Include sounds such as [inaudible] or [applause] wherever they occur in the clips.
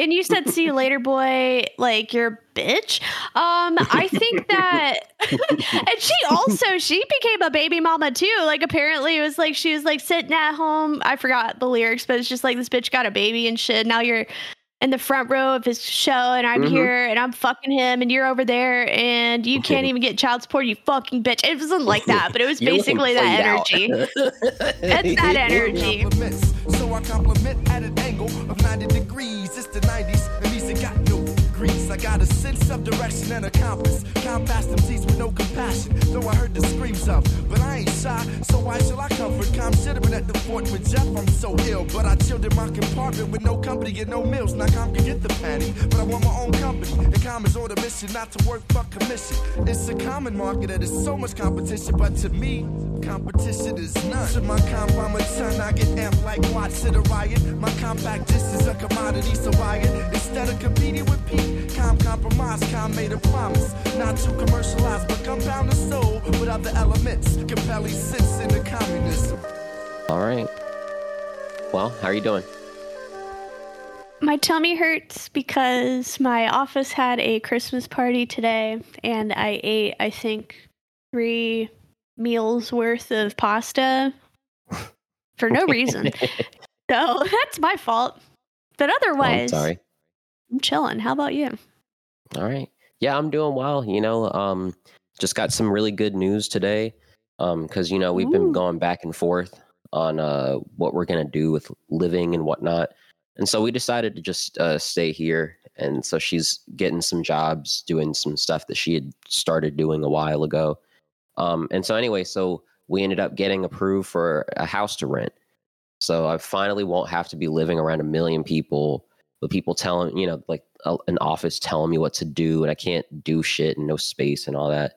and you said see you later, boy. Like you're a bitch. Um, I think that, [laughs] and she also she became a baby mama too. Like apparently it was like she was like sitting at home. I forgot the lyrics, but it's just like this bitch got a baby and shit. Now you're in the front row of his show and I'm Mhm. here and I'm fucking him and you're over there and you can't [laughs] even get child support, you fucking bitch. It wasn't like that, but it was [laughs] basically that energy. It's that energy. So I compliment at an angle of 90 degrees. It's the 90s, I got a sense of direction and a compass. Count past them seats with no compassion. Though I heard the screams of, but I ain't shy. So why shall I comfort? Should at the fort with Jeff. I'm so ill, but I chilled in my compartment with no company and no meals. Now Calm can get the patty, but I want my own company. And is on the mission, not to work for commission. It's a common market that is so much competition, but to me, competition is none. To my comp, I'm a ton. I get amped like watch to the riot. My compact just is a commodity, so I. Instead of competing with Pete, calm compromise, calm made a promise. Not to commercialize, but compound the soul with other elements. Compelling sense in the communism. All right. Well, how are you doing? My tummy hurts because my office had a Christmas party today and I ate, I think, three meals worth of pasta [laughs] for no reason. [laughs] so [laughs] that's my fault. But Oh, I'm otherwise, sorry. I'm chilling. How about you? All right. Yeah, I'm doing well. You know, um, just got some really good news today. Um, because you know we've been going back and forth on uh what we're gonna do with living and whatnot, and so we decided to just uh, stay here. And so she's getting some jobs, doing some stuff that she had started doing a while ago. Um, and so anyway, so we ended up getting approved for a house to rent. So I finally won't have to be living around a million people with people telling, you know, like a, an office telling me what to do, and I can't do shit and no space and all that.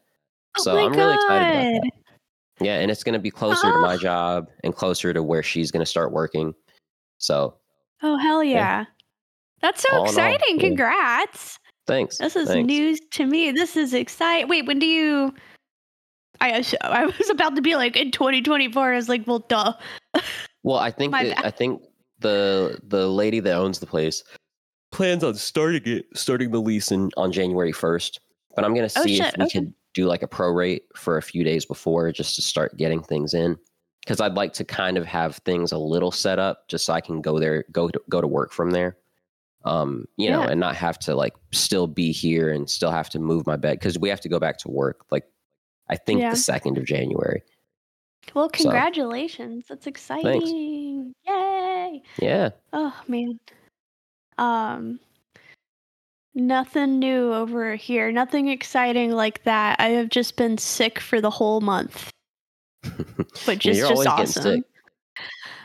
Oh so oh my I'm really excited about God. that. Yeah, and it's going to be closer to my Oh. job and closer to where she's going to start working. So Oh, hell Yeah. yeah. That's so All in all, exciting. yeah. Congrats. thanks. This is thanks. news to me. This is exciting. Wait, when do you? I was- I was about to be like in 2024. I was like, well, duh. Well, I think [laughs] that. I think the the lady that owns the place plans on starting it starting the lease in on January first. But I'm gonna Oh, see if we okay. could do like a prorate for a few days before just to start getting things in. Because I'd like to kind of have things a little set up just so I can go there, go to, go to work from there. Um, you know, and not have to like still be here and still have to move my bed because we have to go back to work. Like, I think Yeah. the second of January. Well, So- congratulations. That's exciting. Yeah. Oh man. Um nothing new over here. Nothing exciting like that. I have just been sick for the whole month, [laughs] which is just awesome.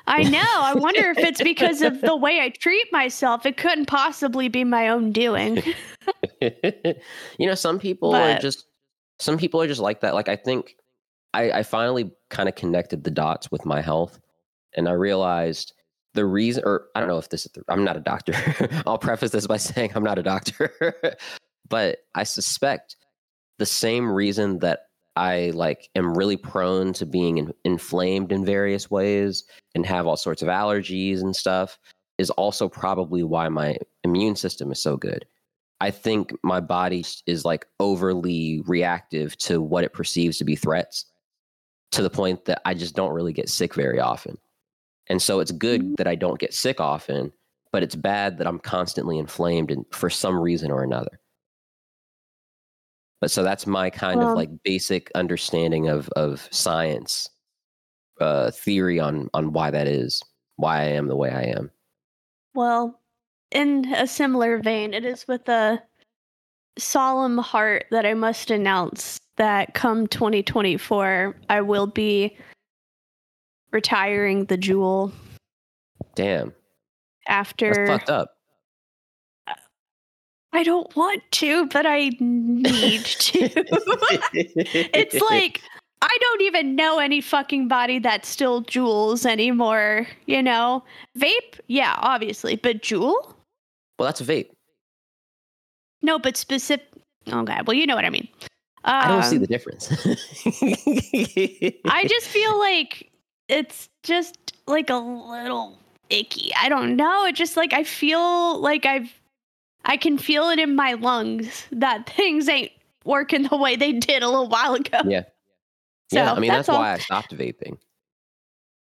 I know. I wonder if it's because of the way I treat myself. It couldn't possibly be my own doing. [laughs] you know, some people are just some people are just like that. Like I think I, I finally kind of connected the dots with my health, and I realized the reason, or I don't know if this is. The, I'm not a doctor. [laughs] I'll preface this by saying I'm not a doctor, [laughs] but I suspect the same reason that I like am really prone to being in, inflamed in various ways and have all sorts of allergies and stuff is also probably why my immune system is so good. I think my body is like overly reactive to what it perceives to be threats to the point that I just don't really get sick very often. And so it's good Mm. that I don't get sick often, but it's bad that I'm constantly inflamed and for some reason or another. But so that's my kind of like basic understanding of of science uh theory on on why that is, why I am the way I am. Well, in a similar vein, it is with a solemn heart that I must announce that come 2024, I will be retiring the Juul Damn. That's after. fucked up. I don't want to, but I need to. [laughs] it's like I don't even know any fucking body that still Juuls anymore, you know? Vape? Yeah, obviously, but Juul? well, that's a vape. No, but specific. Oh god. Well, you know what I mean. Um, I don't see the difference. [laughs] I just feel like it's just like a little icky. I don't know. It just like I feel like I've I can feel it in my lungs that [laughs] things ain't working the way they did a little while ago. Yeah. So, yeah, I mean that's, all. why I stopped vaping.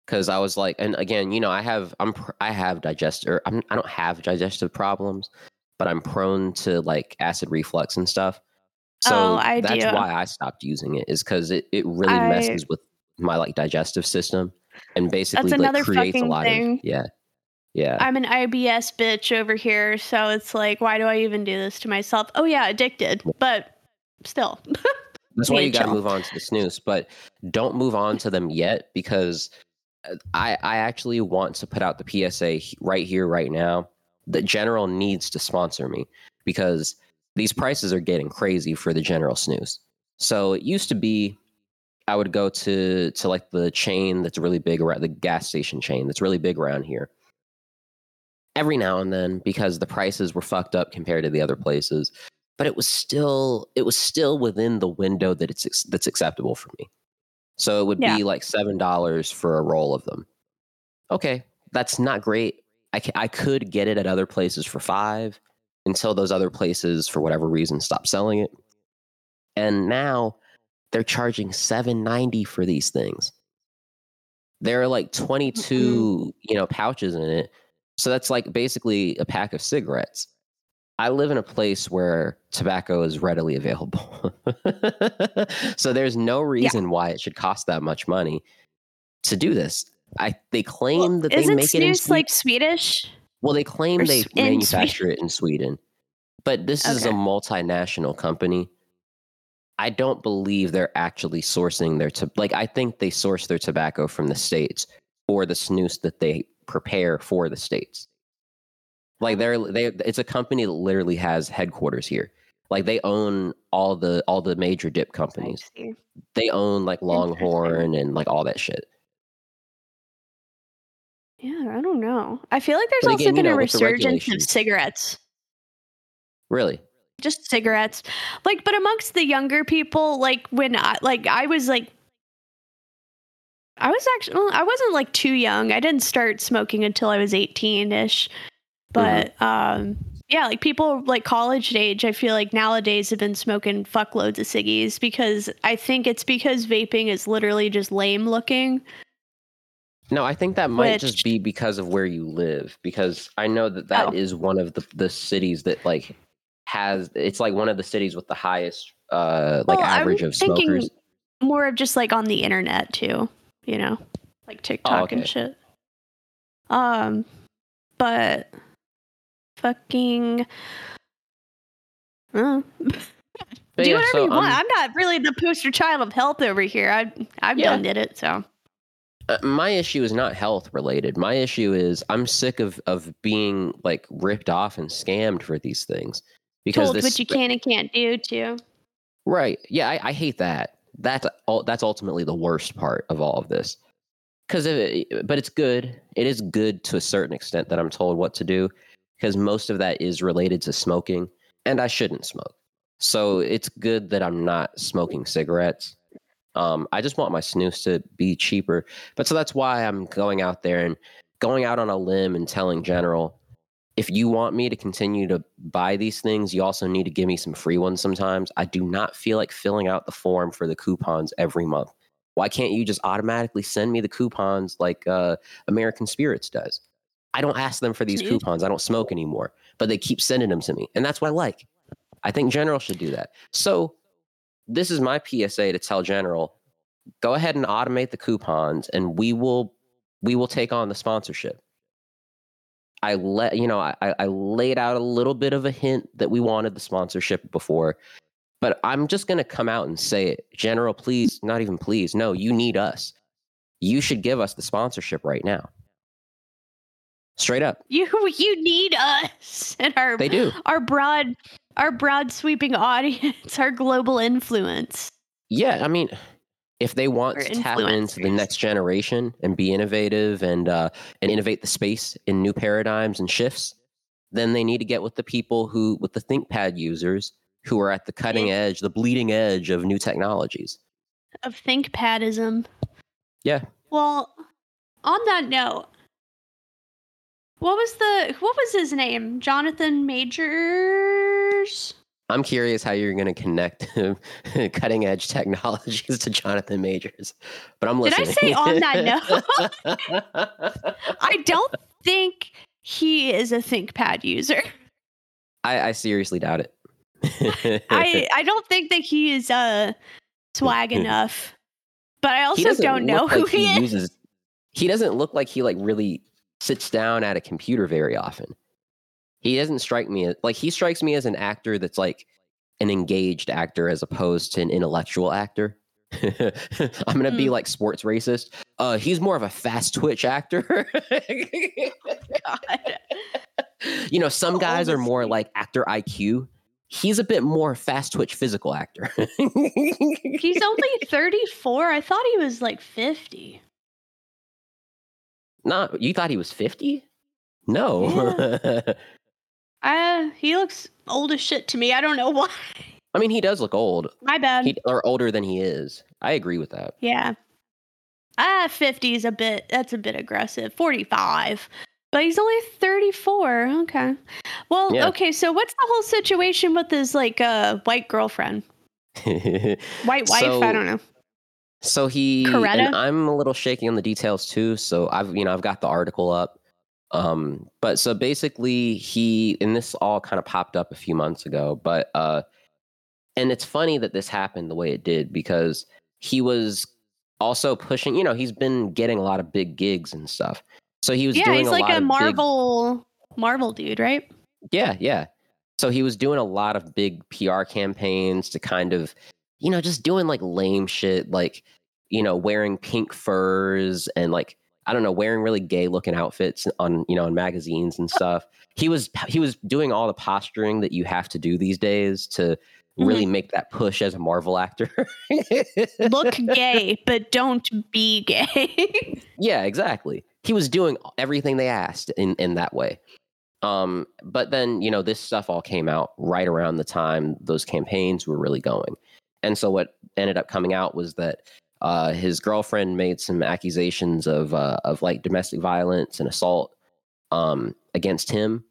Cuz I was like and again, you know, I have I'm I have digestive er, I'm, I don't have digestive problems, but I'm prone to like acid reflux and stuff. So Oh, I that's do. why I stopped using it is cuz it it really I- messes with my like digestive system and basically like another creates a lot thing. of yeah. Yeah. I'm an IBS bitch over here, so it's like, why do I even do this to myself? Oh yeah, addicted, but still. [laughs] That's why you got to move on to the snus, but don't move on to them yet because uh, I I actually want to put out the PSA right here right now The General needs to sponsor me because these prices are getting crazy for the General snus. So it used to be I would go to to like the chain that's really big around the gas station chain that's really big around here. Every now and then because the prices were fucked up compared to the other places but it was still it was still within the window that it's that's acceptable for me. So it would Yeah. be like seven dollars for a roll of them. Okay, that's not great. I could get it at other places for five until those other places for whatever reason stop selling it. And now they're charging seven ninety for these things. There are like twenty two you know pouches in it, so that's like basically a pack of cigarettes. I live in a place where tobacco is readily available. [laughs] so there's no reason why it should cost that much money to do this. I they claim Well, that they make it in Sweden. like Swedish? well, they claim or they manufacture it in Sweden. But this is a multinational company. I don't believe they're actually sourcing their to- like I think they source their tobacco from the states or the snus that they prepare for the states. Like they're they it's a company that literally has headquarters here. Like they own all the all the major dip companies. They own like Longhorn and like all that shit. Yeah, I don't know. I feel like there's But also again, been a know, the resurgence of cigarettes. Really? Just cigarettes. Like, but amongst the younger people, like when I like I was like I was actually I wasn't like too young. I didn't start smoking until I was 18ish. But um yeah, like people like college age, I feel like nowadays have been smoking fuckloads of ciggies because I think it's because vaping is literally just lame looking. No, I think that might Which- just be because of where you live. Because I know that that Oh. is one of the the cities that like has. It's like one of the cities with the highest uh like Well, I'm average of thinking smokers. more of just like on the internet too, you know, like TikTok Oh, okay. and shit. Um, but fucking, uh, do yeah, whatever so, you want. um, I'm not really the poster child of health over here. I I've Yeah. done did it, so Uh, my issue is not health related. My issue is I'm sick of of being like ripped off and scammed for these things. Because told what you can and can't do too. Right. Yeah, I, I hate that. That's all. That's ultimately the worst part of all of this. Because, but it's good. It is good to a certain extent that I'm told what to do, because most of that is related to smoking, and I shouldn't smoke. So it's good that I'm not smoking cigarettes. Um, I just want my snus to be cheaper. But so that's why I'm going out there and going out on a limb and telling General, if you want me to continue to buy these things, you also need to give me some free ones sometimes. I do not feel like filling out the form for the coupons every month. Why can't you just automatically send me the coupons like uh, American Spirits does? I don't ask them for these Dude. coupons. I don't smoke anymore, but they keep sending them to me. And that's what I like. I think General should do that. So, this is my PSA to tell General go ahead and automate the coupons and we will we will take on the sponsorship i let you know I, I laid out a little bit of a hint that we wanted the sponsorship before but i'm just going to come out and say it. General please not even please no you need us. You should give us the sponsorship right now. Straight up. You you need us [laughs] and our they do. our broad our broad sweeping audience, our global influence. Yeah, I mean, if they want to tap into the next generation and be innovative and uh, and innovate the space in new paradigms and shifts, then they need to get with the people who, with the ThinkPad users, who are at the cutting Yeah. edge, the bleeding edge of new technologies. of ThinkPadism. Yeah. Well, on that note, What was the what was his name? Jonathan Majors. I'm curious how you're going to connect [laughs] cutting edge technologies to Jonathan Majors, but I'm listening. Did I say on that note? [laughs] I don't think he is a ThinkPad user. I, I seriously doubt it. I [laughs] I don't think that he is uh swag enough. But I also don't know who like he is. uses. He doesn't look like he like really sits down at a computer very often. He doesn't strike me as like he strikes me as an actor that's like an engaged actor as opposed to an intellectual actor. [laughs] I'm gonna be Mm. like sports racist. Uh, he's more of a fast twitch actor. God. [laughs] [laughs] you know, some guys are more like actor IQ. He's a bit more fast twitch physical actor. He's only 34. I thought he was like 50. Not you thought he was 50? No. Uh, he looks old as shit to me. I don't know [laughs] why. I mean, he does look old. My bad. He or older than he is. I agree with that. yeah. Ah, 50 is a bit, that's a bit aggressive. 45. But he's only 34. Okay. Well, Yeah. okay. So what's the whole situation with his like uh white girlfriend? [laughs] White wife? So- I don't know. So he Coretta? and I'm a little shaky on the details too. So I've you know I've got the article up. Um, but so basically he and this all kind of popped up a few months ago. But uh, and it's funny that this happened the way it did because he was also pushing. You know, he's been getting a lot of big gigs and stuff. So he was Yeah, doing he's a like a of big- Marvel Marvel dude, right? Yeah, yeah. So he was doing a lot of big PR campaigns to kind of, you know, just doing like lame shit, like, you know, wearing pink furs and like, I don't know, wearing really gay looking outfits on, you know, in magazines and [laughs] stuff. He was he was doing all the posturing that you have to do these days to really make that push as a Marvel actor. Look [laughs] gay, but don't be gay. [laughs] Yeah, exactly. He was doing everything they asked in in that way. Um, but then you know this stuff all came out right around the time those campaigns were really going, and so what ended up coming out was that uh, his girlfriend made some accusations of uh, of like domestic violence and assault um, against him,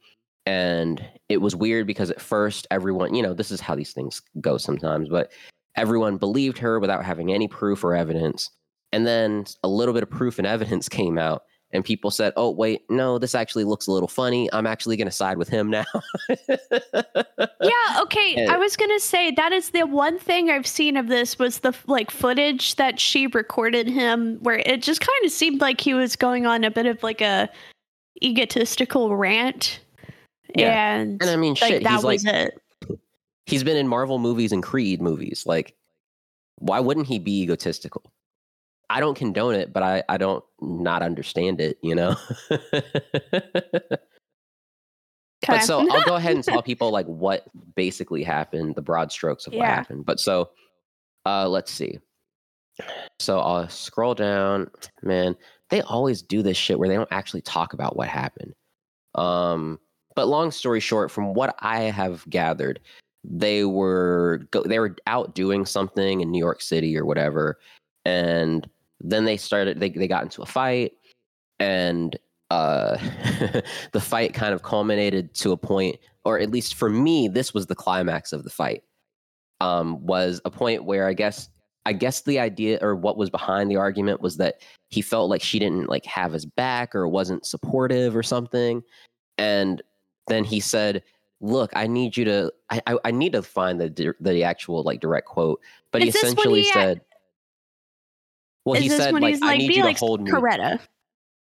and it was weird because at first everyone, you know, this is how these things go sometimes, but everyone believed her without having any proof or evidence. And then a little bit of proof and evidence [laughs] came out, and people said, "Oh, wait, no, this actually looks a little funny. I'm actually going to side with him now." [laughs] yeah, okay. Yeah. I was gonna say that is the one thing I've seen of this was the like footage that she recorded him, where it just kind of seemed like he was going on a bit of like a egotistical rant, Yeah. and, and I mean, like shit, that he's like was it. he's been in Marvel movies and Creed movies. Like, why wouldn't he be egotistical? I don't condone it, but I I don't not understand it. You know. [laughs] But so [laughs] I'll go ahead and tell people like what basically happened, the broad strokes of what happened. But so uh let's see. So I'll scroll down. Man, they always do this shit where they don't actually talk about what happened. Um but long story short, from what I have gathered, they were go- they were out doing something in New York City or whatever, and then they started they they got into a fight, and uh [laughs] the fight kind of culminated to a point or at least for me this was the climax of the fight. Um was a point where i guess i guess the idea or what was behind the argument was that he felt like she didn't like have his back or wasn't supportive or something. And then he said look i need you to i i, I need to find the the actual like direct quote. But he Is when essentially he- said well is he said like he's i need you like to hold me Coretta?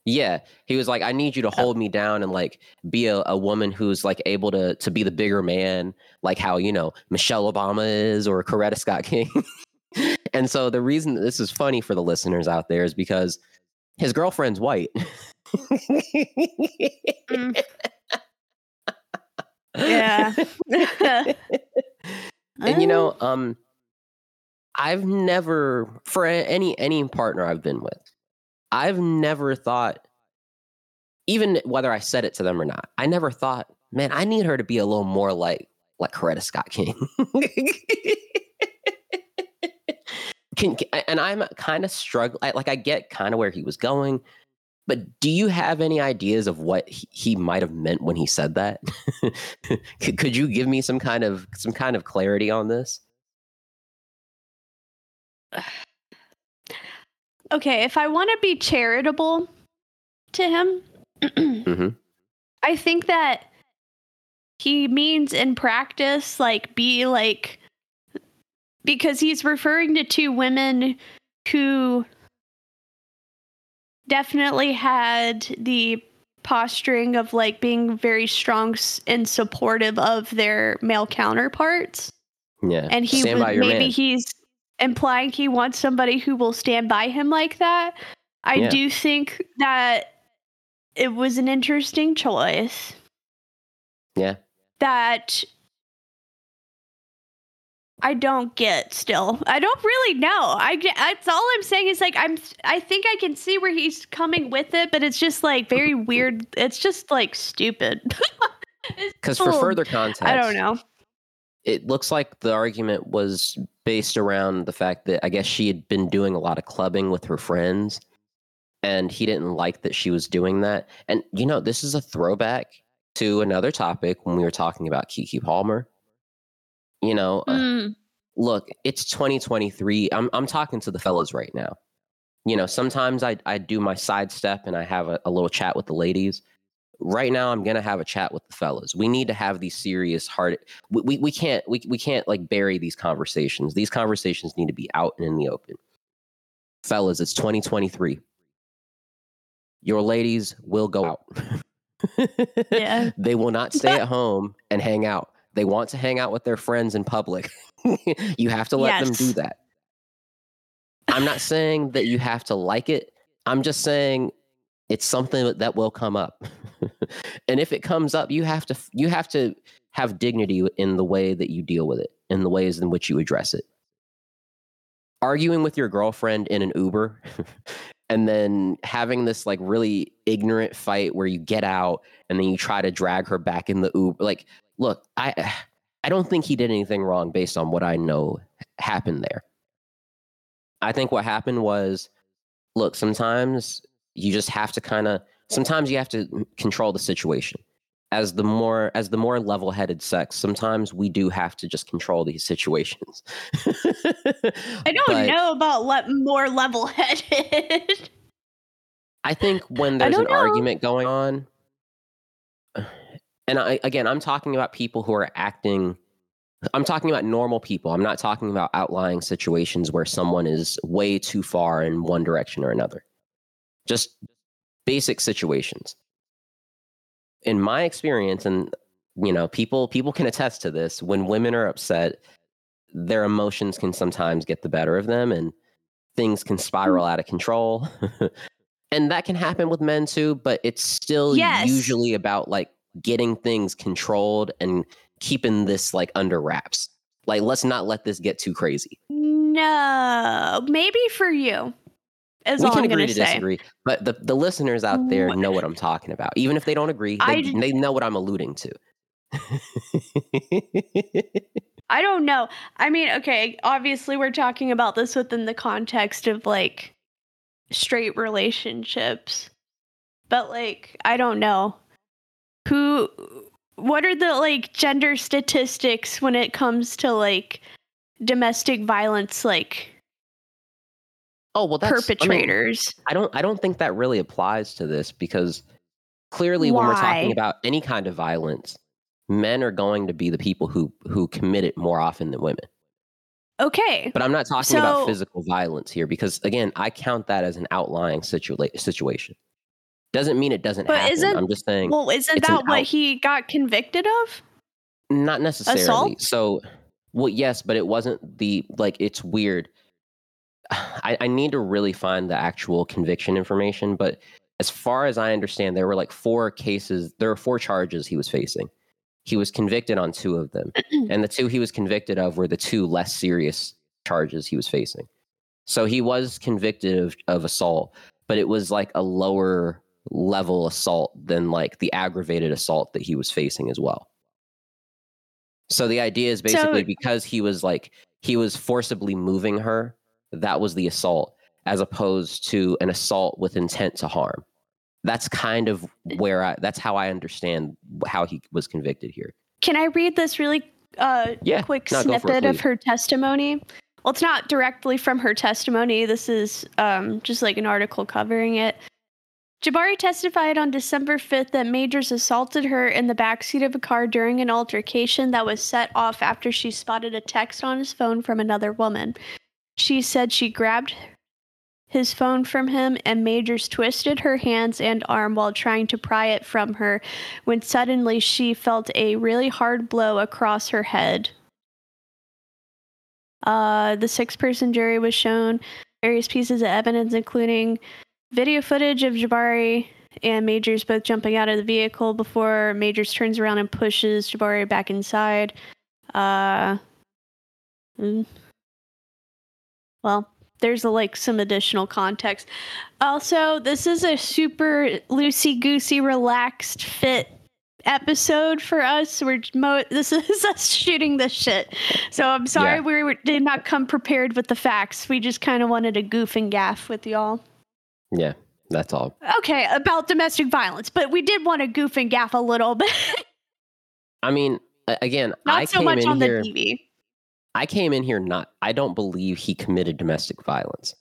yeah, he was like, "I need you to hold me down and like be a, a woman who's like able to to be the bigger man, like how you know Michelle Obama is or Coretta Scott King." [laughs] and so the reason that this is funny for the listeners out there is because his girlfriend's white. Mm. [laughs] Yeah. [laughs] and you know, um, I've never for any any partner I've been with, I've never thought, even whether I said it to them or not, I never thought, man, I need her to be a little more like like Coretta Scott King. [laughs] Can, and I'm kind of struggling. Like I get kind of where he was going, But do you have any ideas of what he, he might have meant when he said that? [laughs] could, could you give me some kind of some kind of clarity on this? [sighs] Okay, if I want to be charitable to him, hmm [clears throat] I think that he means in practice, like, be like, because he's referring to two women who definitely had the posturing of like being very strong and supportive of their male counterparts. Yeah. And he was, maybe man. he's implying he wants somebody who will stand by him like that. I Yeah. do think that it was an interesting choice Yeah. that I don't get still. I don't really know. I that's all I'm saying is like I'm I think I can see where he's coming with it, but it's just like very weird. It's just like stupid. [laughs] Because for further context, I don't know. It looks like the argument was based around the fact that I guess she had been doing a lot of clubbing with her friends and he didn't like that she was doing that. And you know, this is a throwback to another topic when we were talking about Keke Palmer. You know, uh, Mm, look, it's 2023. I'm I'm talking to the fellas right now. You know, sometimes I I do my sidestep and I have a, a little chat with the ladies. Right now, I'm gonna have a chat with the fellas. We need to have these serious, hard. We we, we can't we we can't like bury these conversations. These conversations need to be out and in the open. Fellas, it's 2023. Your ladies will go out. Yeah. [laughs] they will not stay at home and hang out. They want to hang out with their friends in public. [laughs] you have to let them do that. I'm not saying that you have to like it. I'm just saying it's something that will come up. [laughs] and if it comes up, you have to you have to have dignity in the way that you deal with it, in the ways in which you address it. Arguing with your girlfriend in an Uber [laughs] and then having this like really ignorant fight where you get out and then you try to drag her back in the Uber. Like, look, I [sighs] I don't think he did anything wrong based on what I know happened there. I think what happened was, look, sometimes you just have to kind of sometimes you have to control the situation. As the more as the more level-headed sex, sometimes we do have to just control these situations. I [laughs] don't But- know about let more level headed. [laughs] I think when there's an know. argument going on, [sighs] and I again, I'm talking about people who are acting. I'm talking about normal people. I'm not talking about outlying situations where someone is way too far in one direction or another. Just basic situations. In my experience, and you know, people people can attest to this. When women are upset, their emotions can sometimes get the better of them, and things can spiral mm-hmm. out of control. [laughs] and that can happen with men too but it's still Yes. usually about like getting things controlled and keeping this like under wraps like let's not let this get too crazy no, maybe for you. Is we can agree gonna say. disagree but the, the listeners out mm, there know what i'm talking about even if they don't agree they, they know what i'm alluding to [laughs] I don't know. I mean, okay, obviously we're talking about this within the context of like straight relationships. But like, I don't know. Who what are the like gender statistics when it comes to like domestic violence like oh well that's I mean, perpetrators? I don't I don't think that really applies to this because clearly when we're talking about any kind of violence, men are going to be the people who who commit it more often than women. okay. But I'm not talking about physical violence here because again, I count that as an outlying situa- situation. Doesn't mean it doesn't But happen. isn't- I'm just saying Well, isn't that what out- he got convicted of? not necessarily. assault? So well yes, but it wasn't the like it's weird. I, I need to really find the actual conviction information, but as far as I understand, there were like four cases, there were four charges he was facing. He was convicted on two of them. [clears throat] and the two he was convicted of were the two less serious charges he was facing. So he was convicted of, of assault, but it was like a lower level assault than like the aggravated assault that he was facing as well. So the idea is basically So- because he was like he was forcibly moving her, that was the assault, as opposed to an assault with intent to harm. that's kind of where I that's how I understand how he was convicted here. Can I read this really uh, Yeah, quick no, it, snippet of her testimony? Well, it's not directly from her testimony. This is um, just like an article covering it. Jabbari testified on December 5th that Majors assaulted her in the backseat of a car during an altercation that was set off after she spotted a text on his phone from another woman. She said she grabbed his phone from him and Majors twisted her hands and arm while trying to pry it from her when suddenly she felt a really hard blow across her head. Uh, the six person jury was shown various pieces of evidence, including video footage of Jabbari and Majors both jumping out of the vehicle before Majors turns around and pushes Jabbari back inside. Uh, mm. Well, there's a, like some additional context. Also, this is a super loosey goosey, relaxed, fit episode for us. We're mo- [laughs] this is us shooting this shit. So I'm sorry Yeah. we were, did not come prepared with the facts. We just kind of wanted to goof and gaff with y'all. Yeah, that's all. Okay, about domestic violence, but we did want to goof and gaff a little bit, [laughs] I mean, again, not I so much on here. the TV. I came in here not. I don't believe he committed domestic violence.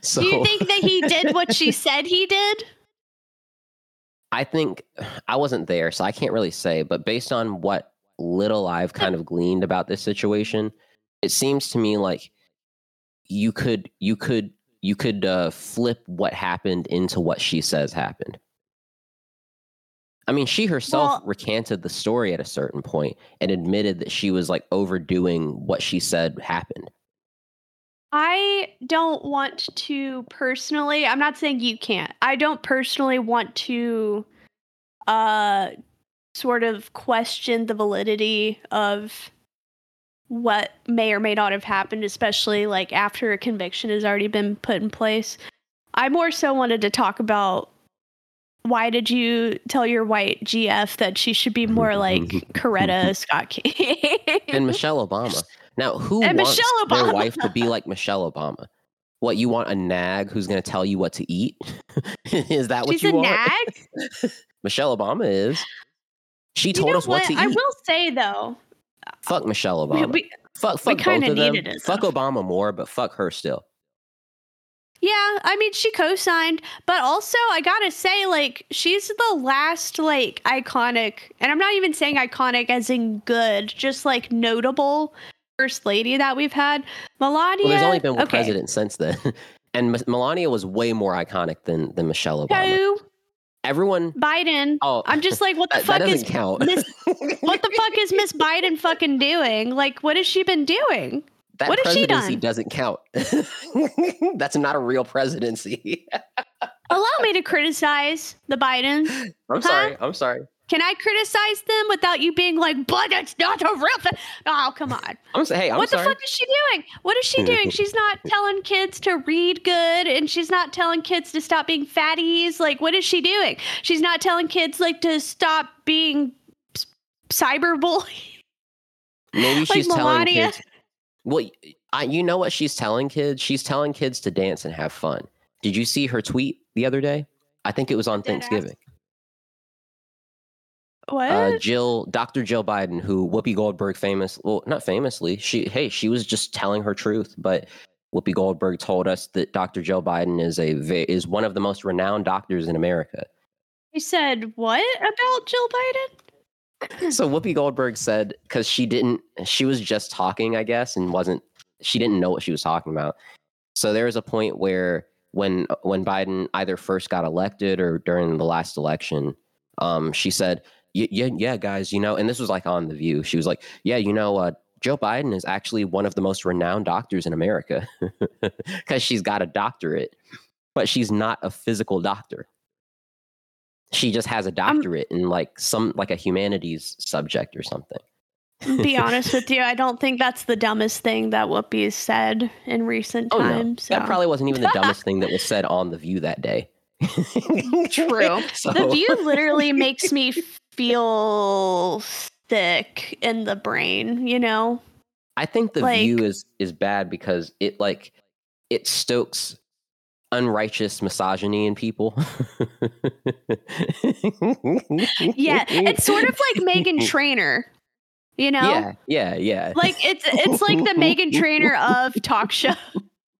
so [laughs] Do you think that he did what she [laughs] said he did? I think I wasn't there, so I can't really say. But based on what little I've kind of gleaned about this situation, it seems to me like you could you could you could uh, flip what happened into what she says happened. I mean, she herself Well- recanted the story at a certain point and admitted that she was like overdoing what she said happened. I don't want to personally, I'm not saying you can't. I don't personally want to uh sort of question the validity of what may or may not have happened, especially like after a conviction has already been put in place. I more so wanted to talk about why did you tell your white GF that she should be more [laughs] like Coretta [laughs] Scott King? and Michelle Obama. Now, who And wants Michelle their Obama. wife to be like Michelle Obama? What you want a nag who's going to tell you what to eat? [laughs] is that what She's you a want? nag. Michelle Obama is. She You told know us what, to eat. I will say though, fuck Michelle Obama. we, fuck fuck both kinda them. it, fuck. Obama more, but fuck her still. Yeah, I mean she co-signed, but also I gotta say, like, she's the last like iconic, and I'm not even saying iconic as in good, just like notable first lady that we've had. Melania. Well, there's only been one okay. president since then, [laughs] and M- Melania was way more iconic than than Michelle Obama. Who? Everyone. Biden. Oh, I'm just like, what the that, [laughs] that fuck doesn't is count. Miss? What the fuck is Miss [laughs] Biden fucking doing? Like, what has she been doing? That what has she presidency done? doesn't count. [laughs] That's not a real presidency. [laughs] Allow me to criticize the Bidens. I'm sorry. I'm sorry. Can I criticize them without you being like, but it's not a real thing? Oh, come on. I'm saying, hey, I'm what sorry. the fuck is she doing? What is she [laughs] doing? she's not telling kids to read good and she's not telling kids to stop being fatties. Like, what is she doing? She's not telling kids like to stop being cyberbullied. Maybe Like she's telling Melania. kids. Well, I, you know what she's telling kids? She's telling kids to dance and have fun. Did you see her tweet the other day? I think it was on Dead ass. Thanksgiving. What? Uh, Jill, Dr. Jill Biden, who Whoopi Goldberg famous, well, not famously, she, hey, she was just telling her truth, but Whoopi Goldberg told us that Dr. Jill Biden is a is one of the most renowned doctors in America. you said what about Jill Biden? So Whoopi Goldberg said because she didn't, she was just talking, I guess, and wasn't, she didn't know what she was talking about. So there was a point where when when Biden either first got elected or during the last election, um, she said, "Yeah, yeah, guys, you know," and this was like on the View. She was like, "Yeah, you know, uh, Joe Biden is actually one of the most renowned doctors in America [laughs] because she's got a doctorate, but she's not a physical doctor." She just has a doctorate in like some like a humanities subject or something. Be [laughs] honest with you, I don't think that's the dumbest thing that Whoopi said in recent Oh no, times. that probably wasn't even the [laughs] dumbest thing that was said on the View that day. True. [laughs] So, The view literally makes me feel sick in the brain, you know? I think the like- View is is bad because it like it stokes unrighteous misogyny in people. Yeah, it's sort of like Megan [laughs] Trainer, you know? Yeah, yeah, yeah. Like it's it's like the Meghan Trainor of talk show.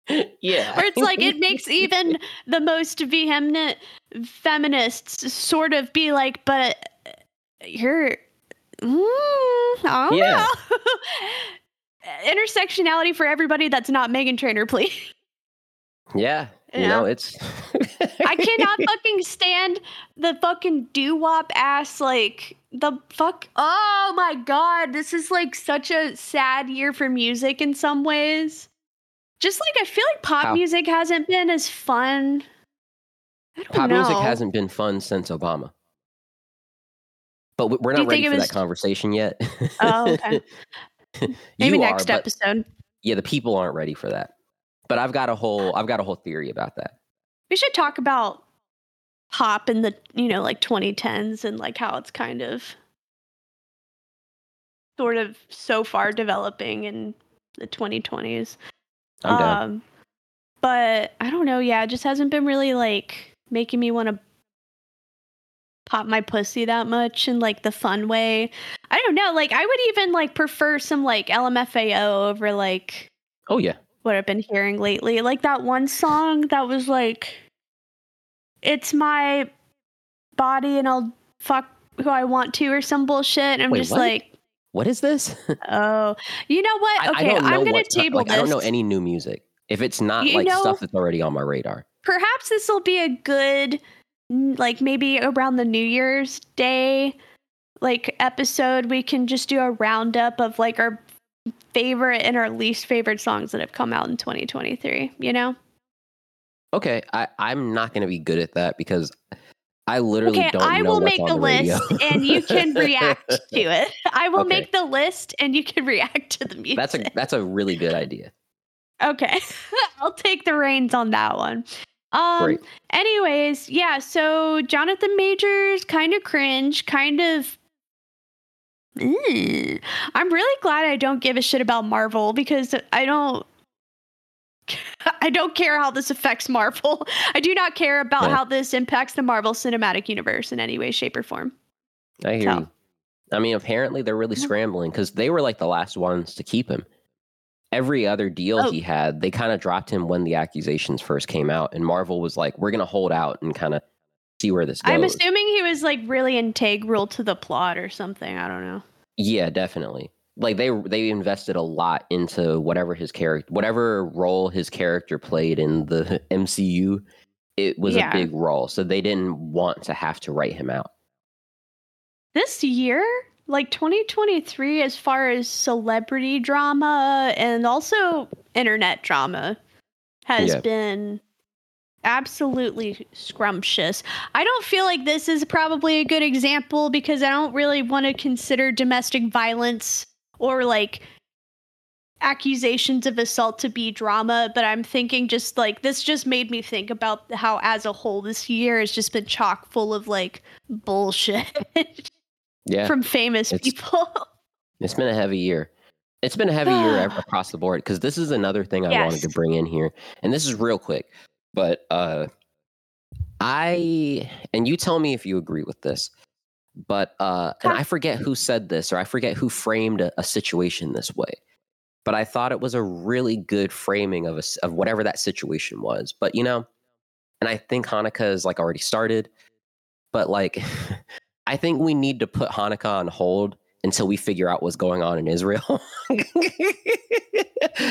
[laughs] yeah. Where it's like it makes even the most vehement feminists sort of be like, but you're mm, Yeah. [laughs] Intersectionality for everybody that's not Meghan Trainor, please. Yeah. You Yeah. know, it's I cannot [laughs] fucking stand the fucking doo wop ass like the fuck. Oh my god, this is like such a sad year for music in some ways. Just like I feel like pop How? music hasn't been as fun. I don't pop know. music hasn't been fun since Obama. But we- we're not ready for was- that conversation yet. Oh, okay. [laughs] Maybe next are, episode. yeah, the people aren't ready for that. But I've got a whole I've got a whole theory about that. We should talk about pop in the you know like 2010s and like how it's kind of sort of so far developing in the 2020s. I'm down. Um, but I don't know. Yeah, it just hasn't been really like making me want to pop my pussy that much in like the fun way. I don't know. Like I would even like prefer some like LMFAO over like Oh yeah. What I've been hearing lately. Like that one song that was like, "It's my body and I'll fuck who I want to" or some bullshit. And I'm Wait, just what? like, What is this? [laughs] oh, you know what? I, I Okay, know I'm gonna table like, this. I don't know any new music. If it's not You like know- stuff that's already on my radar. perhaps this will be a good like maybe around the new year's day like episode we can just do a roundup of like our favorite and our least favorite songs that have come out in 2023 you know Okay, I, I'm not gonna be good at that because I literally okay don't i will make a the list and you can [laughs] react to it i will Okay. make the list and you can [laughs] react to the music that's a that's a really good idea. Okay. [laughs] I'll take the reins on that one. Um Great. anyways, yeah, so Jonathan Majors kind of cringe, kind of I'm really glad I don't give a shit about Marvel because I don't [laughs] I don't care how this affects Marvel. [laughs] I do not care about Yeah. how this impacts the Marvel Cinematic Universe in any way shape or form. I hear So- you. I mean, apparently they're really scrambling because they were like the last ones to keep him. Every other deal Oh. he had, they kind of dropped him when the accusations first came out, and Marvel was like, "We're gonna hold out and kind of see where this goes." I'm assuming he was like really integral to the plot or something. I don't know. Yeah, definitely. Like they they invested a lot into whatever his character, whatever role his character played in the [laughs] MCU. It was Yeah. a big role, so they didn't want to have to write him out. this year like 2023 as far as celebrity drama and also internet drama has Yeah. been absolutely scrumptious i don't feel like this is probably a good example because i don't really want to consider domestic violence or like accusations of assault to be drama but i'm thinking just like this just made me think about how as a whole this year has just been chock full of like bullshit [laughs] Yeah, from famous It's- people. [laughs] it's been a heavy year. It's been a heavy year [sighs] across the board because this is another thing I wanted to bring in here, and this is real quick. But uh, I and you tell me if you agree with this. But uh, and I forget who said this or I forget who framed a, a situation this way. But I thought it was a really good framing of a, of whatever that situation was. But you know, and I think Hanukkah is like already started. But like, [laughs] I think we need to put Hanukkah on hold until we figure out what's going on in Israel. [laughs]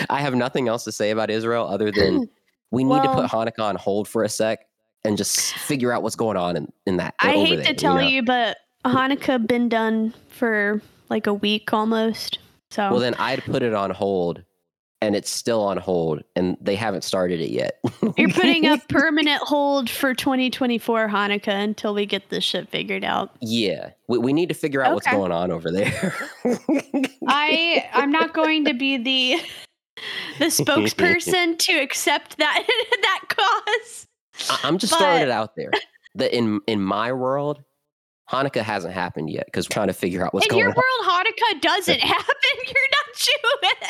I have nothing else to say about Israel other than [laughs] we need to put Hanukkah on hold for a sec and just figure out what's going on in, in that. I hate there, to tell know? you, but Hanukkah been done for like a week almost. So Well, then I'd put it on hold, and it's still on hold, and they haven't started it yet. [laughs] you're putting a permanent hold for 2024 Hanukkah until we get this shit figured out. yeah, we, we need to figure out what's going on over there. [laughs] I I'm not going to be the the [laughs] spokesperson to accept that [laughs] that cause. I'm just throwing it out there that in in my world, Hanukkah hasn't happened yet because we're trying to figure out what's In going on. In your world, Hanukkah doesn't [laughs] happen. You're not Jewish.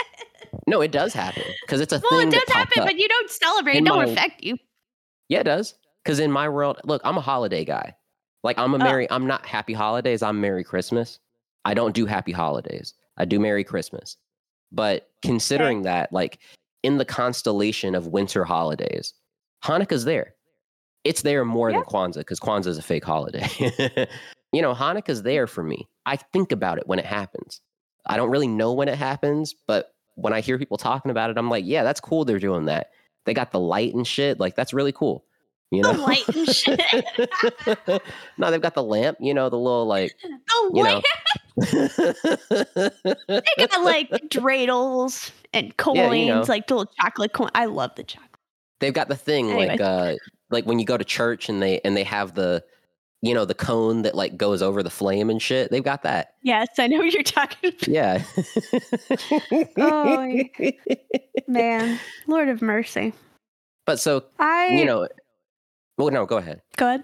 No, it does happen because it's a Well, thing it does happen, but you don't celebrate. It don't my- affect you. Yeah, it does. Because in my world, look, I'm a holiday guy. Like I'm a Oh. merry. I'm not happy holidays. I'm Merry Christmas. I don't do happy holidays. I do Merry Christmas. But considering that, like in the constellation of winter holidays, Hanukkah's there. It's there more than Kwanzaa because Kwanzaa is a fake holiday. [laughs] you know, Hanukkah's there for me. I think about it when it happens. I don't really know when it happens, but when I hear people talking about it, I'm like, yeah, that's cool. They're doing that. They got the light and shit. Like that's really cool. You know, The light and shit. [laughs] no, they've got the lamp. You know, the little like [laughs] Oh, you what? know. They got like [laughs] dreidels and coins, Yeah, you know. like little chocolate coin. I love the chocolate. they've got the thing Anyway. like uh like when you go to church and they and they have the you know the cone that like goes over the flame and shit. They've got that. Yes, I know what you're talking about. [laughs] Yeah. Oh, [laughs] Man, Lord of mercy. but so I, you know, well, no, go ahead. go ahead.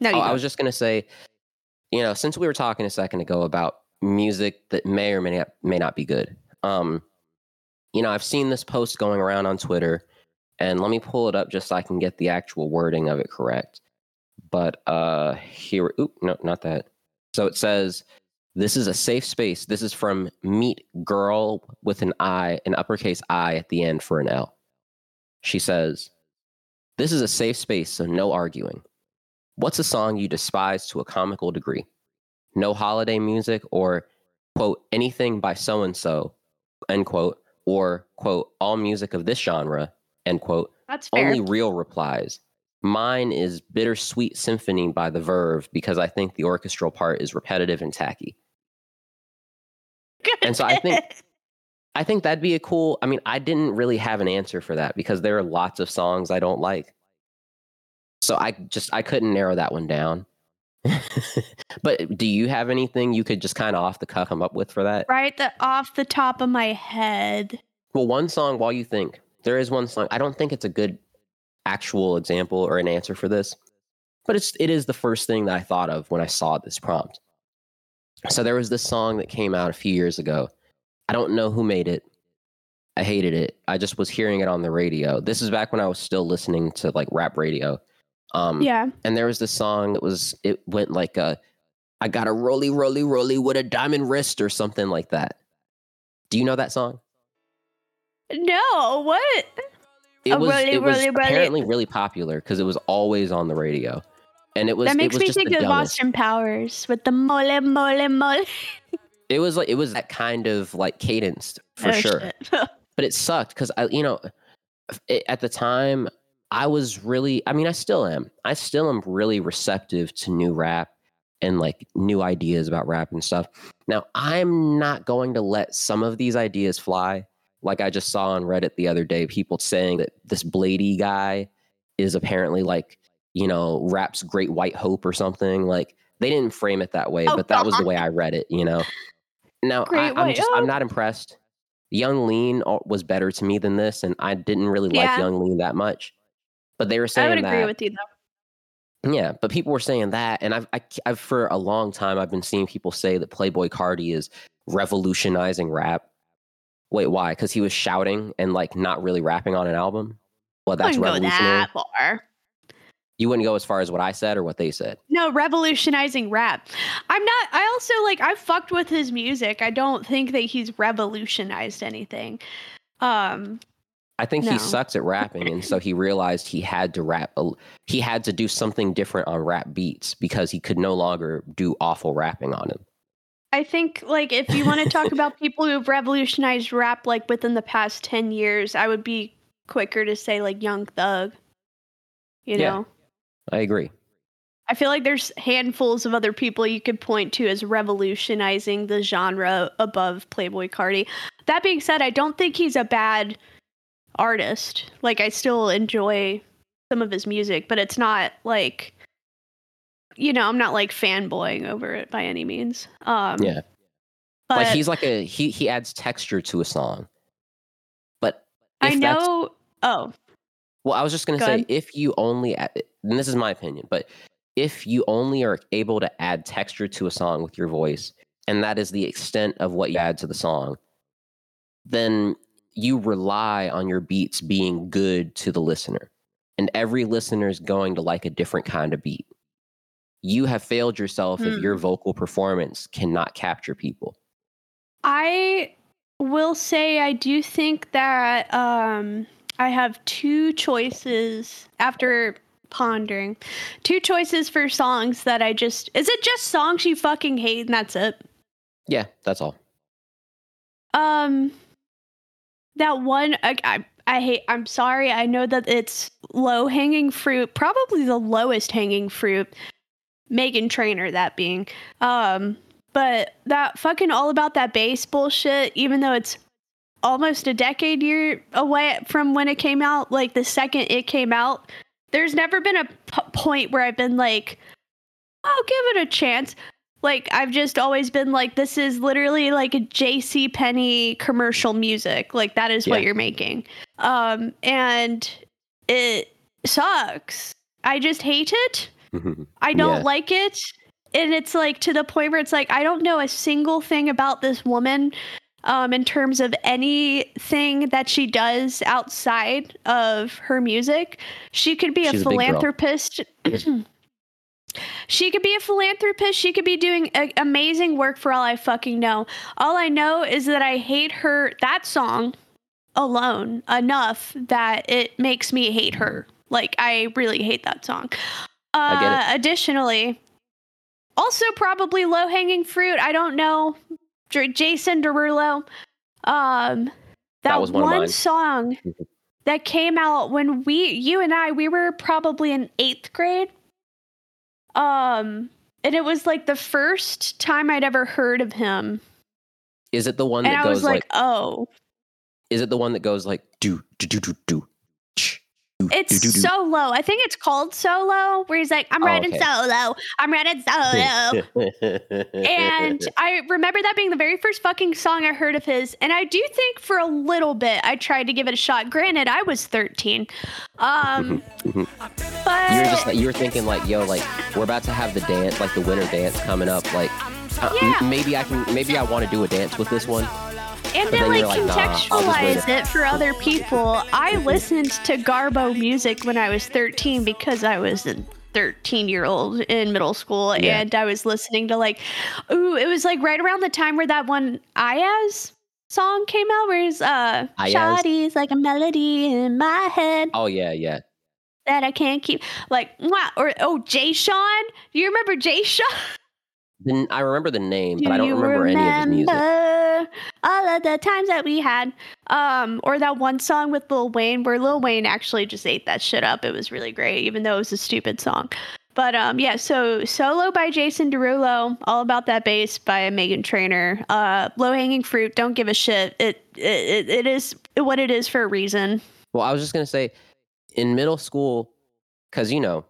No, Oh. I was just gonna say, you know, since we were talking a second ago about music that may or may not may not be good, um, you know, I've seen this post going around on Twitter, and let me pull it up just so I can get the actual wording of it correct. But uh, here, oop, no, not that. So it says, "This is a safe space." This is from Meet Girl with an I, an uppercase I at the end for an L. She says, "This is a safe space, so no arguing." What's a song you despise to a comical degree? No holiday music or, quote, anything by so and so, end quote, or, quote, all music of this genre, end quote. That's fair. Only real replies. Mine is Bittersweet Symphony by The Verve because I think the orchestral part is repetitive and tacky. [laughs] and so I think- I think that'd be a cool. I mean, I didn't really have an answer for that because there are lots of songs I don't like. So I just I couldn't narrow that one down. [laughs] but do you have anything you could just kind of off the cuff come up with for that? right the, off the top of my head. Well, one song while you think there is one song. I don't think it's a good actual example or an answer for this, but it's it is the first thing that I thought of when I saw this prompt. So there was this song that came out a few years ago. I don't know who made it. I hated it. I just was hearing it on the radio. This is back when I was still listening to like rap radio. Um, Yeah. and there was this song that was it went like a I got a roly roly roly with a diamond wrist or something like that. Do you know that song? No, what? It A was roly, it was roly, roly. apparently really popular because it was always on the radio, and it was that makes it was me think of. Austin Powers with the mole, mole, mole. It was like it was that kind of like cadenced for Oh, sure, [laughs] but it sucked because I you know it, at the time I was really I mean I still am I still am really receptive to new rap and like new ideas about rap and stuff. Now I'm not going to let some of these ideas fly. Like I just saw on Reddit the other day, people saying that this Bladee guy is apparently like you know rap's Great White Hope or something. Like they didn't frame it that way, Oh, but that was the way I read it. You know. Now I, Great White just I'm not impressed. Yung Lean uh, was better to me than this, and I didn't really Yeah. like Yung Lean that much. But they were saying I would agree that, with you though. yeah. But people were saying that, and I've, I, I've for a long time I've been seeing people say that Playboi Carti is revolutionizing rap. Wait, why? Because he was shouting and like not really rapping on an album. Well, that's revolutionary. that far. You wouldn't go as far as what I said or what they said. No, revolutionizing rap. I'm not. I also like. I fucked with his music. I don't think that he's revolutionized anything. Um. I think No. he sucks at rapping, and so he realized he had to rap. He had to do something different on rap beats because he could no longer do awful rapping on him. I think like if you want to talk [laughs] about people who've revolutionized rap like within the past 10 years, I would be quicker to say like Young Thug. You Yeah. know. I agree. I feel like there's handfuls of other people you could point to as revolutionizing the genre above Playboi Carti. That being said, I don't think he's a bad artist. Like I still enjoy some of his music, but it's not like you know, I'm not like fanboying over it by any means. Um Yeah. But like he's like a he he adds texture to a song. But I know oh, Well, I was just gonna Go say ahead. if you only add, and this is my opinion, but if you only are able to add texture to a song with your voice, and that is the extent of what you add to the song, then you rely on your beats being good to the listener. and every listener is going to like a different kind of beat. You have failed yourself if Hmm. your vocal performance cannot capture people. I will say I do think that um, I have two choices after pondering. Two choices for songs that I just is it just songs you fucking hate and that's it? Yeah, that's all. Um that one I, I I hate I'm sorry. I know that it's low hanging fruit, probably the lowest hanging fruit. Meghan Trainor that being. Um but that fucking all about that bass bullshit even though it's almost a decade year away from when it came out, like the second it came out, there's never been a p- point where I've been like I'll give it a chance like I've just always been like this is literally like a JC Penney commercial music. Like that is what you're making. Um and it sucks. I just hate it. [laughs] I don't Yeah. like it. And it's like to the point where it's like I don't know a single thing about this woman um in terms of anything that she does outside of her music. She could be She's a a philanthropist. [clears throat] She could be a philanthropist. She could be doing a- amazing work for all I fucking know. All I know is that I hate her, that song alone, enough that it makes me hate her. Like, I really hate that song. Uh, get it. Additionally, also probably low hanging fruit. I don't know. J- Jason Derulo. Um, that, That was one one song [laughs] that came out when we, you and I, we were probably in eighth grade. Um, and it was like the first time I'd ever heard of him, Is it the one and that I goes was like, like, "Oh, Is it the one that goes like do do do do do? It's do, do, do? solo." I think it's called Solo, where he's like, "I'm Oh, riding okay. solo, I'm riding solo." and [laughs] I remember that being the very first fucking song I heard of his. And I do think for a little bit I tried to give it a shot. Granted, I was 13. Um, but you were just you were thinking like, yo, like we're about to have the dance, like the winter dance coming up. Like uh, m- Yeah. maybe I can, maybe I want to do a dance with this one. and then then like like, nah, I'll just wait contextualize it for other people. I listened to Garbo music when I was 13 because I was a 13 year old in middle school Yeah. and I was listening to like, ooh, it was like right around the time where that one Iyaz song came out where it's uh? Shawty's like a melody in my head. Oh yeah, yeah. that I can't keep. Like, wow or oh, Jay Sean. Do you remember Jay Sean? [laughs] I remember the name, Do but I don't you remember, any of his music. remember All of the times that we had, um, or that one song with Lil Wayne, where Lil Wayne actually just ate that shit up. It was really great, even though it was a stupid song. But um, yeah, so solo by Jason Derulo, all about that bass by Meghan Trainor. Uh, low hanging fruit, don't give a shit. It, it it is what it is for a reason. Well, I was just gonna say, in middle school, because you know,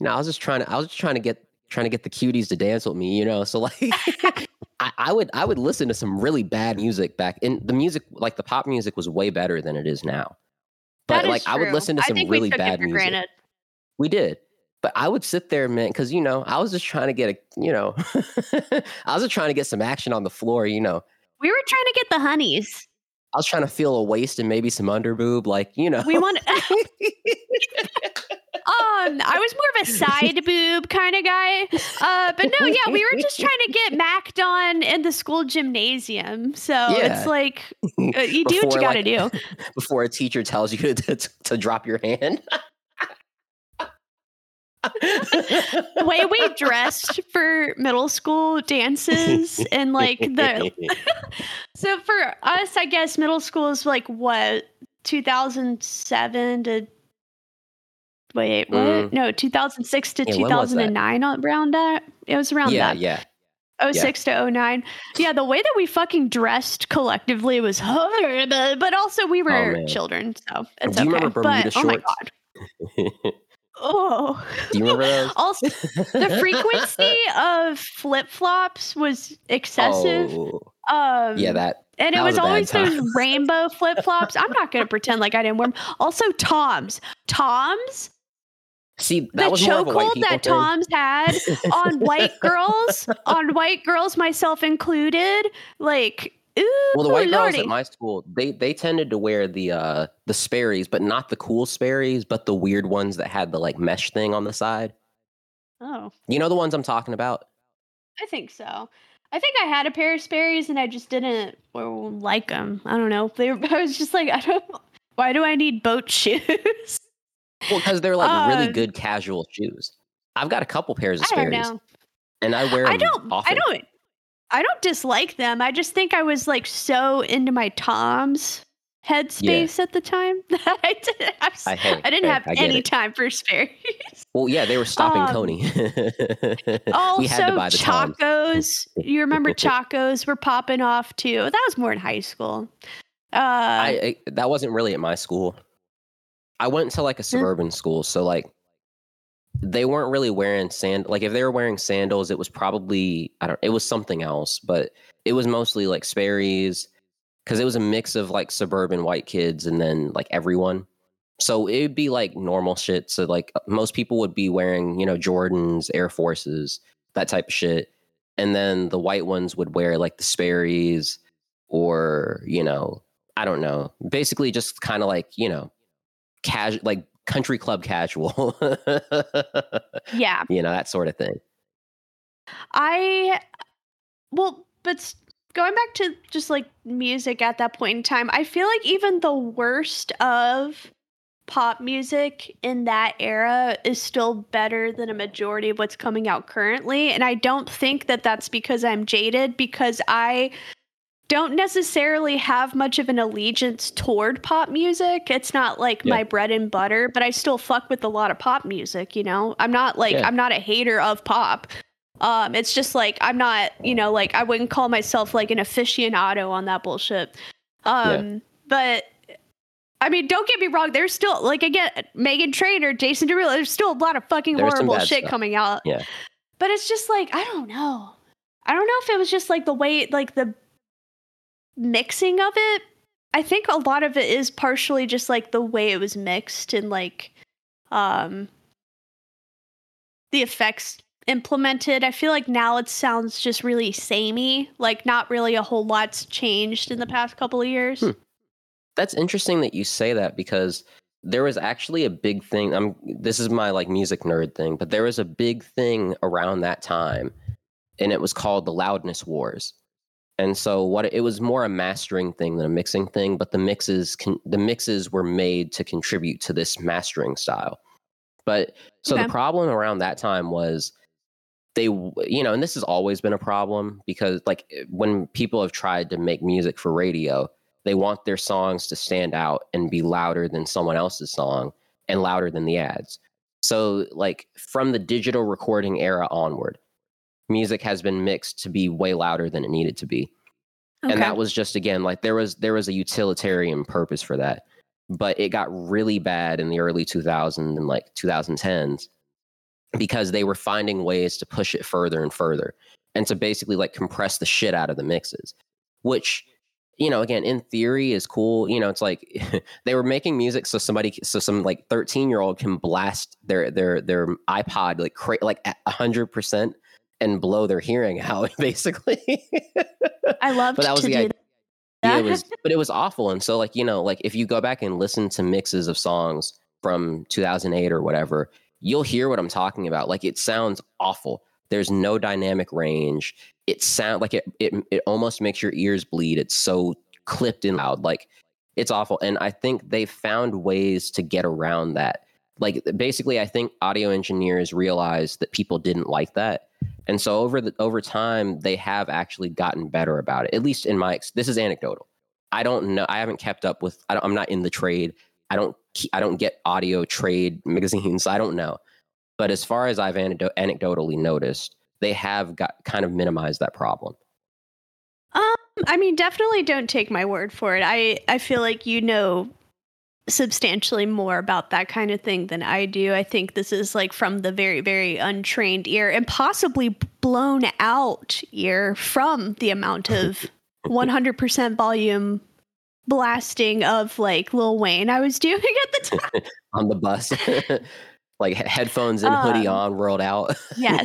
you know, I was just trying to, I was just trying to get, trying to get the cuties to dance with me, you know. So [laughs] like, I, I would, I would listen to some really bad music back, and the music, like the pop music, was way better than it is now. But is like, I would listen to some really bad music. granted. We did. But I would sit there, man, because you know, I was just trying to get a, you know, [laughs] I was just trying to get some action on the floor, you know. We were trying to get the honeys. I was trying to feel a waist and maybe some underboob, like you know. We want. [laughs] Um, I was more of a side [laughs] boob kind of guy. Uh, but no, yeah, we were just trying to get macked on in the school gymnasium. So Yeah. it's like [laughs] uh, you do what you got to like- do. [laughs] before a teacher tells you to, to, to drop your hand. The way we dressed for middle school dances and like the so for us, I guess middle school is like what 2007 to wait what? Mm. no 2006 to Yeah, when 2009 around that? It was around yeah, that. yeah. 06 to 09 yeah the way that we fucking dressed collectively was horrible but also we were Oh, children so it's Do you okay. remember Bermuda but oh my god. [laughs] Oh. Do you remember those? [laughs] also the frequency [laughs] of flip-flops was excessive Oh, um yeah, that. and it was, was always those rainbow flip-flops. I'm not gonna pretend like i didn't wear them also toms. Toms See, that the was more of a white chokehold that thing. Tom's had on [laughs] white girls, on white girls, myself included, like Ooh, Well, the white girls at my school, they they tended to wear the uh the Sperry's, but not the cool Sperry's, but the weird ones that had the like mesh thing on the side. oh, You know the ones I'm talking about? I think so. I think I had a pair of Sperry's and I just didn't like them. I don't know. They were, [laughs] I was just like, I don't. Why do I need boat [laughs] shoes? Well, because they're like really Uh, good casual shoes. I've got a couple pairs of I Sperry's, and I wear them I don't. often. I don't. I don't dislike them. I just think I was like so into my Tom's headspace at the time [laughs] that I didn't have. s- I hate. I didn't have I any it. time for Sperry's. Well, yeah, they were stopping Um, Coney. Also, [laughs] we had to buy the. Chacos. You remember Chacos were popping off too. That was more in high school. Uh, I, I that wasn't really at my school. I went to like a mm. suburban school, so like they weren't really wearing sand. Like if they were wearing sandals, it was probably I don't. It was something else, but it was mostly like Sperry's because it was a mix of like suburban white kids and then like everyone. So it'd be like normal shit. So like uh, most people would be wearing you know Jordans, Air Forces, that type of shit, and then the white ones would wear like the Sperry's or you know I don't know. Basically, just kind of like you know, casual, like country club casual. yeah. [laughs] you know that sort of thing. I well, but going back to just like music at that point in time, I feel like even the worst of pop music in that era is still better than a majority of what's coming out currently, and I don't think that that's because I'm jaded because I don't necessarily have much of an allegiance toward pop music. It's not like Yeah. my bread and butter, but I still fuck with a lot of pop music, you know? I'm not like Yeah. I'm not a hater of pop. Um, it's just like I'm not, you know, like I wouldn't call myself like an aficionado on that bullshit. Um, but I mean, don't get me wrong. There's still like again, Meghan Trainor, Jason Derulo. There's still a lot of fucking There's horrible shit stuff. coming out. Yeah. But it's just like I don't know. I don't know if it was just like the way, like the mixing of it. I think a lot of it is partially just like the way it was mixed and like um the effects implemented. I feel like now it sounds just really samey, like not really a whole lot's changed in the past couple of years. Hmm. That's interesting that you say that because there was actually a big thing. I'm this is my like music nerd thing, but there was a big thing around that time, and it was called the loudness wars. And so what it, was more a mastering thing than a mixing thing, but the mixes can, the mixes were made to contribute to this mastering style. But so Okay. the problem around that time was they you know and this has always been a problem because like eh, when people have tried to make music for radio they want their songs to stand out and be louder than someone else's song and louder than the ads so like from the digital recording era onward music has been mixed to be way louder than it needed to be. And that was just again like there was there was a utilitarian purpose for that. But it got really bad in the early 2000s and like 2010s because they were finding ways to push it further and further and to basically like compress the shit out of the mixes which you know again in theory is cool. You know it's like [laughs] they were making music so somebody so some like 13 year old can blast their their their ipod like cra- like at 100% and blow their hearing [laughs] out basically I love but that was the idea. Yeah, that. it was, but it was awful. And so, like you know, like if you go back and listen to mixes of songs from 2008 or whatever, you'll hear what I'm talking about. Like it sounds awful. There's no dynamic range. It sound like it, it. It almost makes your ears bleed. It's so clipped and loud. Like it's awful. And I think they found ways to get around that. Like basically, I think audio engineers realized that people didn't like that. And so over the over time, they have actually gotten better about it. At least in my this is anecdotal. I don't know. I haven't kept up with. I I'm not in the trade. I don't. I don't get audio trade [laughs] magazines. I don't know. But as far as I've anecdo- anecdotally noticed, they have got kind of minimized that problem. Um, I mean, definitely don't take my word for it. I I feel like you know substantially more about that kind of thing than I do. I think this is like from the very very untrained ear and possibly blown out ear from the amount of [laughs] 100% volume blasting of like Lil Wayne I was doing at the [laughs] time. on the bus. [laughs] like headphones and hoodie Um, on, rolled out. yes.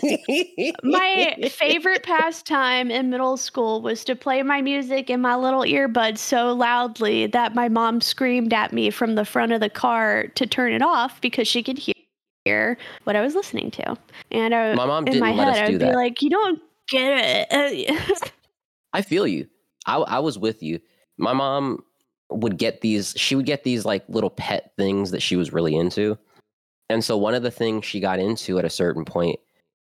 My [laughs] favorite pastime in middle school was to play my music in my little earbuds so loudly that my mom screamed at me from the front of the car to turn it off because she could hear what I was listening to. And I, My mom in didn't my let head, us I do would be that. like, "You don't get it." [laughs] I feel you. I, I was with you. My mom would get these, she would get these like little pet things that she was really into. And so one of the things she got into at a certain point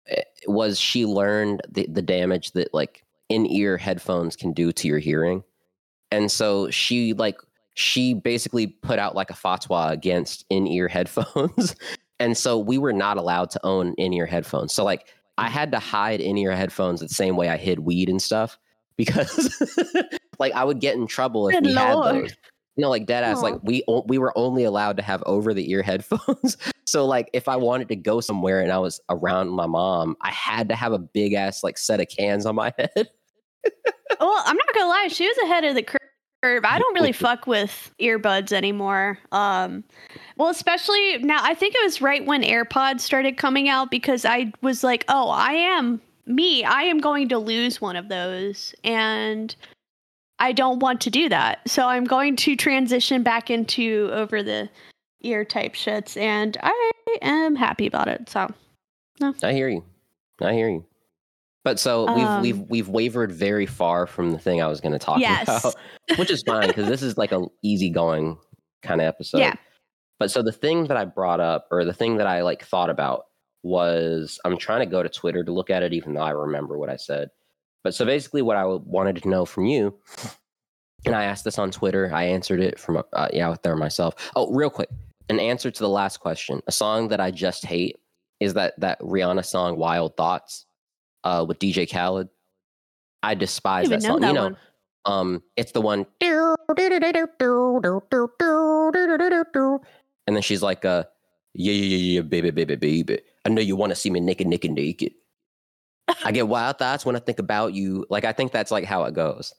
eh, was she learned the, the damage that like in ear headphones can do to your hearing. And so she like, she basically put out like a fatwa against in ear headphones. [laughs] and so we were not allowed to own in ear headphones. So like, I had to hide in ear headphones the same way I hid weed and stuff because [laughs] like I would get in trouble if Good we had those. You know, like dead ass, like we o- we were only allowed to have over the ear [laughs] headphones. so like if I wanted to go somewhere and I was around my mom, I had to have a big ass like set of cans on my [laughs] head. well, I'm not gonna lie, she was ahead of the curve. I don't really [laughs] fuck with earbuds anymore. Um, well, especially now. I think it was right when AirPods started coming out because I was like, "Oh, I am me. I am going to lose one of those," and I don't want to do that. So I'm going to transition back into over the ear type shits, and I am happy about it. So no. I hear you. I hear you. But so we've Um, we've we've wavered very far from the thing I was going to talk Yes. about, which is fine because this is like a easygoing kind of episode. Yeah. But so the thing that I brought up, or the thing that I like thought about, was I'm trying to go to Twitter to look at it, even though I remember what I said. But so basically, what I wanted to know from you, and I asked this on Twitter, I answered it from uh, yeah out there myself. Oh, real quick, an answer to the last question: a song that I just hate is that that Rihanna song "Wild Thoughts" uh, with DJ Khaled. I despise even that song. that you know, one. um, it's the one, and then she's like, uh, "Yeah, yeah, yeah, yeah, baby, baby, baby. I know you want to see me naked, naked, naked. I get wild thoughts when I think about you. Like, I think that's like how it goes.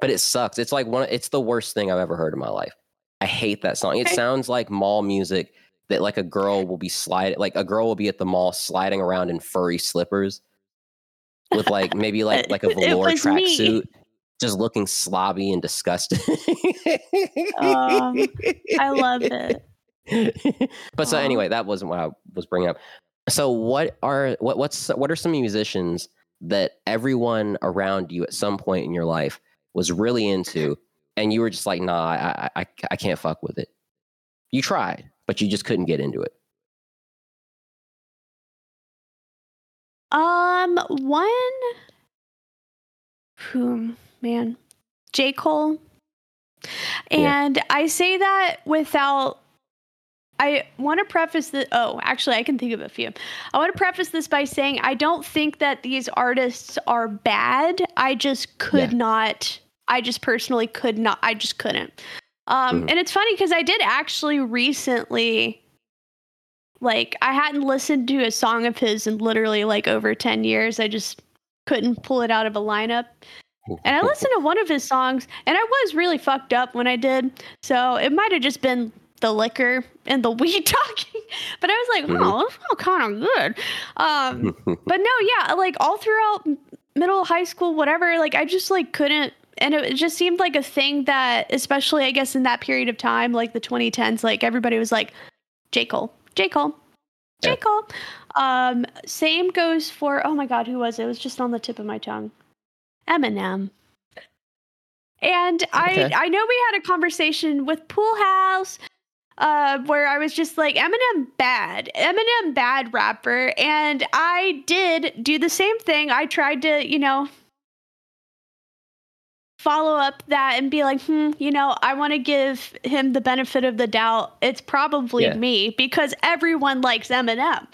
But it sucks. It's like one. It's the worst thing I've ever heard in my life. I hate that song. It sounds like mall music that like a girl will be sliding, like a girl will be at the mall sliding around in furry slippers with like maybe like [laughs] like a velour tracksuit, just looking slobby and disgusting. Um, I love [laughs] it. but so anyway, that wasn't what I was bringing up. So what are what what's what are some musicians that everyone around you at some point in your life was really into, and you were just like, nah, I I, I, can't fuck with it. You tried, but you just couldn't get into it. Um, one, hmm, man, J. Cole. Yeah. And I say that without, I want to preface that. Oh, actually, I can think of a few. I want to preface this by saying I don't think that these artists are bad. I just could Yeah. not, I just personally could not, I just couldn't. Um, Mhm. And it's funny because I did actually recently like I hadn't listened to a song of his in literally like over 10 years. I just couldn't pull it out of a lineup. And I listened to one of his songs and I was really fucked up when I did. So it might have just been the liquor and the [laughs] weed talking. But I was like, Mhm. oh, that's all kind of good. Um, [laughs] but no, yeah, like all throughout middle, high school, whatever, like I just like couldn't and it just seemed like a thing that especially I guess in that period of time, like the 2010s, like everybody was like J. Cole, J. Cole, J. Yeah. Cole. Um, same goes for oh my god, who was it? It was just on the tip of my tongue. Eminem. And Okay. I I know we had a conversation with Pool House uh where I was just like Eminem bad. Eminem bad rapper and I did do the same thing. I tried to, you know, follow up that and be like, hmm, you know, I want to give him the benefit of the doubt. It's probably Yeah. me because everyone likes Eminem.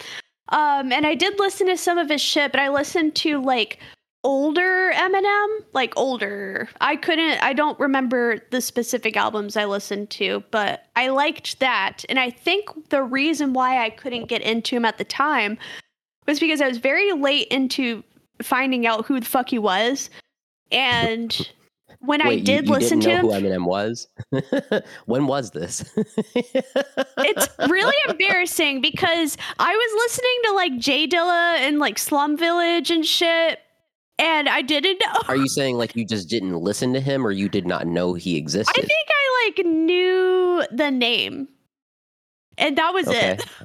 Um, and I did listen to some of his shit, but I listened to like older Eminem, like older. I couldn't, I don't remember the specific albums I listened to, but I liked that. And I think the reason why I couldn't get into him at the time was because I was very late into finding out who the fuck he was. And when I Wait, you- did you, listen didn't to know him, who Eminem was. [laughs] when was this? it's really [laughs] embarrassing because I was listening to like Jay Dilla and like Slum Village and shit, and I didn't know. Are you saying like you just didn't listen to him, or you did not know he existed? I think I like knew the name, and that was Okay. it. [laughs]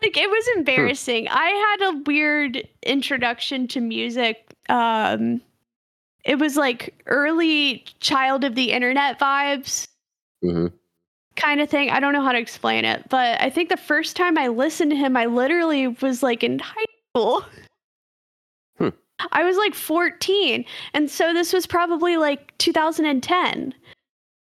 Like it was embarrassing. I had a weird introduction to music. Um, it was like early child of the internet vibes. Mhm. kind of thing. I don't know how to explain it, but I think the first time I listened to him, I literally was like in high school. [laughs] I was like 14. And so this was probably like 2010.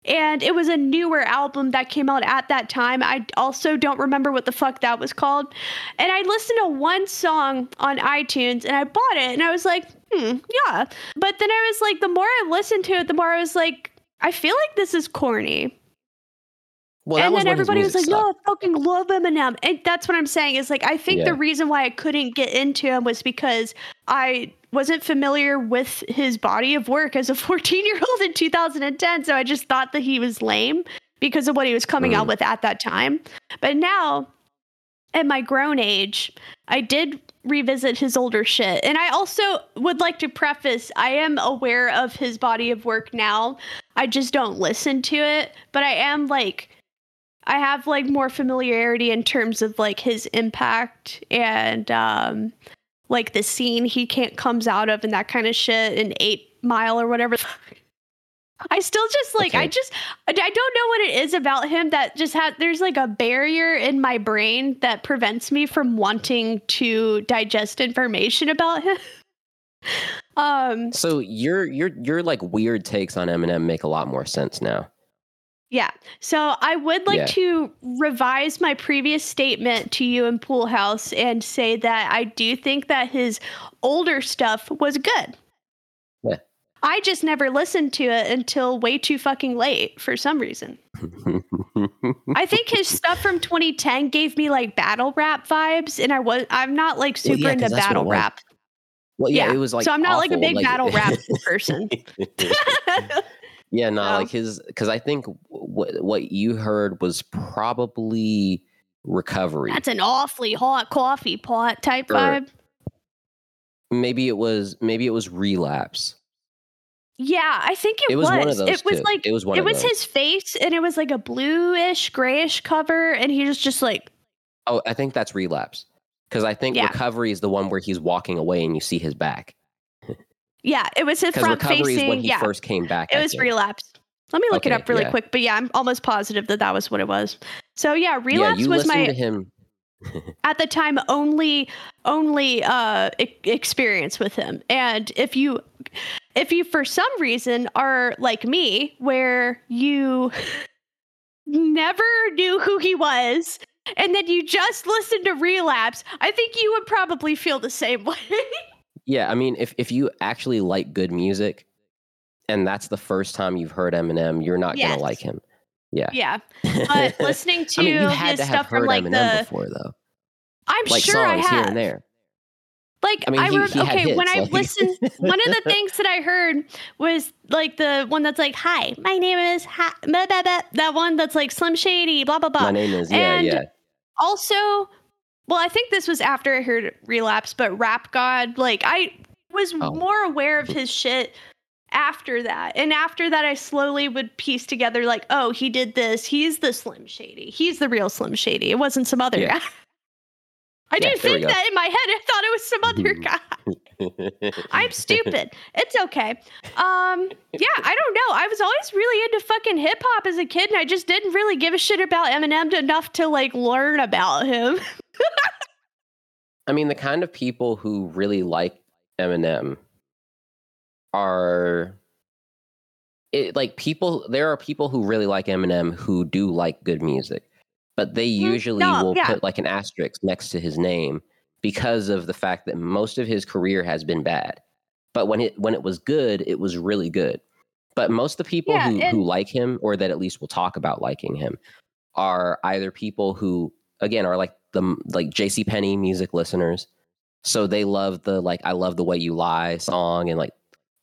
And it was a newer album that came out at that time. I also don't remember what the fuck that was called. And I listened to one song on iTunes and I bought it and I was like, hmm, yeah. But then I was like, the more I listened to it, the more I was like, I feel like this is corny Well, and then everybody was like, "No. I fucking love Eminem," and that's what I'm saying. Is like I think Yeah. the reason why I couldn't get into him was because I wasn't familiar with his body of work as a [laughs] 14 year old in 2010. So I just thought that he was lame because of what he was coming out Mm. with at that time. But now, at my grown age, I did revisit his older shit. And I also would like to preface I am aware of his body of work now. I just don't listen to it, but I am like I have like more familiarity in terms of like his impact and um like the scene he can't comes out of and that kind of shit in 8 Mile or whatever. I still just like I just I don't know what it is about him that just had there's like a barrier in my brain that prevents me from wanting to digest information about him. [laughs] um So your your your like weird takes on Eminem make a lot more sense now. Yeah. So I would like Yeah. to revise my previous statement to you in Pool House and say that I do think that his older stuff was good. Yeah. I just never listened to it until way too fucking late for some reason. [laughs] I think his stuff from 2010 gave me like battle rap vibes, and I was I'm not like Well, super into that's what it battle rap. well, yeah, Yeah, it was like so I'm not like a awful, big battle rap [laughs] person. [laughs] yeah, no, So- like his because I think what what you heard was probably recovery. That's an awfully hot coffee pot type Sure. vibe. maybe it was maybe it was relapse. Yeah, I think it, It was one of those It was two. like It was one it was those. his face, and it was like a bluish, grayish cover, and he was just like, Oh, I think that's relapse. Because I think Yeah. recovery is the one where he's walking away and you see his back. Yeah, it was his front recovery facing. is when he yeah, first came back. it I was think. relapse. Let me look it up really yeah. quick, but yeah, I'm almost positive that that was what it was. So yeah, Yeah, relapse you was my to him. [laughs] at the time only only uh e- experience with him and if you if you for some reason are like me where you [laughs] never knew who he was and then you just listened to relapse i think you would probably feel the same [laughs] way Yeah, I mean, if if you actually like good music, and that's the first time you've heard Eminem, you're not Yes. gonna like him. Yeah. yeah but [laughs] listening to I mean, you had his to have stuff from like Eminem the before, though. i'm Like sure i songs here have and there. Like I mean, I, he- he okay, when hits, I like- listened, one of the [laughs] things that I heard was like the one that's like, "Hi, my name is ha- blah, blah, blah," that one that's like Slim Shady, blah blah blah. My name is yeah, and- yeah. Also, well, I think this was after I heard Relapse, but Rap God, like I was Oh. more aware of his shit after that, and after that, I slowly would piece together like, oh, he did this. He's the Slim Shady. He's the real Slim Shady. It wasn't some other Yeah. guy. [laughs] I Yeah, didn't think that in my head. I thought it was some other guy. [laughs] I'm stupid. It's okay. Um, yeah, I don't know. I was always really into fucking hip hop as a kid, and I just didn't really give a shit about Eminem enough to like learn about him. [laughs] I mean, the kind of people who really like Eminem are it, like people. There are people who really like Eminem who do like good music, but they mm, usually no, will yeah. put like an asterisk next to his name because of the fact that most of his career has been bad. But when it when it was good, it was really good. But most of the people Yeah, who, and- who like him, or that at least will talk about liking him, are either people who again are like the like JC Penney music listeners. So they love the like I love the way you lie song and like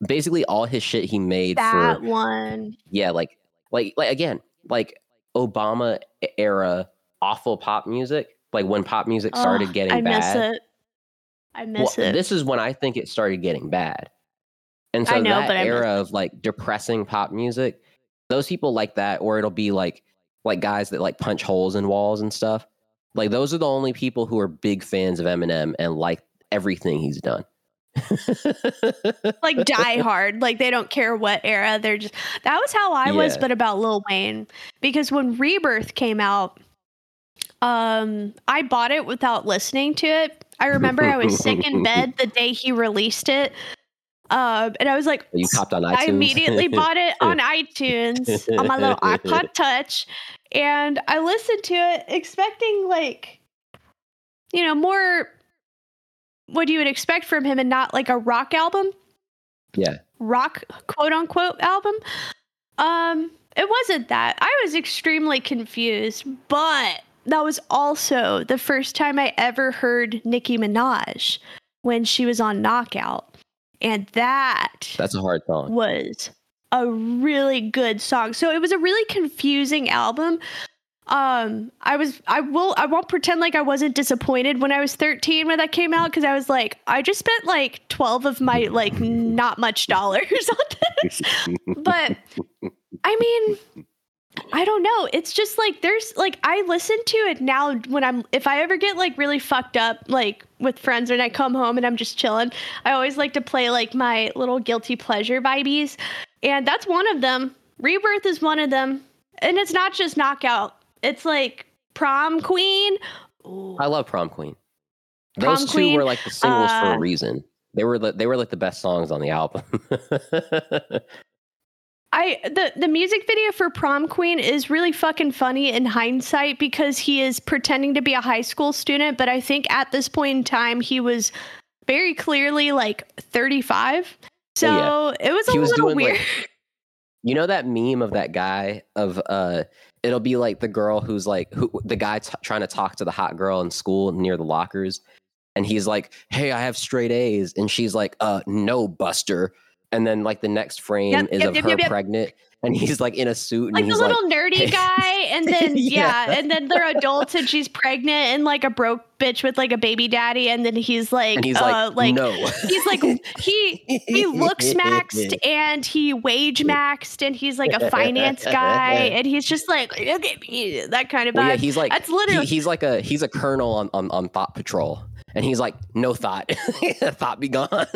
basically all his shit he made that for one. yeah, like like like again, like Obama era awful pop music, like when pop music started Ugh, getting I bad. miss it. I miss well, it. This is when I think it started getting bad. And so know, that era of like depressing pop music, those people like that, or it'll be like like guys that like punch holes in walls and stuff. Like those are the only people who are big fans of Eminem and like everything he's done. like [laughs] die hard. Like they don't care what era. They're just that was how I was, but about Lil Wayne. Because when Rebirth came out, um, I bought it without listening to it. I remember I was sick in [laughs] bed the day he released it. Um, and I was like, you copped on iTunes. I immediately bought it on [laughs] iTunes on my little iPod [laughs] Touch, and I listened to it expecting like, you know, more what you would expect from him, and not like a rock album, yeah. rock quote unquote album. Um, it wasn't that. I was extremely confused, but that was also the first time I ever heard Nicki Minaj when she was on Knockout. And that That's a hard song. was a really good song. So it was a really confusing album. Um, I was I will I won't pretend like I wasn't disappointed when I was 13 when that came out because I was like I just spent like 12 of my like not much dollars [laughs] on this. [laughs] but I mean I don't know. It's just like there's like I listen to it now when I'm if I ever get like really fucked up like with friends and I come home and I'm just chilling. I always like to play like my little guilty pleasure vibes, and that's one of them. Rebirth is one of them, and it's not just knockout. It's like prom queen. Ooh. I love Prom Queen. Prom Those two Queen, were like the singles for uh, a reason. They were the, they were like the best songs on the album. [laughs] I the the music video for Prom Queen is really fucking funny in hindsight because he is pretending to be a high school student, but I think at this point in time he was very clearly like 35. So Oh, it was a He little weird. like, [laughs] you know that meme of that guy of uh it'll be like the girl who's like who the guy t- trying to talk to the hot girl in school near the lockers and he's like hey i have straight a's and she's like uh no buster and then like the next frame Yep, is yep, of yep, her pregnant and he's like in a suit and like the he's little like nerdy "Hey." [laughs] guy, and then [laughs] yeah. Yeah. and then they're adults and she's pregnant and like a broke bitch with like a baby daddy, and then he's like, and he's uh, like, like no he's like he he looks maxed [laughs] and he wage maxed and he's like a finance guy and he's just like look at me that kind of vibe. well, yeah he's like That's he- literally he's like a he's a colonel on, on on thought patrol and he's like no thought thought be gone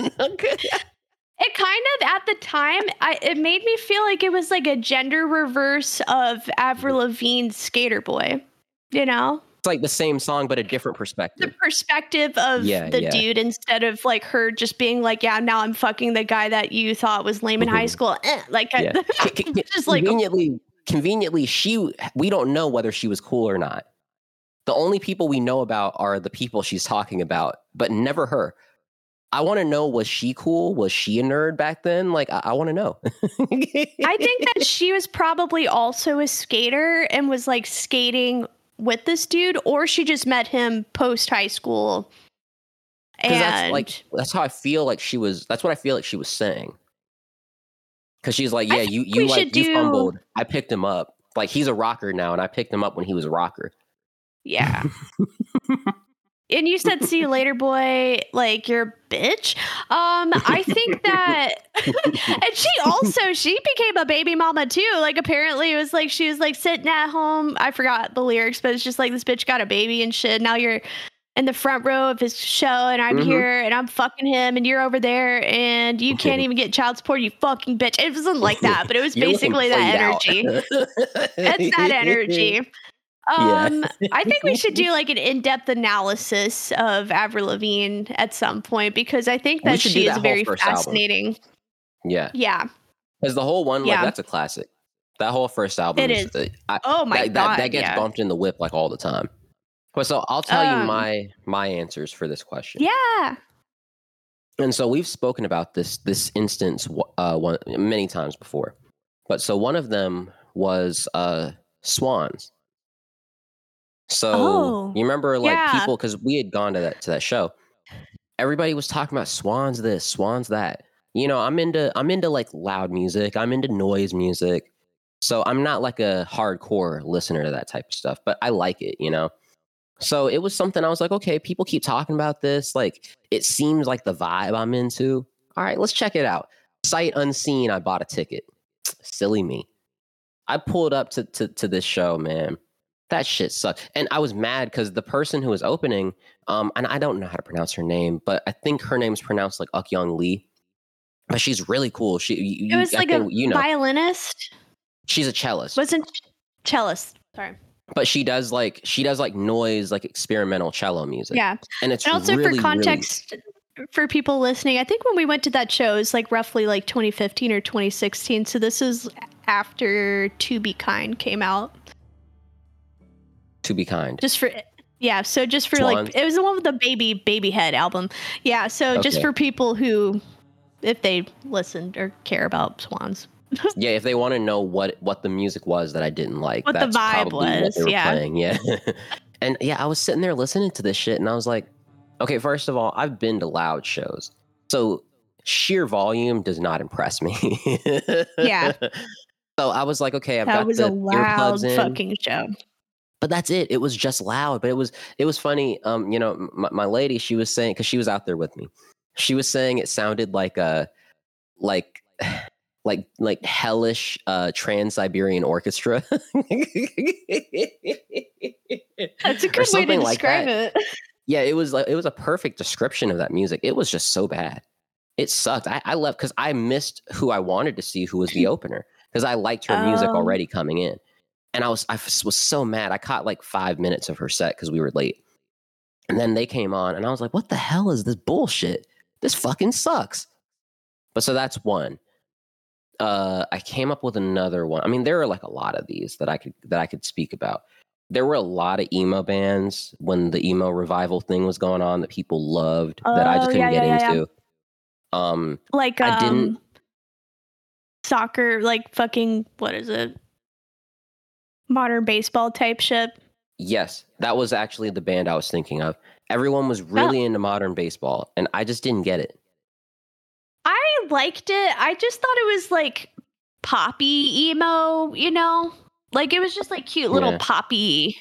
it kind of at the time I, it made me feel like it was like a gender reverse of Avril Lavigne's Skater Boy. You know, it's like the same song but a different perspective. the perspective of Yeah, the yeah. dude instead of like her just being like, yeah, now I'm fucking the guy that you thought was lame in high Mhm. school. Eh, like, Yeah. I, C- c- just like conveniently conveniently she we don't know whether she was cool or not the only people we know about are the people she's talking about but never her i want to know was she cool? Was she a nerd back then? Like i, I want to know. I think that she was probably also a skater and was like skating with this dude, or she just met him post high school. And that's like that's how i feel like she was that's what i feel like she was saying. Because she's like yeah you you like you do- fumbled. I picked him up. Like he's a rocker now and i picked him up when he was a rocker. Yeah. [laughs] and you said see you later, boy, like you're a bitch. Um, I think [laughs] that [laughs] and she also she became a baby mama too. Like apparently it was like she was like sitting at home. I forgot the lyrics, but it's just like this bitch got a baby and shit. Now you're in the front row of his show and I'm Mhm. here and I'm fucking him and you're over there and you can't [laughs] even get child support, you fucking bitch. It wasn't like that, but it was basically that energy. It's that energy. Yeah. Um, [laughs] I think we should do like an in-depth analysis of Avril Lavigne at some point because I think that she that is very first album. fascinating. yeah Yeah. Because the whole one, like Yeah. that's a classic. That whole first album, It is. uh, I, Oh my that, god. that, that gets yeah. bumped in the whip like all the time. But so I'll tell you Um, my my answers for this question. Yeah. And so we've spoken about this this instance uh, one, many times before. But so one of them was uh, swans. So Oh, you remember like yeah. people because we had gone to that to that show. Everybody was talking about swans this, swans that. You know, I'm into I'm into like loud music. I'm into noise music. So I'm not like a hardcore listener to that type of stuff, but I like it, you know. So it was something I was like, okay, people keep talking about this. Like it seems like the vibe I'm into. All right, let's check it out. Sight unseen, I bought a ticket. Silly me. I pulled up to to, to this show, man. That shit sucked. And I was mad because the person who was opening, um, and I don't know how to pronounce her name, but I think her name's pronounced like Okkyung Lee. But she's really cool. She you, It was I like a you know violinist. she's a cellist. Wasn't cellist. Sorry. but she does like she does like noise like experimental cello music. Yeah. And it's And also really, for really- context for people listening, I think when we went to that show, it was like roughly like 2015 or 2016. So this is after To Be Kind came out. To be kind. Just for yeah, so just for Swans. like it was the one with the baby baby head album. Yeah, so just for people who if they listened or care about swans. [laughs] yeah, if they want to know what what the music was that I didn't like, What the that's vibe probably what was, they were yeah. playing. Yeah. [laughs] and yeah, I was sitting there listening to this shit and I was like, okay, first of all, I've been to loud shows. So sheer volume does not impress me. Yeah. [laughs] So I was like, okay, I've that got was the a loud earplugs in. fucking show. But that's it it was just loud but it was it was funny um you know my, my lady she was saying because she was out there with me she was saying it sounded like a like [sighs] like like hellish uh trans-siberian orchestra [laughs] That's a good way to like describe that. it. yeah it was like it was a perfect description of that music it was just so bad it sucked i, I left because i missed who i wanted to see who was the [laughs] opener because i liked her music Oh. already coming in and i was i was so mad i caught like five minutes of her set because we were late. And then they came on and i was like what the hell is this bullshit? This fucking sucks. But so that's one. Uh i came up with another one. I mean there are like a lot of these that i could that i could speak about. There were a lot of emo bands when the emo revival thing was going on that people loved that I just Oh, couldn't yeah, get yeah, yeah, into. Um, Like um, I didn't- soccer, like fucking what is it? Modern baseball type shit. yes, that was actually the band I was thinking of. Everyone was oh. really into modern baseball, and I just didn't get it. I liked it. I just thought it was like poppy emo, you know? Like it was just like cute little Yeah. poppy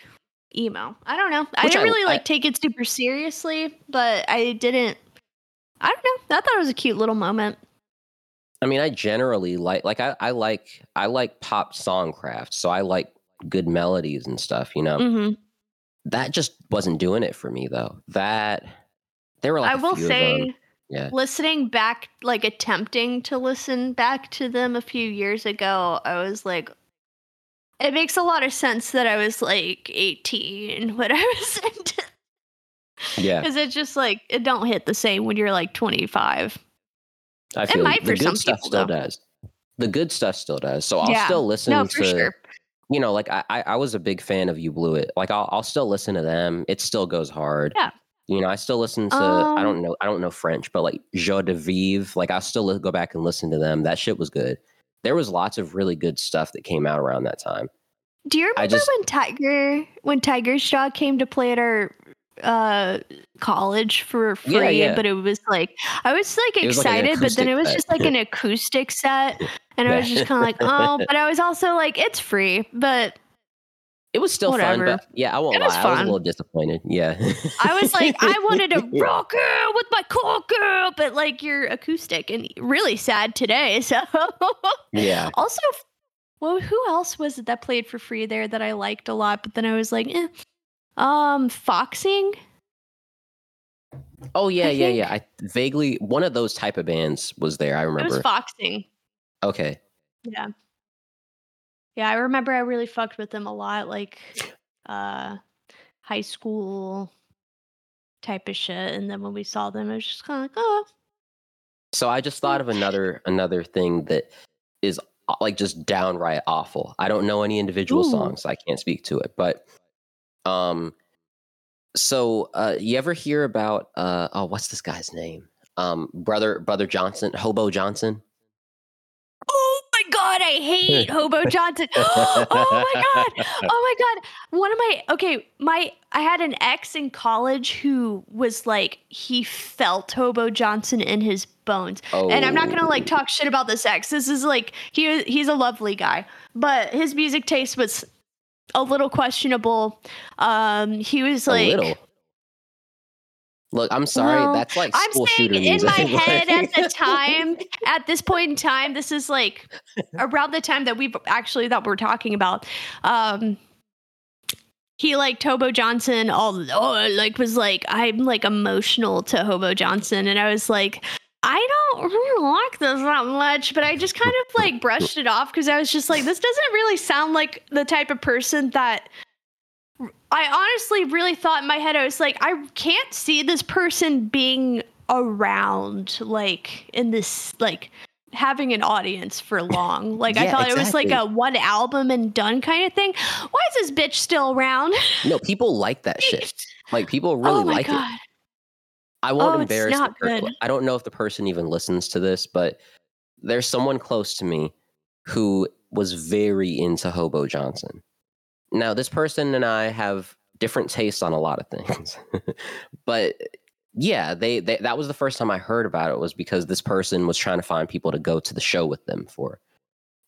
emo. I don't know. I didn't I- really I- like take it super seriously, but I didn't I don't know. I thought it was a cute little moment. I mean, I generally like like I, I like I like pop songcraft, so I like good melodies and stuff. You know, hmm that just wasn't doing it for me though. That there were like I a will few of them. say Yeah. listening back like attempting to listen back to them a few years ago, I was like it makes a lot of sense that I was like 18 when [laughs] I was into yeah, Because it's just like it don't hit the same when you're like 25. I feel might the for good some stuff people, still though. does. The good stuff still does. So I'll Yeah. still listen No, to for sure. You know, like I, I I was a big fan of You Blew It. Like I'll I'll still listen to them. It still goes hard. Yeah. You know, I still listen to I Um, don't know I don't know French, but like Joie de Vivre, like I'll still go back and listen to them. That shit was good. There was lots of really good stuff that came out around that time. Do you remember just- when Tiger when Tigers Jaw came to play at our uh college for free? Yeah, yeah. But it was like I was like was like excited, but then it was set. just like an [laughs] acoustic set. And I was just kind of like, oh, [laughs] but I was also like, it's free. But It was still Whatever. fun, but yeah, I won't It was lie. I was a little disappointed. Yeah. I was like, [laughs] I wanted a rock girl with my cool girl, but like you're acoustic and really sad today. So yeah. Also, well, who else was it that played for free there that I liked a lot? But then I was like, eh. Um, Foxing. Oh yeah, I yeah, think- yeah. I vaguely one of those type of bands was there. I It was remember. Foxing. okay. Yeah. Yeah, I remember I really fucked with them a lot, like uh high school type of shit. And then when we saw them, it was just kind of like, oh, So I just thought of another another thing that is uh, like just downright awful. I don't know any individual Ooh. songs. So I can't speak to it, but um so uh you ever hear about uh oh what's this guy's name? Um brother brother Johnson, Hobo Johnson? oh my god, I hate Hobo Johnson. [gasps] oh my god. [laughs] Oh my god. One of my okay, my I had an ex in college who was like he felt Hobo Johnson in his bones. And I'm not going to like Oh. talk shit about this ex. This is like he he's a lovely guy, but his music taste was a little questionable. Um he was like little. Look, I'm sorry. Well, that's like I'm saying shooter in music. my [laughs] head at the time, at this point in time, this is like around the time that we've actually that we're talking about. Um he like Hobo Johnson all oh, like was like I'm like emotional to Hobo Johnson and I was like I don't really like this that much, but I just kind of like brushed it off because I was just like, this doesn't really sound like the type of person that I honestly really thought in my head, I was like, I can't see this person being around, like in this, like having an audience for long. Like I Yeah, thought it was like a one album and done kind of thing. Why is this bitch still around? no, people like that [laughs] shit. Like people oh really oh like it. I won't Oh, embarrass the not person. good. I don't know if the person even listens to this, but there's someone close to me who was very into Hobo Johnson. Now, this person and I have different tastes on a lot of things, [laughs] but yeah, they, they that was the first time I heard about it was because this person was trying to find people to go to the show with them for,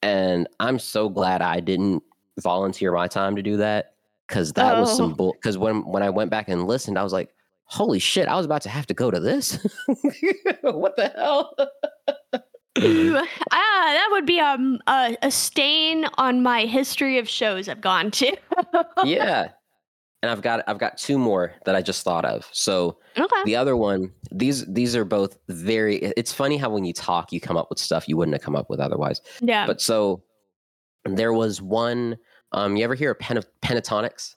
and I'm so glad I didn't volunteer my time to do that because that was some Oh. bull. Because when when I went back and listened, I was like, holy shit, I was about to have to go to this. [laughs] what the hell? Ooh, [laughs] ah, that would be um, a, a stain on my history of shows I've gone to. [laughs] yeah. And I've got I've got two more that I just thought of. So okay. the other one, these these are both very it's funny how when you talk you come up with stuff you wouldn't have come up with otherwise. Yeah. But so there was one um you ever hear of pen- of Pentatonix?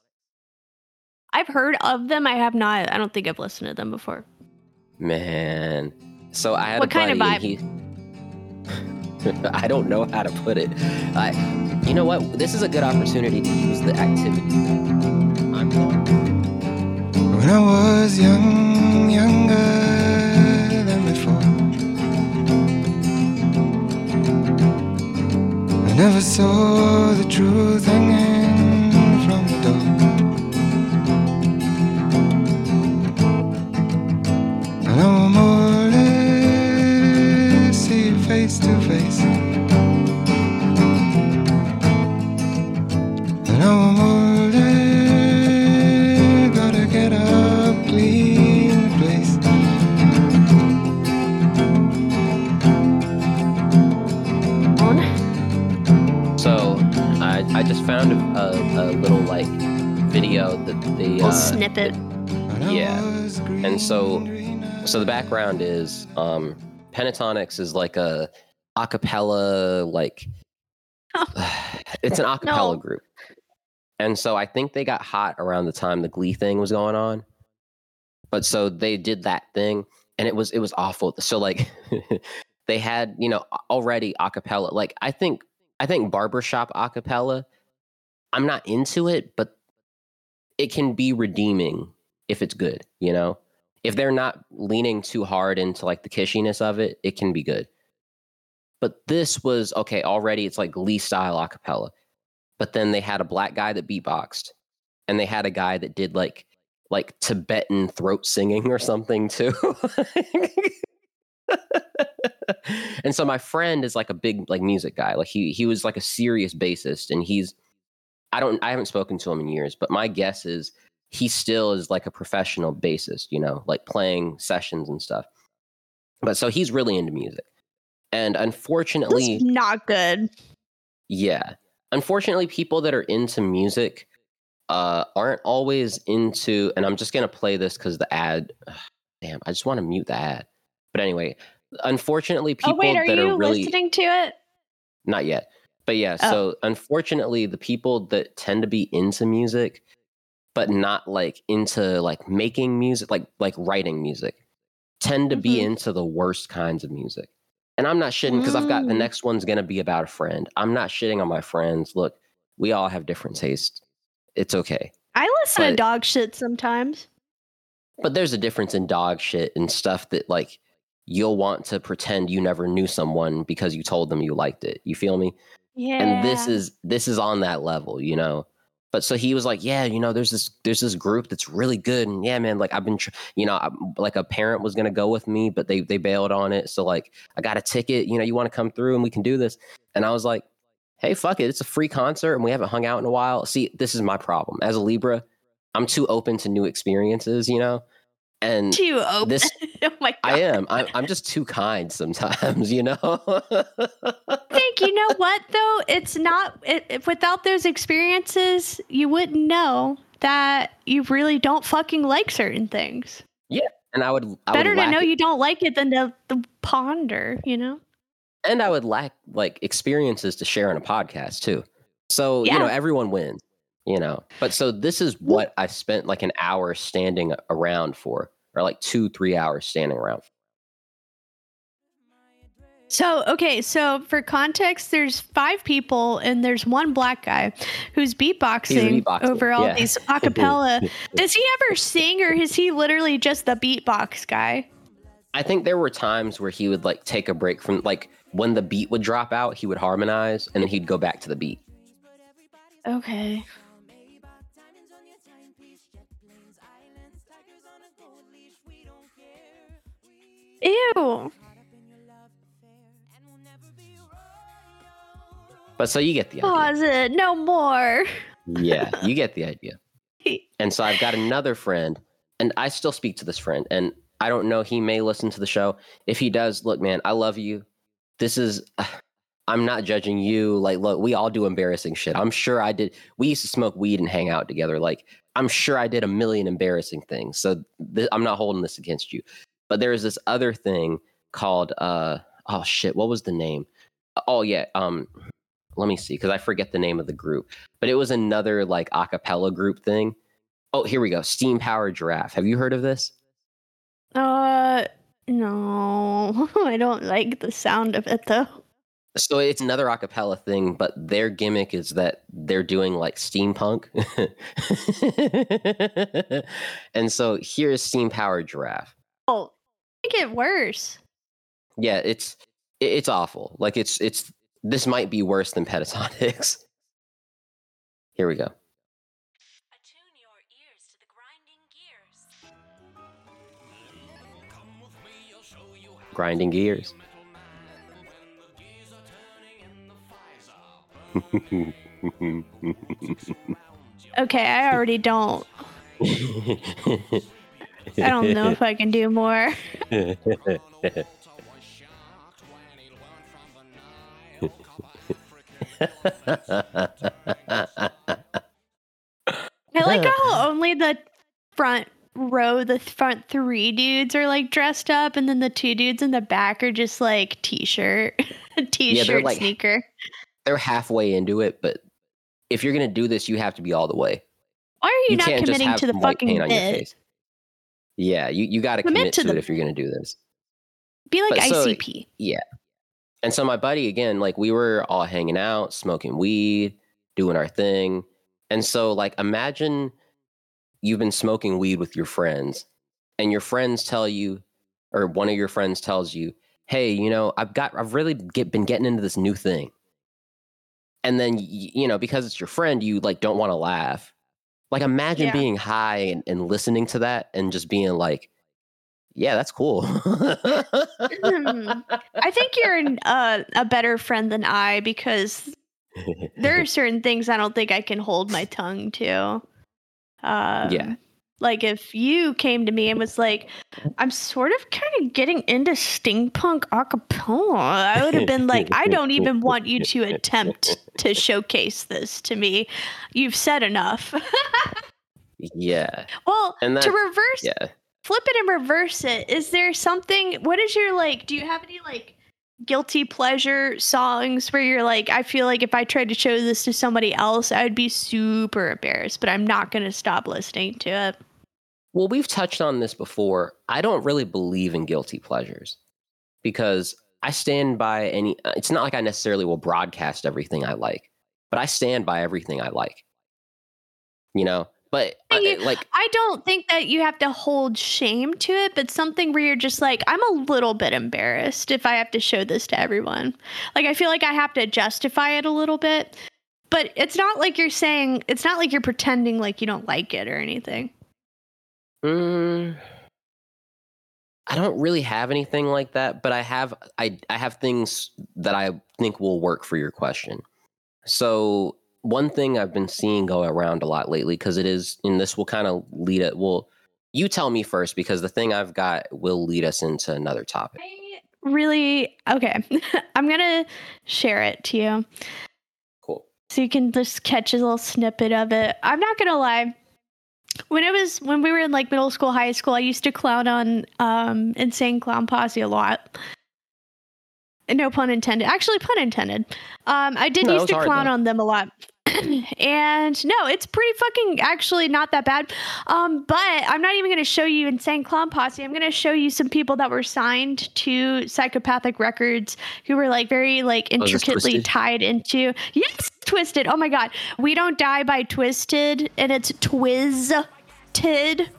I've heard of them. I have not. I don't think I've listened to them before. Man. So I had What a kind of buddy he [laughs] I don't know how to put it. I you know what? This is a good opportunity to use the activity. I'm going When I was young, younger than before, I never saw the truth hanging And more or less see you face to face. No more or less gotta get up, clean the place. So I, I just found a, a, a little like video that the Little uh, snippet. When I Yeah. And so- green, green so the background is um Pentatonix is like a acapella like [sighs] it's an acapella [laughs] No. group. And so i think they got hot around the time the glee thing was going on. But so they did that thing and it was it was awful. So like [laughs] they had you know already acapella like i think i think barbershop acapella i'm not into it but it can be redeeming if it's good you know if they're not leaning too hard into like the kishiness of it, it can be good. But this was okay, already it's like Lee style acapella. But then they had a black guy that beatboxed and they had a guy that did like like Tibetan throat singing or something too. [laughs] and so my friend is like a big like music guy. Like he he was like a serious bassist and he's I don't I haven't spoken to him in years, but my guess is he still is like a professional bassist, you know, like playing sessions and stuff. But so he's really into music. And unfortunately, That's not good. yeah. Unfortunately, people that are into music uh, aren't always into, and I'm just going to play this because the ad, [sighs] damn, I just want to mute the ad. But anyway, unfortunately, people oh wait, are that you are really, listening to it? not yet. But yeah, Oh. so unfortunately, the people that tend to be into music, but not like into like making music, like like writing music, tend to be Mhm. into the worst kinds of music. And I'm not shitting because I've got the Mm. next one's gonna be about a friend. I'm not shitting on my friends. Look, we all have different tastes. It's okay. I listen to dog shit sometimes. But there's a difference in dog shit and stuff that like you'll want to pretend you never knew someone because you told them you liked it. You feel me? Yeah. and this is this is on that level you know but so he was like yeah you know there's this there's this group that's really good and yeah man like i've been tr- you know i like a parent was gonna go with me but they they bailed on it. So like i got a ticket you know you want to come through and we can do this. And i was like hey fuck it it's a free concert and we haven't hung out in a while. See this is my problem. As a libra i'm too open to new experiences you know and too open. this- [laughs] oh my god. i am I'm, I'm just too kind sometimes you know [laughs] think you know what though it's not it, it- without those experiences you wouldn't know that you really don't fucking like certain things Yeah, and i would I better would to know it. you don't like it than to, to ponder you know and I would lack like experiences to share in a podcast too. So you know, everyone wins. You know, but so this is what I spent like an hour standing around for, or like two, three hours standing around. For. so okay so for context there's five people and there's one black guy who's beatboxing, beatboxer, over all yeah. these [laughs] acapella [laughs] does he ever sing or is he literally just the beatbox guy I think there were times where he would like take a break from like when the beat would drop out, he would harmonize, and then he'd go back to the beat. okay ew But so you get the idea. pause it no more yeah, [laughs] you get the idea. And so I've got another friend, and I still speak to this friend, and I don't know, he may listen to the show. If he does, look, man, I love you. This is, [sighs] I'm not judging you. Like, look, we all do embarrassing shit. I'm sure I did. We used to smoke weed and hang out together. Like, I'm sure I did a million embarrassing things. So th- I'm not holding this against you. But there's this other thing called, uh, oh shit, what was the name? Oh, yeah. Um, let me see, because I forget the name of the group but it was another like a cappella group thing. Oh, here we go. Steam Powered Giraffe. Have you heard of this? Uh, no, [laughs] I don't like the sound of it though. So it's another a cappella thing, but their gimmick is that they're doing like steampunk. [laughs] and so here's Steam Powered Giraffe. Oh, make it worse. Yeah, it's it's awful. Like it's it's this might be worse than Pentatonix. [laughs] Here we go. Attune your ears to the grinding gears. Grinding gears. [laughs] Okay, I already don't. [laughs] I don't know if I can do more. [laughs] I like how [laughs] oh, only the front row, the front three dudes are like dressed up, and then the two dudes in the back are just like t-shirt, [laughs] t-shirt, like- sneaker. They're halfway into it, but if you're gonna do this, you have to be all the way. Why are you, not can't committing to the fucking paint bit? Yeah, you, you got to Commit commit to to, it if you're going to do this. Be like But so- ICP. Yeah. And so my buddy, again, like we were all hanging out, smoking weed, doing our thing. And so, like, imagine you've been smoking weed with your friends, and your friends tell you, or one of your friends tells you, hey, you know, I've got, I've really get, been getting into this new thing. And then, you know, because it's your friend, you like don't want to laugh. Like, imagine Yeah. being high and, and listening to that and just being like, yeah, that's cool. Hmm. I think you're uh, a better friend than I because there are [laughs] certain things I don't think I can hold my tongue to. Um, Like if you came to me and was like, I'm sort of kind of getting into steampunk acapella, I would have been like, I don't even want you to attempt to showcase this to me. You've said enough. yeah. well, And to reverse Yeah. flip it and reverse it. Is there something? What is your like? Do you have any like guilty pleasure songs where you're like, I feel like if I tried to show this to somebody else, I would be super embarrassed, but I'm not going to stop listening to it. Well, we've touched on this before. I don't really believe in guilty pleasures because I stand by any. uh, It's not like I necessarily will broadcast everything I like, but I stand by everything I like. You know, But I, You- like, I don't think that you have to hold shame to it, but something where you're just like, I'm a little bit embarrassed if I have to show this to everyone. Like, I feel like I have to justify it a little bit, but it's not like you're saying, it's not like you're pretending like you don't like it or anything. Mm, I don't really have anything like that, but I have I I have things that I think will work for your question. So one thing I've been seeing go around a lot lately, because it is, and this will kind of lead it. Well, you tell me first, because the thing I've got will lead us into another topic. I really, okay. [laughs] I'm going to share it to you Cool. so you can just catch a little snippet of it. I'm not going to lie. When it was when we were in like middle school, high school, I used to clown on um Insane Clown Posse a lot. No pun intended. Actually, pun intended. Um, I did No, used to hard, clown though. on them a lot. [clears throat] and no, it's pretty fucking actually not that bad. Um, but I'm not even going to show you Insane Clown Posse. I'm going to show you some people that were signed to Psychopathic Records who were like very like Oh, intricately tied into. Yes, Twiztid. Oh my god, we don't die by Twiztid, and it's Twiztid.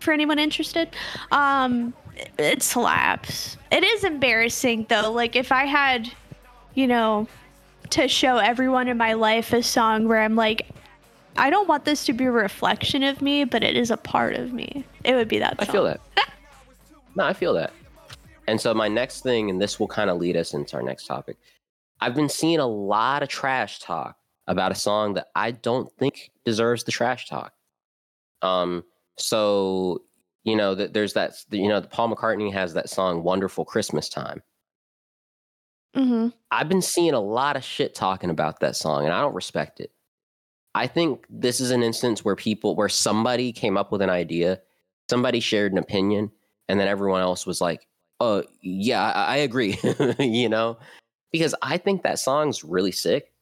For anyone interested, um, it- it slaps. It is embarrassing though. Like if I had, you know, to show everyone in my life a song where I'm like, I don't want this to be a reflection of me, but it is a part of me. It would be that. I feel that. no, I feel that. And so my next thing, and this will kind of lead us into our next topic. I've been seeing a lot of trash talk about a song that I don't think deserves the trash talk. Um, so you know that there's that you know Paul McCartney has that song "Wonderful Christmas Time." hmm I've been seeing a lot of shit talking about that song, and I don't respect it. I think this is an instance where people, where somebody came up with an idea, somebody shared an opinion, and then everyone else was like, "Oh, yeah, I, I agree," [laughs] you know, because I think that song's really sick.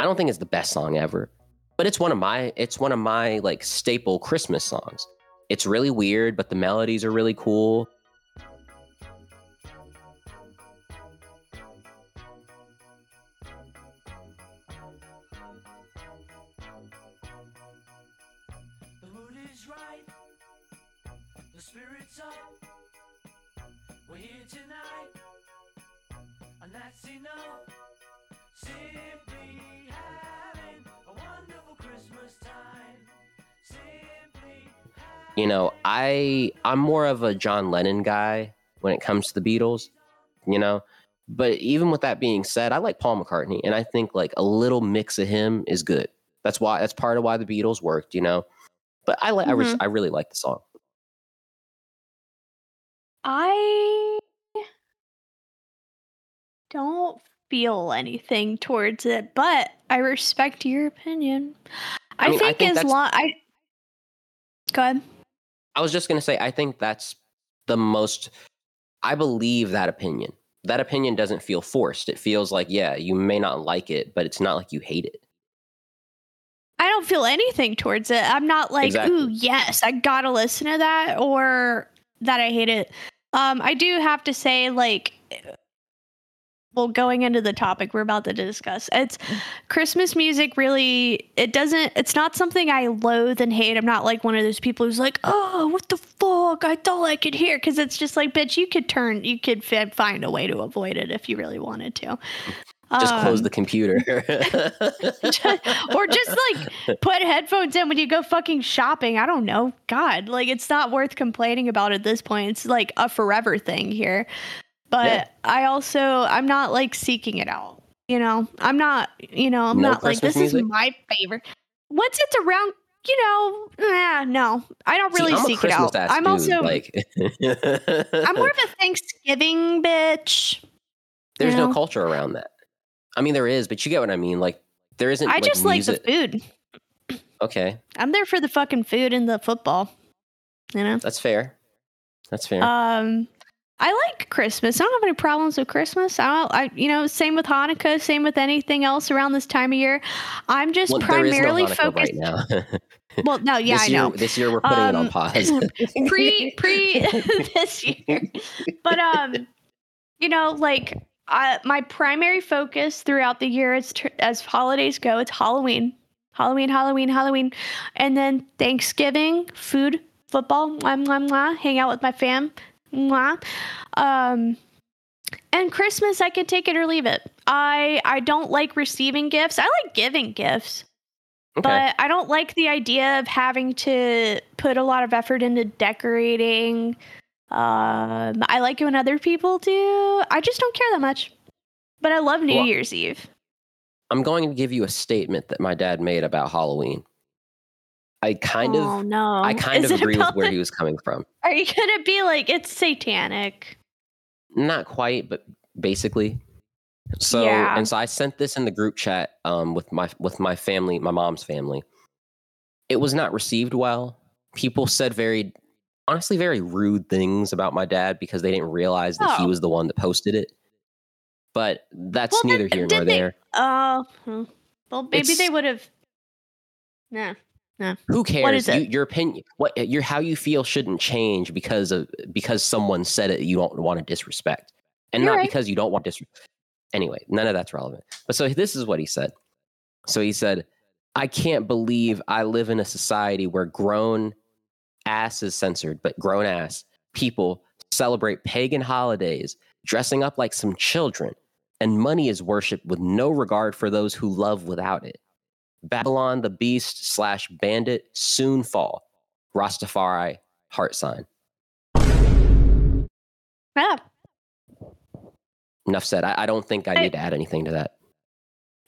I don't think it's the best song ever, but it's one of my, it's one of my like staple Christmas songs. It's really weird, but the melodies are really cool. You know i i'm more of a john lennon guy when it comes to the beatles you know? But even with that being said i like paul mccartney and i think like a little mix of him is good. That's why that's part of why the beatles worked you know? But i like I, res- mm-hmm. I really like the song. I don't feel anything towards it, but I respect your opinion. I, I mean, I think, think as long I go ahead. i was just going to say i think that's the most i believe that opinion that opinion doesn't feel forced it feels like yeah you may not like it but it's not like you hate it I don't feel anything towards it. I'm not like, Exactly. ooh, yes, I gotta listen to that or that I hate it. Um, I do have to say, like, well, going into the topic we're about to discuss, it's Christmas music really, it doesn't, it's not something I loathe and hate. I'm not like one of those people who's like, oh, what the fuck? I thought I could hear. Cause it's just like, bitch, you could turn, you could fi- find a way to avoid it if you really wanted to. just close Um, the computer [laughs] or just like put headphones in when you go fucking shopping. I don't know. God, like it's not worth complaining about at this point. It's like a forever thing here. But Yeah. I also I'm not like seeking it out. You know, I'm not. You know, I'm No not like this music? is my favorite. Once it's around, you know, eh, no, I don't really I'm seek it out. I'm dude, also like I'm more of a [laughs] Thanksgiving bitch. There's you no culture around that. I mean, there is, but you get what I mean. Like, there isn't. I just like the food. Okay, I'm there for the fucking food and the football. You know. that's fair. That's fair. Um, I like Christmas. I don't have any problems with Christmas. I don't. I you know, same with Hanukkah. Same with anything else around this time of year. I'm just Well, is no primarily focused. right now. [laughs] Well, no, yeah, this I year, know. This year, we're putting it on Um, pause. [laughs] pre [laughs] pre this year, but um, you know, like I, my primary focus throughout the year is tr- as holidays go, it's Halloween. Halloween, Halloween, Halloween. And then Thanksgiving, food, football, mwah, mwah, mwah, hang out with my fam. Mwah. Um, and Christmas, I can take it or leave it. I I don't like receiving gifts. I like giving gifts. Okay. But I don't like the idea of having to put a lot of effort into decorating. Um, I like it when other people do. I just don't care that much. But I love New Well- Year's Eve. I'm going to give you a statement that my dad made about Halloween. I kind oh of no! I kind Is of agree with where the- he was coming from. Are you gonna be like it's satanic? Not quite, but basically. So Yeah. and so I sent this in the group chat um, with my with my family, my mom's family. It was not received well. People said very honestly very rude things about my dad because they didn't realize that he Oh. was the one that posted it. But that's Well, neither did- here nor they- there. Oh, hmm. well, maybe they would have. Nah. Who cares? is it? You, your opinion, what your how you feel shouldn't change because of because someone said it. You don't want to disrespect, and You're not right. because you don't want disrespect. Anyway, none of that's relevant. But so this is what he said. So he said, "I can't believe I live in a society where grown ass is censored, but grown ass people celebrate pagan holidays, dressing up like some children, and money is worshipped with no regard for those who love without it." Babylon the beast slash bandit soon fall. Rastafari heart sign. Yeah. Enough said. I, I don't think I I- need to add anything to that.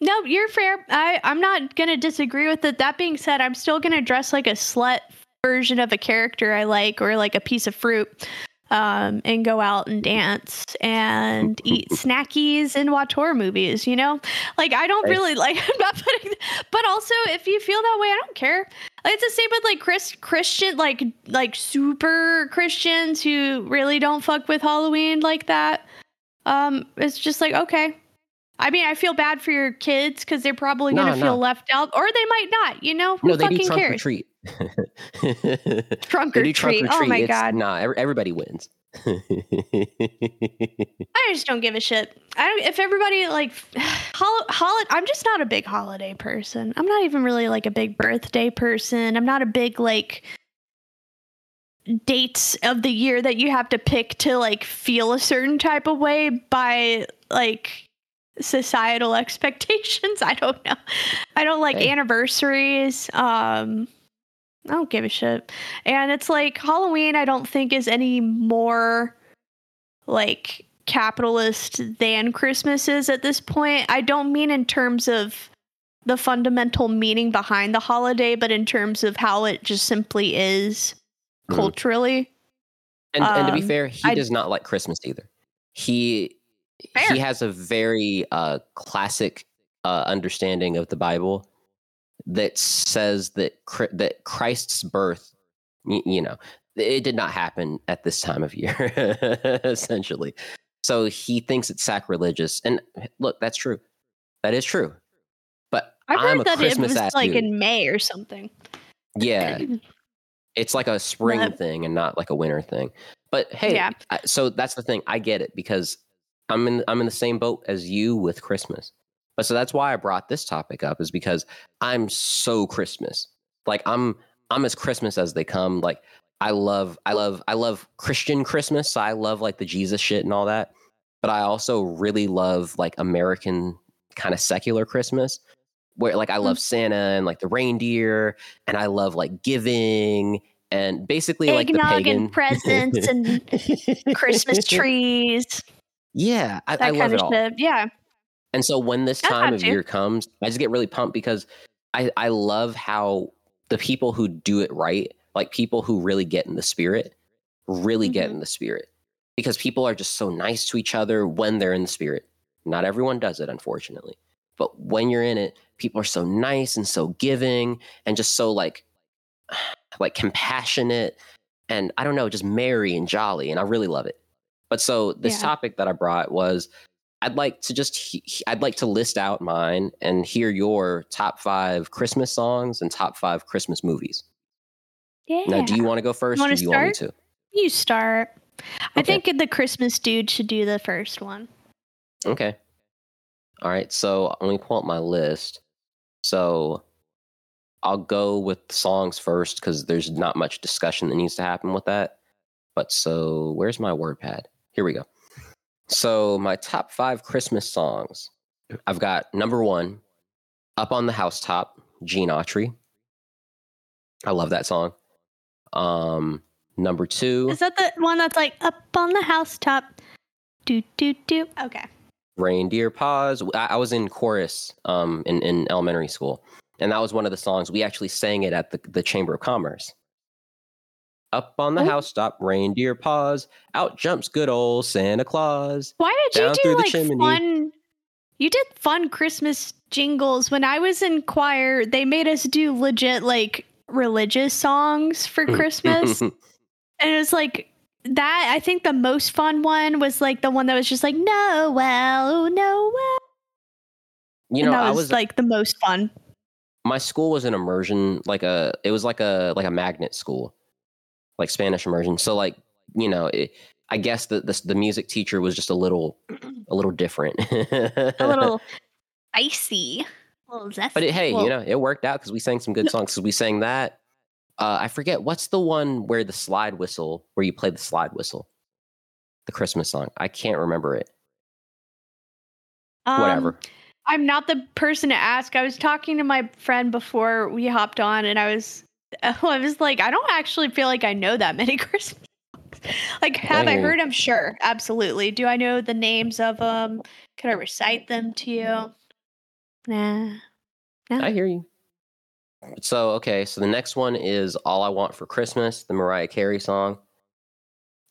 No, you're fair. I I'm not gonna disagree with it. That being said, I'm still gonna dress like a slut version of a character I like, or like a piece of fruit, um, and go out and dance and [laughs] eat snackies and watch horror movies. You know, like I don't Right. really like. [laughs] I'm not putting. But also, if you feel that way, I don't care. It's the same with like Chris Christian, like like super Christians who really don't fuck with Halloween like that. Um, it's just like okay. I mean, I feel bad for your kids because they're probably No, gonna feel no. left out, or they might not. You know, who no, they fucking do trunk cares? treat. [laughs] Trunk or trunk treat. or Oh my It's- god, Nah, everybody wins. [laughs] I just don't give a shit. I don't. If everybody like, [sighs] hol- hol- I'm just not a big holiday person. I'm not even really like a big birthday person. I'm not a big like dates of the year that you have to pick to like feel a certain type of way by like societal [laughs] expectations. I don't know. I don't like Hey. anniversaries. Um I don't give a shit. And it's like Halloween I don't think is any more like capitalist than Christmas is at this point. I don't mean in terms of the fundamental meaning behind the holiday, but in terms of how it just simply is Mhm. culturally. and, and to be Um, fair, he I- does not like Christmas either. He Fair. he has a very uh, classic uh, understanding of the Bible that says that that Christ's birth, you know, it did not happen at this time of year, [laughs] essentially. So he thinks it's sacrilegious, and look, that's true. That is true. But I'm heard a that Christmas it was like dude. in May or something. yeah, [laughs] it's like a spring But- thing and not like a winter thing. But hey, Yeah. I, so that's the thing. I get it because I'm in I'm in the same boat as you with Christmas. But so that's why I brought this topic up is because I'm so Christmas. Like I'm I'm as Christmas as they come. Like I love I love I love Christian Christmas. I love like the Jesus shit and all that. But I also really love like American kind of secular Christmas where like I mm. love Santa and like the reindeer and I love like giving and basically like the pagan and presents and [laughs] Christmas trees, Yeah, I, that I love kind it of. Yeah. And so when this That's time of year comes, I just get really pumped because I, I love how the people who do it right, like people who really get in the spirit, really get Mhm. in the spirit. Because people are just so nice to each other when they're in the spirit. Not everyone does it, unfortunately. But when you're in it, people are so nice and so giving and just so like [sighs] like compassionate and I don't know, just merry and jolly. And I really love it. But so this Yeah. topic that I brought was I'd like to just he- I'd like to list out mine and hear your top five Christmas songs and top five Christmas movies. Yeah. Now, do you want to go first, or do you want me to? You start. I think the Christmas dude should do the first one. Okay. All right. So let me pull up my list. So I'll go with songs first because there's not much discussion that needs to happen with that. But so, where's my word pad? Here we go. So, my top five Christmas songs. I've got number one, Up on the Housetop, Gene Autry. I love that song. Um, number two, Is that the one that's like up on the housetop? Do do do. Okay. Reindeer Paws. I, I was in chorus um, in, in elementary school, and that was one of the songs we actually sang it at the, the Chamber of Commerce. Up on the Oh. housetop, reindeer paws. Out jumps good old Santa Claus. Why did Down you do like chimney. fun? You did fun Christmas jingles when I was in choir. They made us do legit like religious songs for mm. Christmas, [laughs] and it was like that. I think the most fun one was like the one that was just like Noel, Noel. you and know, that I was like the most fun. my school was an immersion, like a it was like a like a magnet school, like Spanish immersion. So like you know, it, I guess the, the the music teacher was just a little a little different. A little [laughs] icy, a little zesty. But it, hey, Well, you know, it worked out because we sang some good songs. Because we sang that. Uh, I forget what's the one where the slide whistle, where you play the slide whistle, the Christmas song. I can't remember it. um, Whatever. I'm not the person to ask. I was talking to my friend before we hopped on, and I was, [laughs] I was like, I don't actually feel like I know that many [laughs] Christmas songs. Like, have I Dang. heard them? Sure, absolutely. Do I know the names of them? Could I recite them to you? Nah. No. I hear you. So okay, so the next one is "All I Want for Christmas," the Mariah Carey song.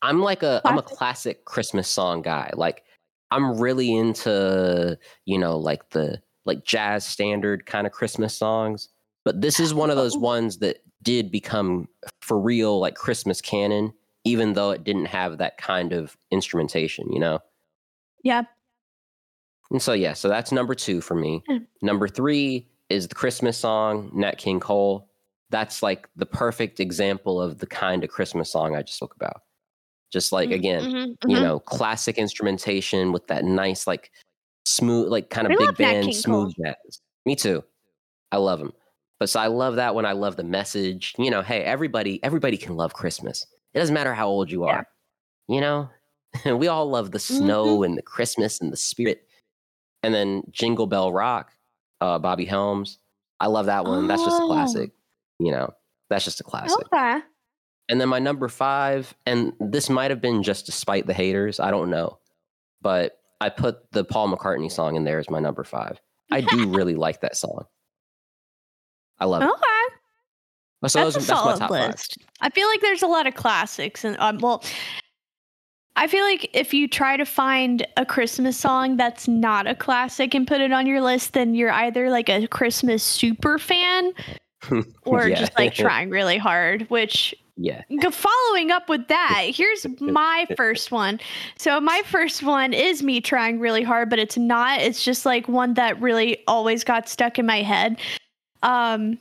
I'm like a am a Classic. Christmas song guy. Like I'm really into you know like the like jazz standard kind of Christmas songs. But this is one of those Oh. [laughs] ones that did become for real like Christmas canon, even though it didn't have that kind of instrumentation. You know. Yeah. And so yeah, so that's number two for me. Mm. Number three is the Christmas song, Nat King Cole. That's like the perfect example of the kind of Christmas song I just spoke about. Just like again, Mhm, you mhm. know, classic instrumentation with that nice, like smooth, like kind of I big band, smooth jazz. Me too. I love them. But so I love that one. I love the message. You know, hey, everybody, everybody can love Christmas. It doesn't matter how old you Yeah. are. You know, [laughs] we all love the snow and the Christmas and the spirit. And then Jingle Bell Rock, uh, Bobby Helms. I love that one. That's just a Oh. classic. You know, that's just a classic. Okay. And then my number five, and this might have been just to spite the haters. I don't know. But I put the Paul McCartney song in there as my number five. I do [laughs] really like that song. I love it. Okay. So that's those- a that's solid top five. list. I feel like there's a lot of classics, and um, well, I feel like if you try to find a Christmas song that's not a classic and put it on your list, then you're either like a Christmas super fan [laughs] or Yeah. just like trying really hard. Which Yeah. following up with that, here's [laughs] my first one. So my first one is me trying really hard, but it's not. It's just like one that really always got stuck in my head. Um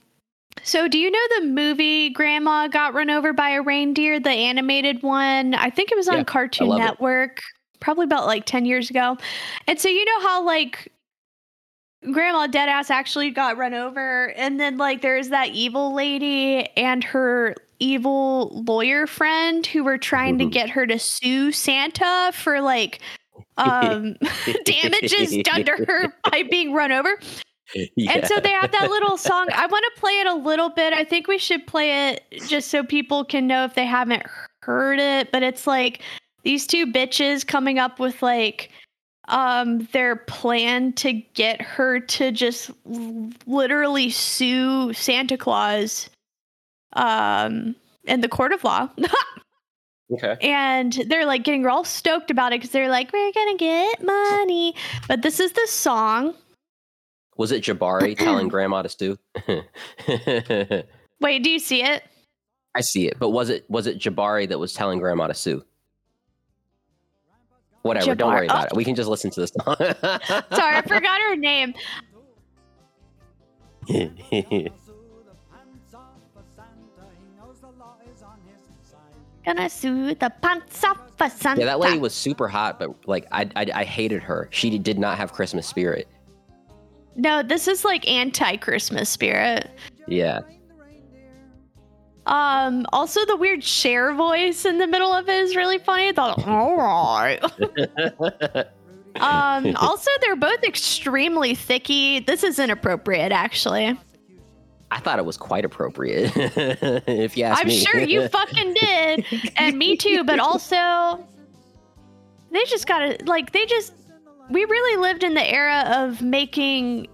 so do you know the movie Grandma got run over by a reindeer, the animated one? I think it was on Yeah, Cartoon love it. Network, probably about like 10 years ago. And so you know how like Grandma Deadass actually got run over, and then like there's that evil lady and her evil lawyer friend who were trying to Mhm. get her to sue Santa for like [laughs] um [laughs] damages done to her [laughs] by being run over. [laughs] And so they have that little song. I want to play it a little bit. I think we should play it just so people can know if they haven't heard it. But it's like these two bitches coming up with like um their plan to get her to just literally sue Santa Claus um in the court of law. [laughs] Okay. and they're like getting all stoked about it because they're like, we're gonna get money. But this is the song. Was it Jabbari telling [clears throat] grandma to stew? Wait, do you see it? I see it, but was it was it Jabbari that was telling grandma to sue? Whatever, don't worry about oh. it. We can just listen to this song. [laughs] Sorry, I forgot her name. [laughs] Gonna sue the pants off for Santa. yeah, that lady was super hot, but like I, I I hated her. She did not have Christmas spirit. No, this is like anti-Christmas spirit. Yeah. Um, also the weird share voice in the middle of it is really funny. I thought, all right. [laughs] um, also they're both extremely thicky. This is inappropriate, actually. I thought it was quite appropriate. [laughs] if you ask I'm me. sure you [laughs] fucking did, and me too. But also, they just gotta like they just. We really lived in the era of making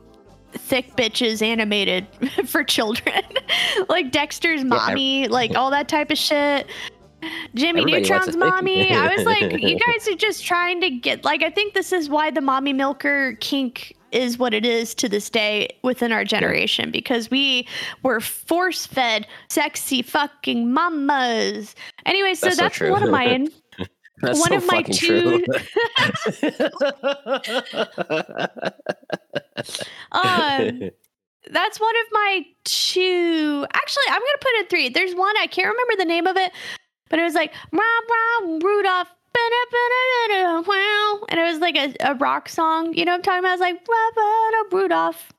thick bitches animated [laughs] for children, [laughs] like Dexter's mommy, like all that type of shit. Jimmy Everybody Neutron's mommy. I was like, you [laughs] guys are just trying to get like. I think this is why the mommy milker kink is what it is to this day within our generation because we were force fed sexy fucking mamas. Anyway, so That's that's, one of mine. That's one so of my two- [laughs] Um, [laughs] that's one of my two. Actually, I'm gonna put in three. There's one I can't remember the name of it, but it was like rah, rah, Rudolph. ba-da-ba-da-da-da, wow," And it was like a, a rock song. You know what I'm talking about? It's like ba-da, Rudolph.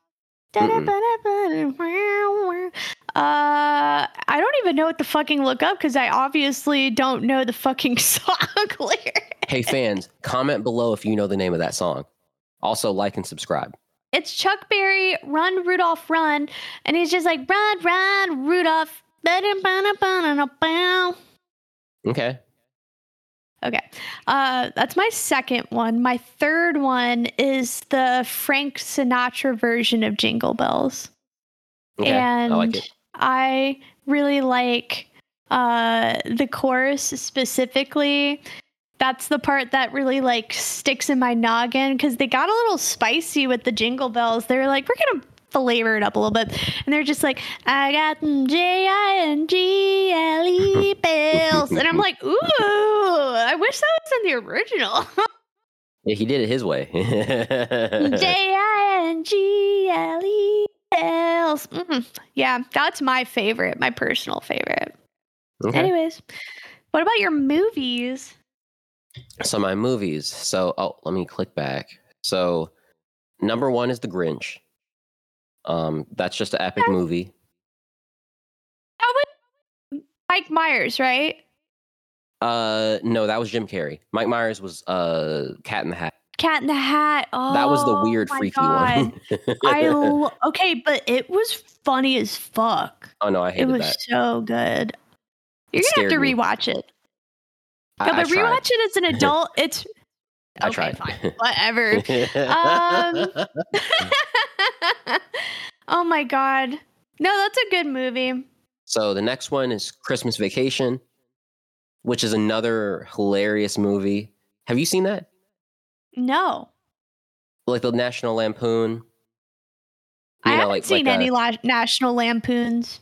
Da-da-ba-da-ba-da, wow, wow. Uh, I don't even know what to fucking look up because I obviously don't know the fucking [laughs] song lyric. hey fans, comment below if you know the name of that song. Also, like and subscribe. It's Chuck Berry, Run Rudolph Run, and he's just like Run Run Rudolph. Okay. Okay, uh, that's my second one. My third one is the Frank Sinatra version of Jingle Bells. Okay. and I like it. I really like uh, the chorus specifically. That's the part that really like sticks in my noggin because they got a little spicy with the jingle bells. They were like, we're gonna flavor it up a little bit, and they're just like, I got J I N G L E [laughs] bells, and I'm like, ooh, I wish that was in the original. Yeah, he did it his way. [laughs] J I N G L E bells. Mm, yeah, that's my favorite, my personal favorite. okay. Anyways, what about your movies? So my movies. So oh, let me click back. So number one is The Grinch. Um, that's just an epic movie. That was Mike Myers, right? Uh, no, that was Jim Carrey. Mike Myers was uh Cat in the Hat. Cat in the Hat. Oh, that was the weird, freaky God. one. I lo- [laughs] okay, but it was funny as fuck. oh no, I hate that. It was that. so good. You're It gonna have to scared me. rewatch it. I, No, but tried. rewatch it as an [laughs] adult. It's I okay, tried. fine, [laughs] whatever. Um, [laughs] oh my god. No, that's a good movie. so the next one is Christmas Vacation, which is another hilarious movie. Have you seen that? No, Like the National Lampoon. I know, haven't like- seen like, uh, any la- National Lampoons.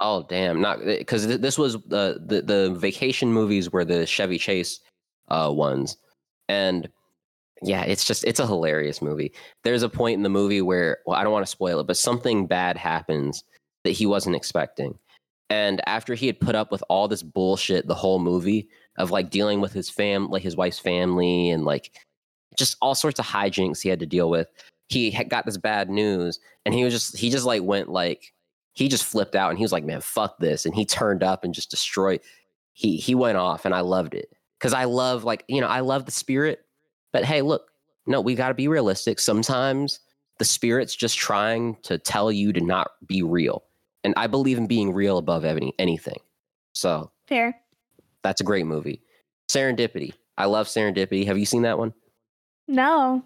Oh damn! Not because this was uh, the the vacation movies were the Chevy Chase uh, ones, and yeah, it's just it's a hilarious movie. There's a point in the movie where well, I don't want to spoil it, but something bad happens that he wasn't expecting, and after he had put up with all this bullshit the whole movie of like dealing with his fam, like his wife's family, and like just all sorts of hijinks he had to deal with. He got this bad news, and he was just he just like went like he just flipped out and he was like, "Man, fuck this!" And he turned up and just destroyed. He he went off, and I loved it because I love like you know I love the spirit. But hey, look, no, we got to be realistic. Sometimes the spirit's just trying to tell you to not be real, and I believe in being real above any anything. So Fair. that's a great movie. Serendipity. I love Serendipity. Have you seen that one? No.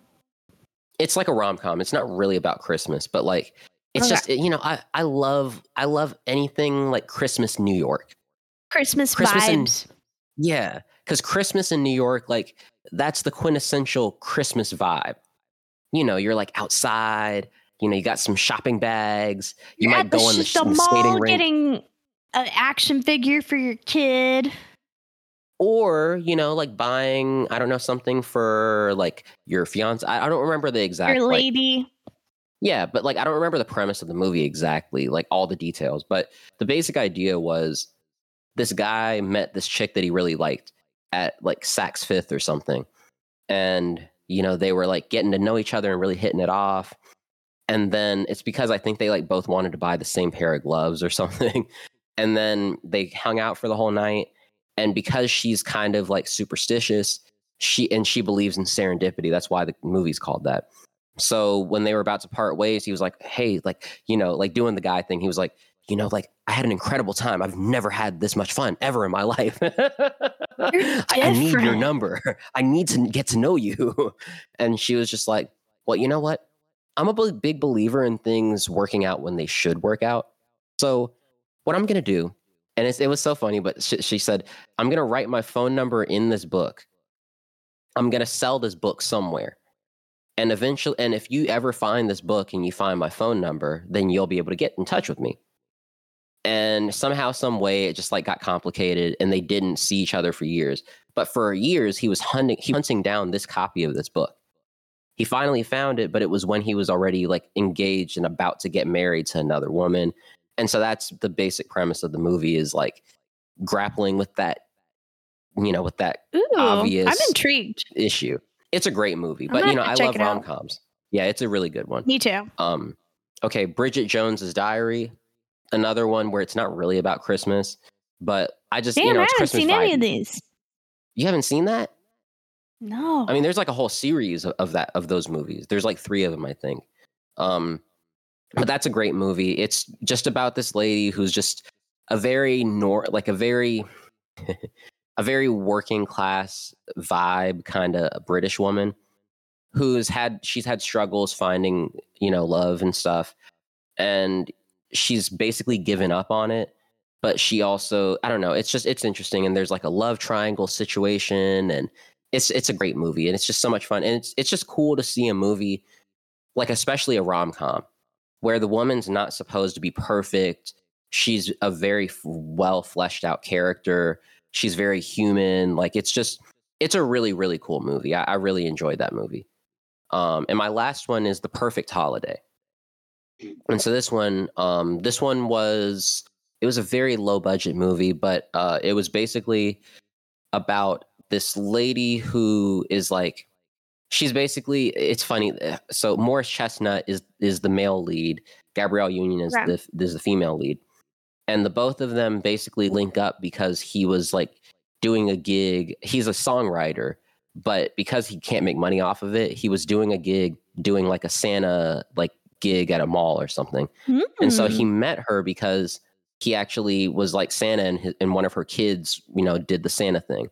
it's like a rom com. It's not really about Christmas, but like it's Okay. just you know I I love I love anything like Christmas New York. Christmas, Christmas in- vibes. Yeah, because Christmas in New York, like that's the quintessential Christmas vibe. You know, you're like outside. You know, you got some shopping bags. You You're might the, go in the, the mall rink, getting an action figure for your kid. or you know, like buying I don't know something for like your fiance. I, I don't remember the exact your like, lady. Yeah, but like I don't remember the premise of the movie exactly, like all the details. But the basic idea was this guy met this chick that he really liked at like Saks Fifth or something. And, you know, they were like getting to know each other and really hitting it off. and then it's because I think they like both wanted to buy the same pair of gloves or [laughs] something. And then they hung out for the whole night. And because she's kind of like superstitious, she and she believes in serendipity. That's why the movie's called that. So when they were about to part ways, he was like, "Hey, like you know, like doing the guy thing." He was like, "You know, like I had an incredible time. I've never had this much fun ever in my [laughs] life. I, I need your number. [laughs] I need to get to know you." [laughs] And she was just like, "Well, you know what? I'm a big- big believer in things working out when they should work out. So what I'm gonna do." And it's, it was so funny, but she, she said, "I'm gonna write my phone number in this book. I'm gonna sell this book somewhere." and eventually and if you ever find this book and you find my phone number then you'll be able to get in touch with me and somehow some way it just like got complicated and they didn't see each other for years but for years he was hunting he was hunting down this copy of this book he finally found it but it was when he was already like engaged and about to get married to another woman and so that's the basic premise of the movie is like grappling with that you know with that Ooh, obvious I'm intrigued. issue it's a great movie, I'm but you know, I love it rom coms. Yeah, it's a really good one. Me too. Um, okay, Bridget Jones's Diary, another one where it's not really about Christmas, but I just Damn, you know I it's haven't Christmas seen vibe. any of these. You haven't seen that? No. I mean, there's like a whole series of, of that of those movies. There's like three of them, I think. Um, but that's a great movie. It's just about this lady who's just a very nor like a very [laughs] a very working class vibe kind of British woman who's had she's had struggles finding you know love and stuff and she's basically given up on it but she also i don't know it's just it's interesting and there's like a love triangle situation and it's it's a great movie and it's just so much fun and it's it's just cool to see a movie like especially a rom-com where the woman's not supposed to be perfect she's a very well fleshed out character she's very human like it's just it's a really really cool movie i, I really enjoyed that movie. Um and my last one is the perfect holiday and so this one um this one was it was a very low budget movie but uh it was basically about this lady who is like she's basically it's funny uh, so morris chestnut is is the male lead. Gabrielle union is Right. the is the female lead. And the both of them basically link up because he was like doing a gig. He's a songwriter but because he can't make money off of it he was doing a gig doing like a santa like gig at a mall or something and so Hmm. he met her because he actually was like Santa and, his, and one of her kids, you know, did the Santa thing.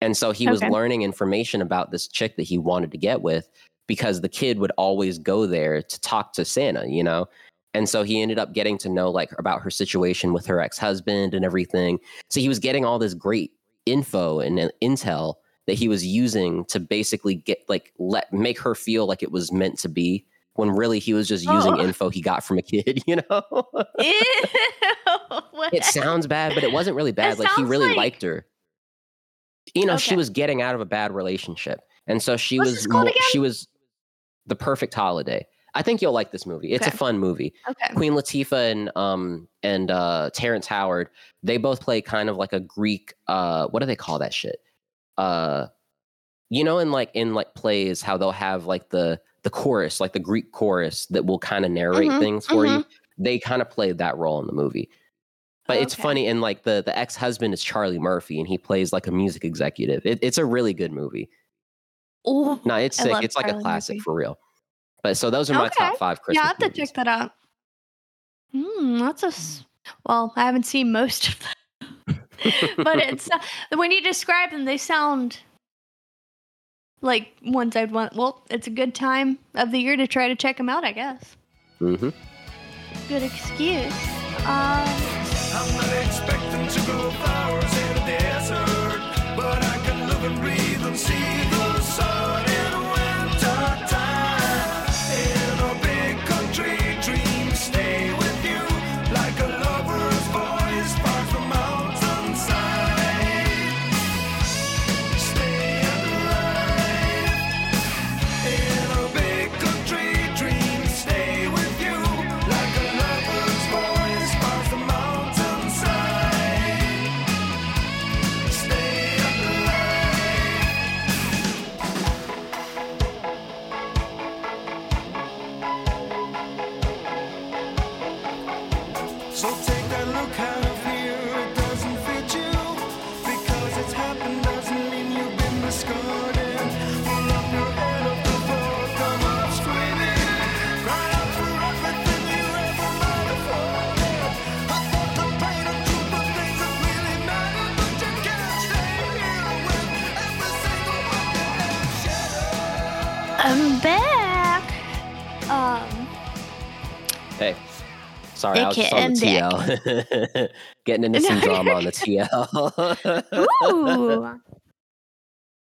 And so he was learning information about this chick that he wanted to get with because the kid would always go there to talk to Santa, you know? And so he ended up getting to know like about her situation with her ex-husband and everything. So he was getting all this great info and uh, intel that he was using to basically get like let make her feel like it was meant to be when really he was just using Oh. info he got from a kid, [laughs] you know? Ew. It sounds bad, but it wasn't really [laughs] bad. It Like he really like- liked her. You know, she was getting out of a bad relationship, and so she What's was she was the perfect holiday. I think you'll like this movie. It's Okay. a fun movie. okay. Queen Latifah and um and uh Terrence Howard, they both play kind of like a Greek uh what do they call that shit? Uh you know in like in like plays how they'll have like the the chorus, like the Greek chorus that will kind of narrate Mhm, things for you. They kind of played that role in the movie. But it's funny and like the the ex-husband is Charlie Murphy and he plays like a music executive. It, it's a really good movie. Ooh. No, it's sick. It's like a classic Murphy. for real. But so those are my top five Christmas yeah, I have to movies. check that out. Hmm, that's a s- well. I haven't seen most of them, [laughs] but it's [laughs] uh, when you describe them, they sound like ones I'd want. Well, it's a good time of the year to try to check them out. I guess. hmm Good excuse. Um, I'm not expecting to grow flowers in a desert, but I can live and breathe and see the sun sorry, I was just on the TL, [laughs] getting into some [laughs] drama on the TL. ooh,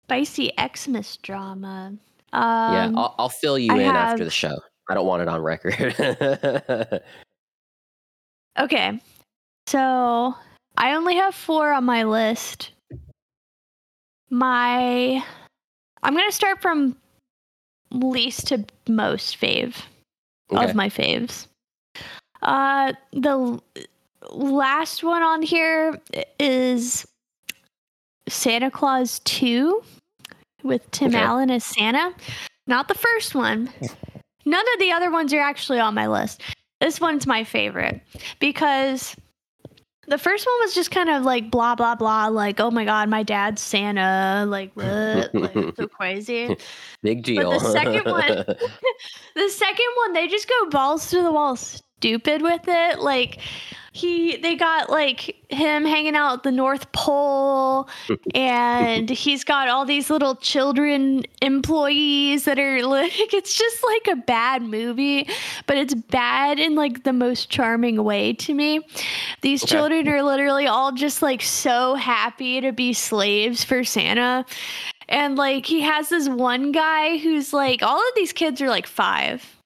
spicy Xmas drama. Um, yeah, I'll, I'll fill you I in after the show. I don't want it on record. [laughs] Okay. So I only have four on my list. My I'm gonna start from least to most fave Okay. of my faves. Uh the last one on here is Santa Clause 2 with Tim Okay. Allen as Santa. Not the first one. None of the other ones are actually on my list. This one's my favorite because the first one was just kind of like blah blah blah, like oh my god, my dad's Santa, like [laughs] what, like so crazy. [laughs] Big deal. the second one- [laughs] The second one, they just go balls to the wall, stupid with it. Like he, they got like him hanging out at the North Pole, [laughs] and he's got all these little children employees that are [laughs] like, it's just like a bad movie, but it's bad in like the most charming way to me. These Okay. children are literally all just like so happy to be slaves for Santa. And like he has this one guy who's like all of these kids are like 5.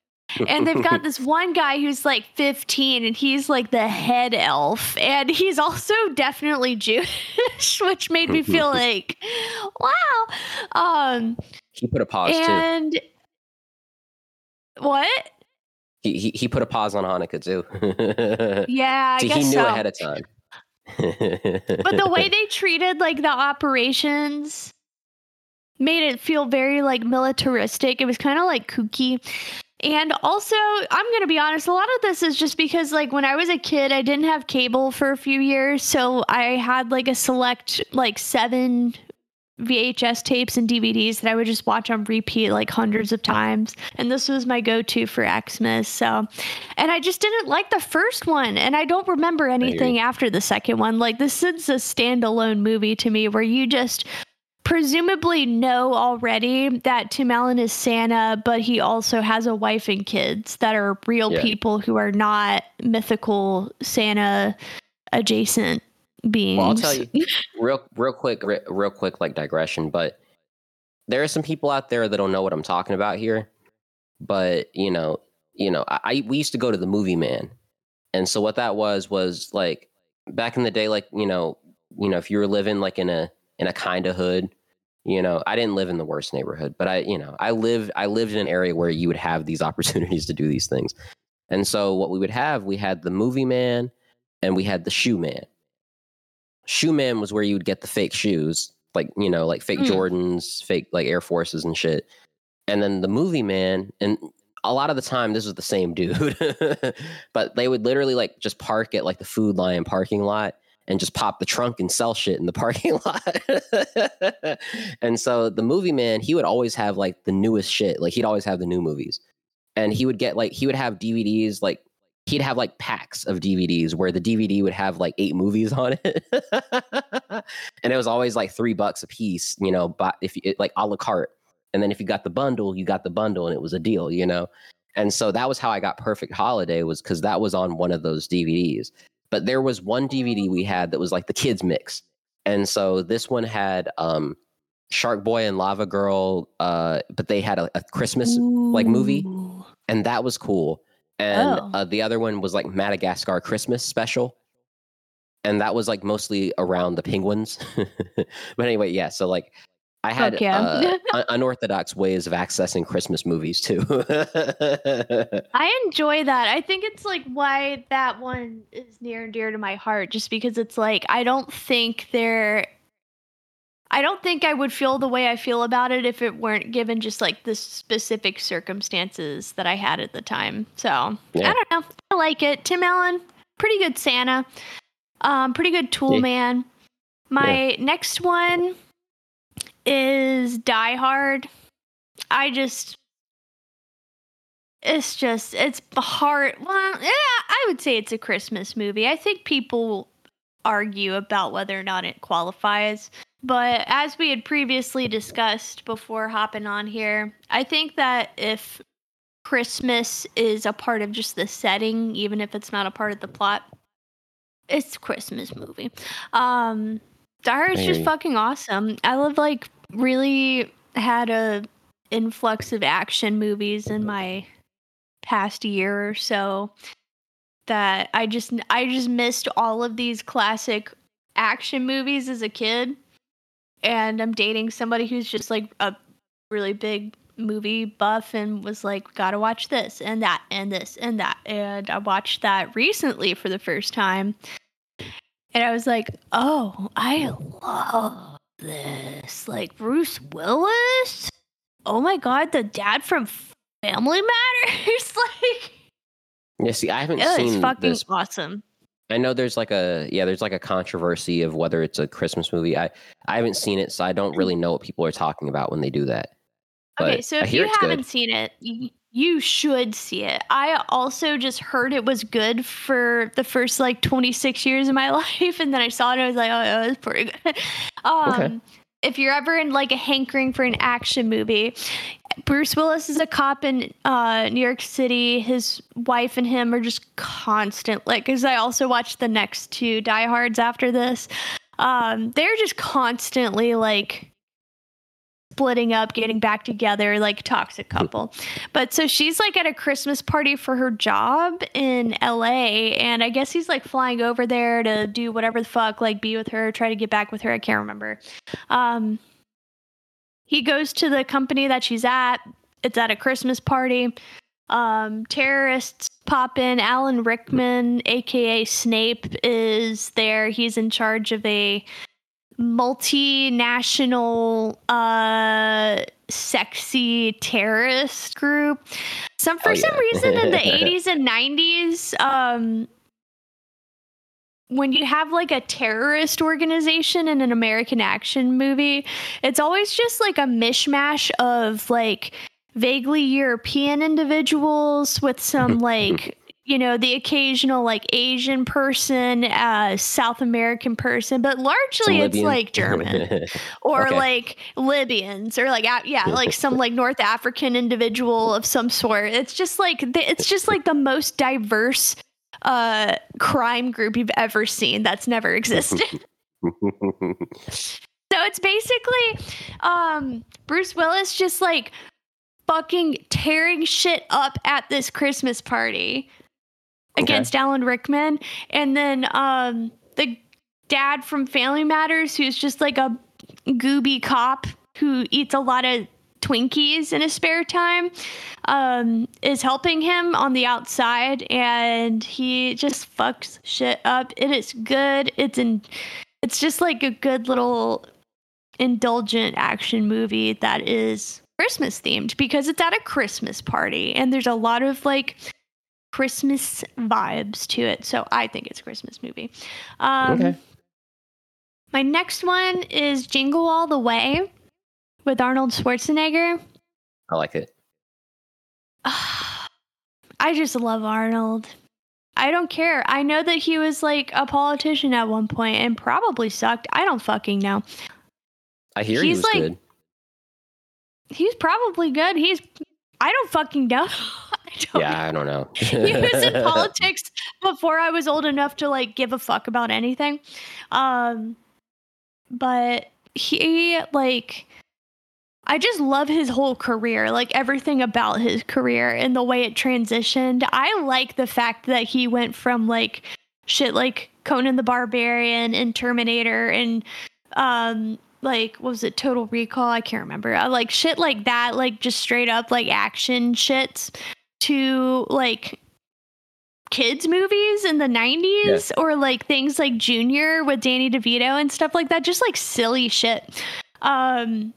And they've got this [laughs] one guy who's like 15 and he's like the head elf and he's also definitely Jewish, [laughs] which made me feel [laughs] like wow. Um he put a pause too. and what? He, he he put a pause on Hanukkah too. Yeah, I See, guess he knew so. ahead of time. but the way they treated like the operations made it feel very like militaristic. It was kind of like kooky. And also, I'm going to be honest, a lot of this is just because like when I was a kid, I didn't have cable for a few years, so I had like a select like 7 VHS tapes and DVDs that I would just watch on repeat like hundreds of times. And this was my go-to for Xmas. So, and I just didn't like the first one, and I don't remember anything after the second one. Like this is a standalone movie to me, where you just presumably know already that Tim Allen is Santa, but he also has a wife and kids that are real Yeah. people who are not mythical Santa adjacent beings. Well, I'll tell you, [laughs] real real quick, re- real quick, like digression. But there are some people out there that don't know what I'm talking about here. But you know, you know, I, I we used to go to the movie man, and so what that was was like back in the day, like you know, you know, if you were living like in a in a kind of hood, you know, I didn't live in the worst neighborhood, but I, you know, I lived I lived in an area where you would have these [laughs] opportunities to do these things, and so what we would have, we had the movie man, and we had the shoe man. Shoe man was where you would get the fake shoes like you know like fake Mm. jordans fake like air forces and shit. And then the movie man and a lot of the time this was the same dude [laughs] but they would literally like just park at like the food lion parking lot and just pop the trunk and sell shit in the [laughs] parking lot and so the movie man he would always have like the newest shit like he'd always have the new movies and he would get like he would have dvds like he'd have like packs of DVDs where the DVD would have like eight movies on it, [laughs] and it was always like three bucks a piece, you know. But if you like a la carte, and then if you got the bundle, you got the bundle, and it was a deal, you know. And so that was how I got Perfect Holiday was because that was on one of those DVDs. But there was one DVD we had that was like the kids mix, and so this one had um, Shark Boy and Lava Girl, uh, but they had a, a Christmas like movie and that was cool. And Oh. uh, the other one was like Madagascar Christmas special, and that was like mostly around the penguins. [laughs] but anyway, yeah. So like, I had Fuck yeah. uh, [laughs] un- unorthodox ways of accessing Christmas movies too. [laughs] I enjoy that. I think it's like why that one is near and dear to my heart, just because it's like I don't think they're. I don't think I would feel the way I feel about it if it weren't given just like the specific circumstances that I had at the time. So Yeah. I don't know. I like it. Tim Allen, pretty good Santa. Um, pretty good Tool Yeah. Man. My next one is Die Hard. I just it's just it's hard well yeah i would say it's a christmas movie i think people argue about whether or not it qualifies but as we had previously discussed before hopping on here i think that if christmas is a part of just the setting even if it's not a part of the plot it's a christmas movie um Hard is just fucking awesome. I love like really had a influx of action movies in my past year or so that I just I just missed all of these classic action movies as a kid. And I'm dating somebody who's just like a really big movie buff and was like got to watch this and that and this and that. And I watched that recently for the first time and I was like oh I love this like Bruce Willis oh my god the dad from Family Matters [laughs] like Yeah, see, I haven't seen fucking this. awesome I know there's like a yeah, there's like a controversy of whether it's a Christmas movie. I I haven't seen it, so I don't really know what people are talking about when they do that. Okay, so if you haven't seen it, you should see it. I also just heard it was good for the first like 26 years of my [laughs] life, and then I saw it and I was like, oh, yeah, it's pretty good. [laughs] um, Okay. If you're ever in like a hankering for an action movie, Bruce Willis is a cop in uh, New York City. His wife and him are just constant, like, because I also watched the next two Die Hards after this. Um, they're just constantly like splitting up, getting back together, like toxic couple. But so she's like at a Christmas party for her job in LA, and I guess he's like flying over there to do whatever the fuck, like be with her, try to get back with her. I can't remember. Um, he goes to the company that she's at. It's at a Christmas party. Um, terrorists pop in. Alan Rickman, aka Snape, is there. He's in charge of a multinational uh sexy terrorist group some for Oh, some yeah. reason in the [laughs] 80s and 90s um when you have like a terrorist organization in an American action movie, it's always just like a mishmash of like vaguely European individuals with some [laughs] like you know the occasional like Asian person, uh, South American person, but largely it's like German [laughs] or Okay. like Libyans or like yeah, like some like North African individual of some sort. It's just like the, it's just like the most diverse uh crime group you've ever seen that's never existed. [laughs] So it's basically um Bruce Willis just like fucking tearing shit up at this Christmas party Okay. against Alan Rickman and then um the dad from Family Matters who's just like a gooby cop who eats a lot of Twinkies in his spare time um is helping him on the outside and he just fucks shit up. It is good. It's in it's just like a good little indulgent action movie that is Christmas themed because it's at a Christmas party and there's a lot of like Christmas vibes to it. So I think it's a Christmas movie. Um, Okay. My next one is Jingle All the Way with Arnold Schwarzenegger. I like it. [sighs] I just love Arnold. I don't care. I know that he was like a politician at one point and probably sucked. I don't fucking know. I hear he He's was like- good. He's probably good. He's I don't fucking know. [laughs] [laughs] I Yeah, I don't know. [laughs] he was in politics before I was old enough to like give a fuck about anything. Um but he like I just love his whole career, like everything about his career and the way it transitioned. I like the fact that he went from like shit like Conan the Barbarian and Terminator and um like what was it Total Recall? I can't remember. Uh, like shit like that, like just straight up like action shits to like kids movies in the 90s or like things like Junior with Danny DeVito and stuff like that just like silly shit. Um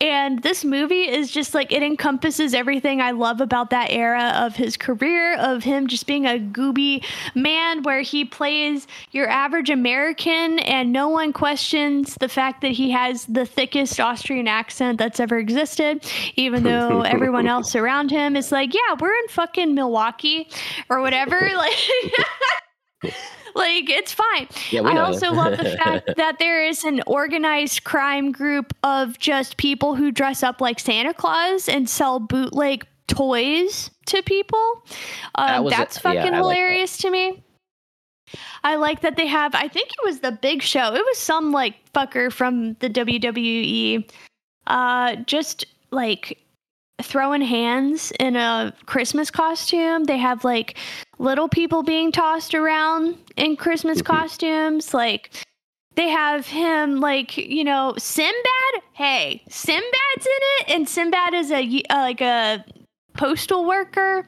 And this movie is just like it encompasses everything I love about that era of his career, of him just being a gooby man, where he plays your average American and no one questions the fact that he has the thickest Austrian accent that's ever existed, even though [laughs] everyone else around him is like, yeah, we're in fucking Milwaukee or whatever. Like, [laughs] like it's fine. Yeah, I also love the fact [laughs] that there is an organized crime group of just people who dress up like Santa Claus and sell bootleg toys to people. That Um, was a- that's yeah, fucking like that. hilarious to me. I like that they have. I think it was the Big Show. It was some like fucker from the WWE, uh, just like throwing hands in a Christmas costume. They have like little people being tossed around in Christmas Mhm. costumes. Like they have him like you know Sinbad. Hey, Sinbad's in it, and Sinbad is a uh, like a postal worker.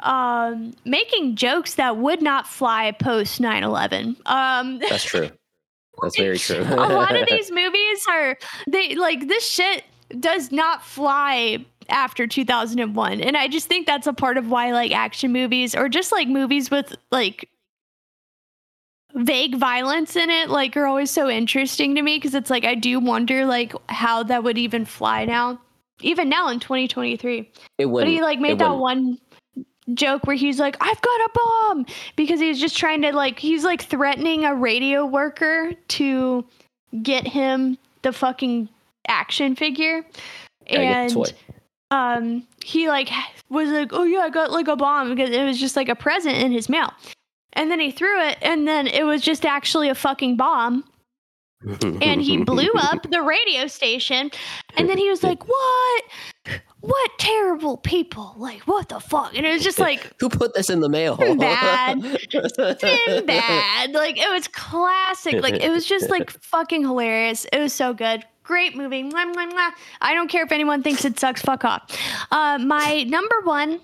Um, making jokes that would not fly post 9-11. Um, That's true. [laughs] That's very true. a lot of [laughs] these movies are they like this shit does not fly after 2001 and i just think that's a part of why like action movies or just like movies with like vague violence in it like are always so interesting to me because it's like i do wonder like how that would even fly now even now in 2023 it but wouldn't. he like made that one joke where he's like, I've got a bomb because he's just trying to like he's like threatening a radio worker to get him the fucking action figure. And. Um he like was like, Oh yeah, I got like a bomb because it was just like a present in his mail. And then he threw it and then it was just actually a fucking bomb. [laughs] And he blew up the radio station. And then he was like what? What terrible people? Like what the fuck? And it was just [laughs] like Who put this in the mail? Bad. bad [laughs] like it was classic. Like it was just like fucking hilarious. It was so good great movie Mwah, mwah, mwah. i don't care if anyone thinks it sucks fuck off uh, my number one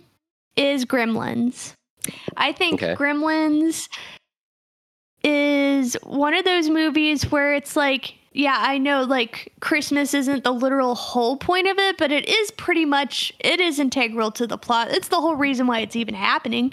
is gremlins i think Okay. gremlins is one of those movies where it's like yeah i know like christmas isn't the literal whole point of it but it is pretty much it is integral to the plot it's the whole reason why it's even happening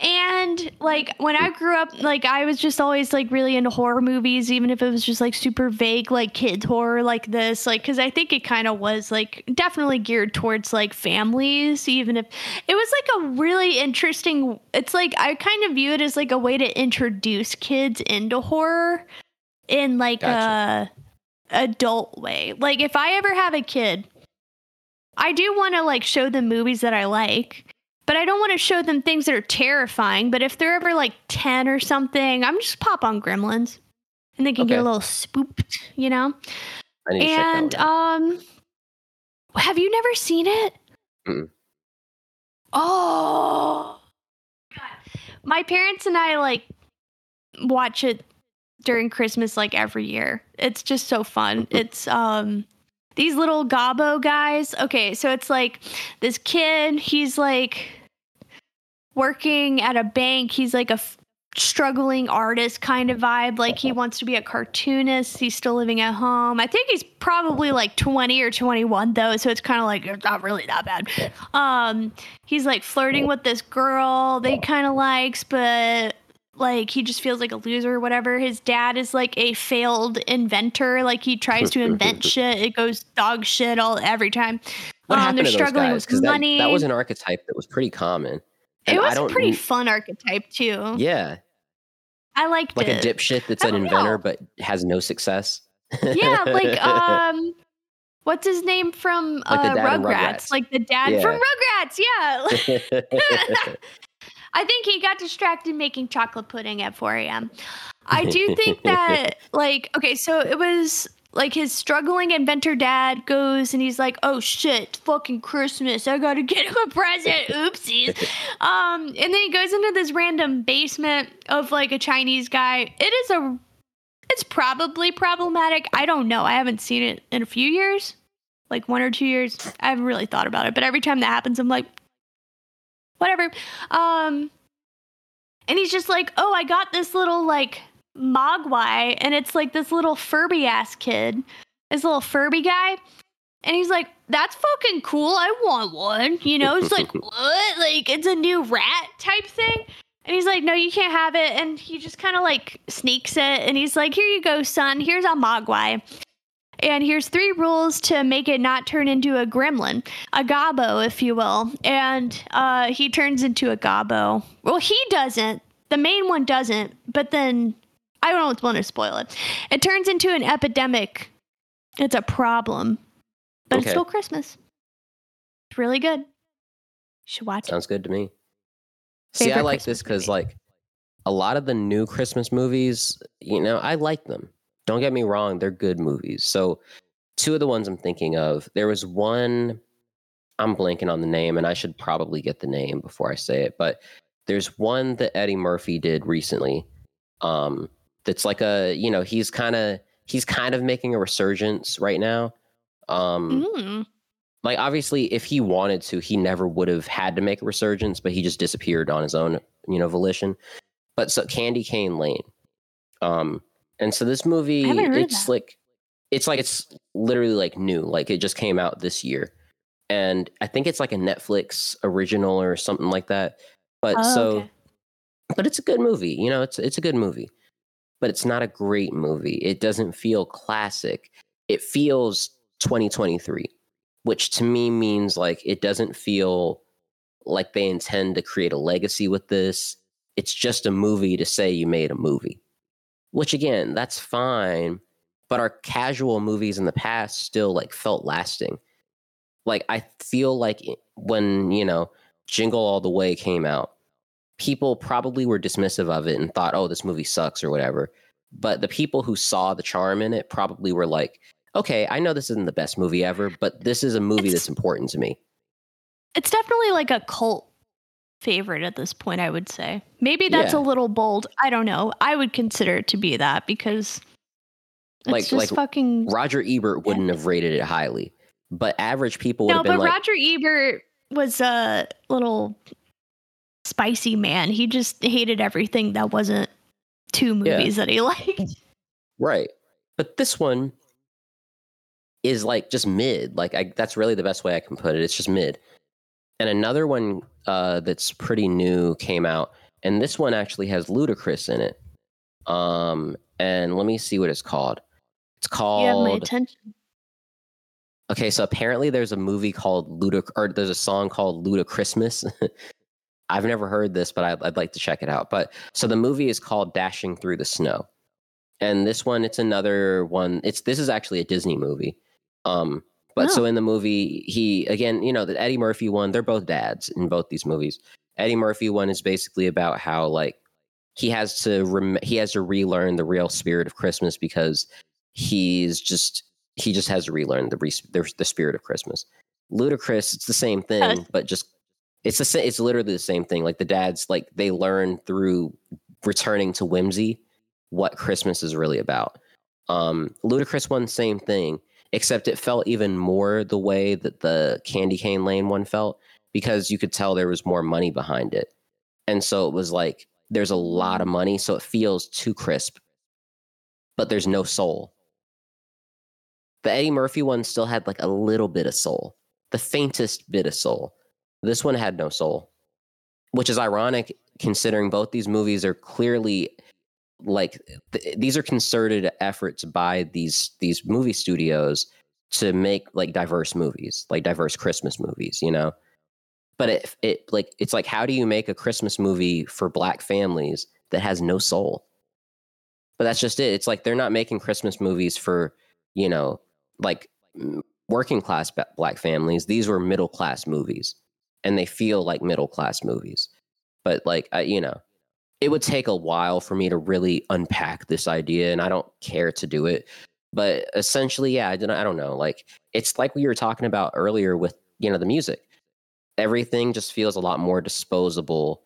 and like when i grew up like i was just always like really into horror movies even if it was just like super vague like kids horror like this like because i think it kind of was like definitely geared towards like families even if it was like a really interesting it's like i kind of view it as like a way to introduce kids into horror in like Gotcha. a adult way like if i ever have a kid i do want to like show them movies that i like but I don't want to show them things that are terrifying. But if they're ever like 10 or something, I'm just pop on Gremlins and they can get a little spooked, you know? I need to check that And um have you never seen it? Mm-mm. Oh. God. My parents and I like watch it during Christmas like every year. It's just so fun. It's um these little gobbo guys. Okay, so it's like this kid, he's like working at a bank. He's like a f- struggling artist kind of vibe. Like he wants to be a cartoonist. He's still living at home. I think he's probably like 20 or 21 though, so it's kind of like it's not really that bad. Um he's like flirting with this girl that he kind of likes, but like he just feels like a loser or whatever. His dad is like a failed inventor. Like he tries to invent [laughs] shit. It goes dog shit all every time. What um, happened they're to those struggling guys? with 'Cause that, money. that was an archetype that was pretty common. it And I was a pretty fun archetype too. Yeah, I liked like it. a dipshit that's an inventor know. but has no success. yeah, like [laughs] um what's his name from uh, in Rugrats? Rugrats. Like the dad Yeah. from Rugrats, yeah. [laughs] I think he got distracted making chocolate pudding at 4 a.m. I do [laughs] think that, like, okay, so it was like his struggling inventor dad goes and he's like, "Oh shit, fucking Christmas! I gotta get him a present. Oopsies." [laughs] um, and then he goes into this random basement of like a Chinese guy. It is a, it's probably problematic. I don't know. I haven't seen it in a few years, like one or two years. I haven't really thought about it, but every time that happens, I'm like, whatever. Um, and he's just like, oh, I got this little like mogwai, and it's like this little Furby ass kid, this little Furby guy. And he's like, that's fucking cool. I want one. You know, it's like, [laughs] what? Like, it's a new rat type thing. And he's like, no, you can't have it. And he just kind of like sneaks it. And he's like, here you go, son. Here's a mogwai. And here's three rules to make it not turn into a gremlin, a gobbo, if you will. And uh, he turns into a gobbo. Well, he doesn't. The main one doesn't. But then I don't want to spoil it. It turns into an epidemic. It's a problem. But it's still Christmas. It's really good. You should watch it. Sounds good to me. See, I like Christmas this because like a lot of the new Christmas movies, you know, I like them. Don't get me wrong, they're good movies. So two of the ones I'm thinking of, there was one I'm blanking on the name, and I should probably get the name before I say it, but there's one that Eddie Murphy did recently. Um, that's like a, you know, he's kind of he's kind of making a resurgence right now. Um, Mm. like obviously if he wanted to he never would have had to make a resurgence but he just disappeared on his own you know volition but so candy cane lane um and so this movie it's like it's like it's literally like new like it just came out this year. And i think it's like a netflix original or something like that. But Oh, so okay. but it's a good movie you know it's it's a good movie. But it's not a great movie. It doesn't feel classic. It feels 2023 which to me means like it doesn't feel like they intend to create a legacy with this. It's just a movie to say you made a movie which again that's fine but our casual movies in the past still like felt lasting. Like i feel like when you know jingle all the way came out people probably were dismissive of it and thought oh this movie sucks or whatever. But the people who saw the charm in it probably were like okay i know this isn't the best movie ever but this is a movie It's- that's important to me. It's definitely like a cult favorite at this point, I would say. Maybe that's Yeah. a little bold. I don't know. I would consider it to be that because it's Like- just like fucking roger ebert wouldn't have rated it highly but average people would No, have been but like Roger Ebert was a little spicy man. He just hated everything that wasn't two Yeah. movies that he [laughs] liked. Right. But this one is like just mid. Like I that's really the best way I can put it. It's just mid. And another one uh that's pretty new came out and this one actually has Ludacris in it. Um and let me see what it's called. It's You have my called attention. Okay, so apparently there's a movie called Ludic or there's a song called Ludachristmas. [laughs] I've never heard this, but I'd, I'd like to check it out. But so the movie is called Dashing Through the Snow, and this one it's another one. It's this is actually a Disney movie. Um, but so in the movie, he again, you know, the Eddie Murphy one. They're both dads in both these movies. Eddie Murphy one is basically about how like he has to rem- he has to relearn the real spirit of Christmas because he's just he just has to relearn the re- the, the spirit of Christmas. Ludacris, it's the same [laughs] thing, but just it's the sa- it's literally the same thing. Like the dads, like they learn through returning to whimsy what Christmas is really about. Um, Ludacris one, same thing, except it felt even more the way that the Candy Cane Lane one felt because you could tell there was more money behind it, and so it was like there's a lot of money, so it feels too crisp, but there's no soul. The Eddie Murphy one still had like a little bit of soul, the faintest bit of soul. This one had no soul, which is ironic considering both these movies are clearly like th- these are concerted efforts by these these movie studios to make like diverse movies, like diverse Christmas movies, you know. But it it like it's like how do you make a Christmas movie for black families that has no soul? But that's just it. It's like they're not making Christmas movies for, you know, like working class black families. These were middle class movies and they feel like middle class movies. But like you know, it would take a while for me to really unpack this idea, and I don't care to do it. But essentially, yeah, I don't, I don't know. Like it's like we were talking about earlier with you know the music. Everything just feels a lot more disposable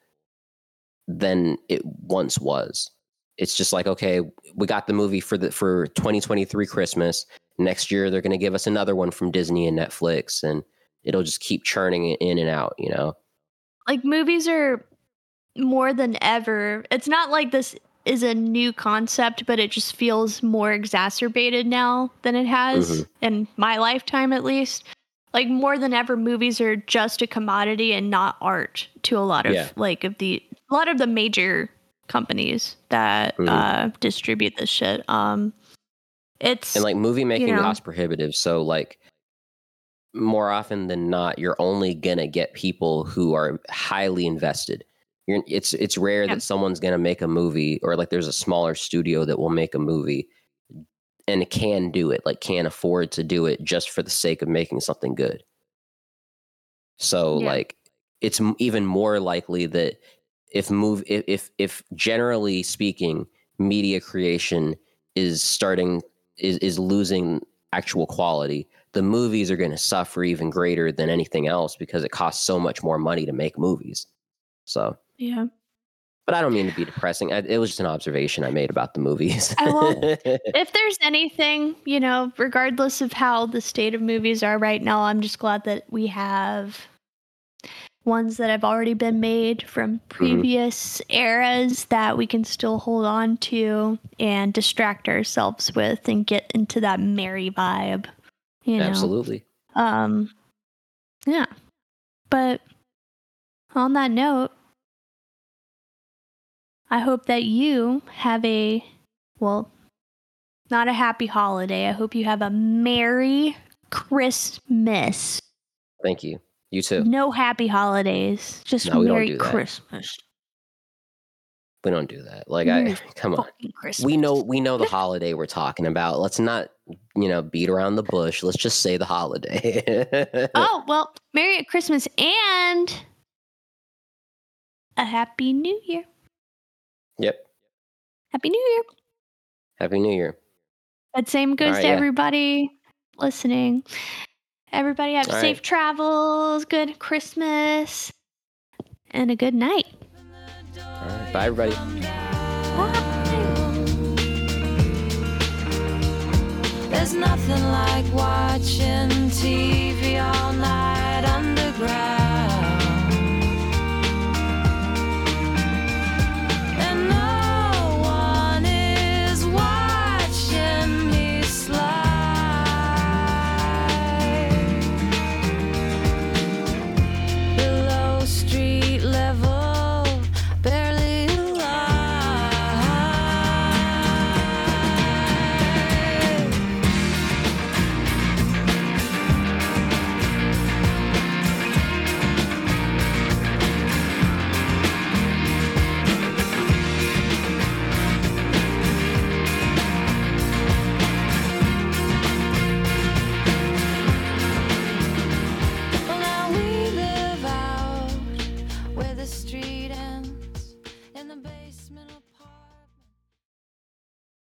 than it once was. It's just like okay, we got the movie for the for 2023 Christmas. Next year, they're going to give us another one from Disney and Netflix, and it'll just keep churning it in and out. You know. Like movies are more than ever. It's not like this is a new concept, but it just feels more exacerbated now than it has Mhm. in my lifetime, at least. Like more than ever, movies are just a commodity and not art to a lot of Yeah. like of the a lot of the major companies that Mhm. uh, distribute this shit. Um, it's and like movie making know. cost prohibitive so like more often than not you're only gonna get people who are highly invested you're, it's it's rare Yeah. that someone's gonna make a movie or like there's a smaller studio that will make a movie and can do it like can afford to do it just for the sake of making something good so Yeah. like it's m- even more likely that if move if, if if generally speaking media creation is starting is is losing actual quality the movies are going to suffer even greater than anything else because it costs so much more money to make movies so yeah. but i don't mean to be depressing I, it was just an observation i made about the movies [laughs] if there's anything, you know, regardless of how the state of movies are right now, I'm just glad that we have ones that have already been made from previous eras that we can still hold on to and distract ourselves with and get into that merry vibe. You know. absolutely Um yeah. But on that note, I hope that you have a well, not a happy holiday. I hope you have a merry Christmas. thank you you too No happy holidays. Just No, merry do. Christmas. we don't do that like i [laughs] come on Christmas. we know we know the holiday we're talking about let's not you know beat around the bush let's just say the holiday [laughs] Oh, well, Merry Christmas and a Happy New Year. Yep Happy New Year. happy new year That same goes Alright, to yeah. everybody listening. Everybody have Alright. safe travels, good Christmas, and a good night. all right bye everybody There's nothing like watching TV all night under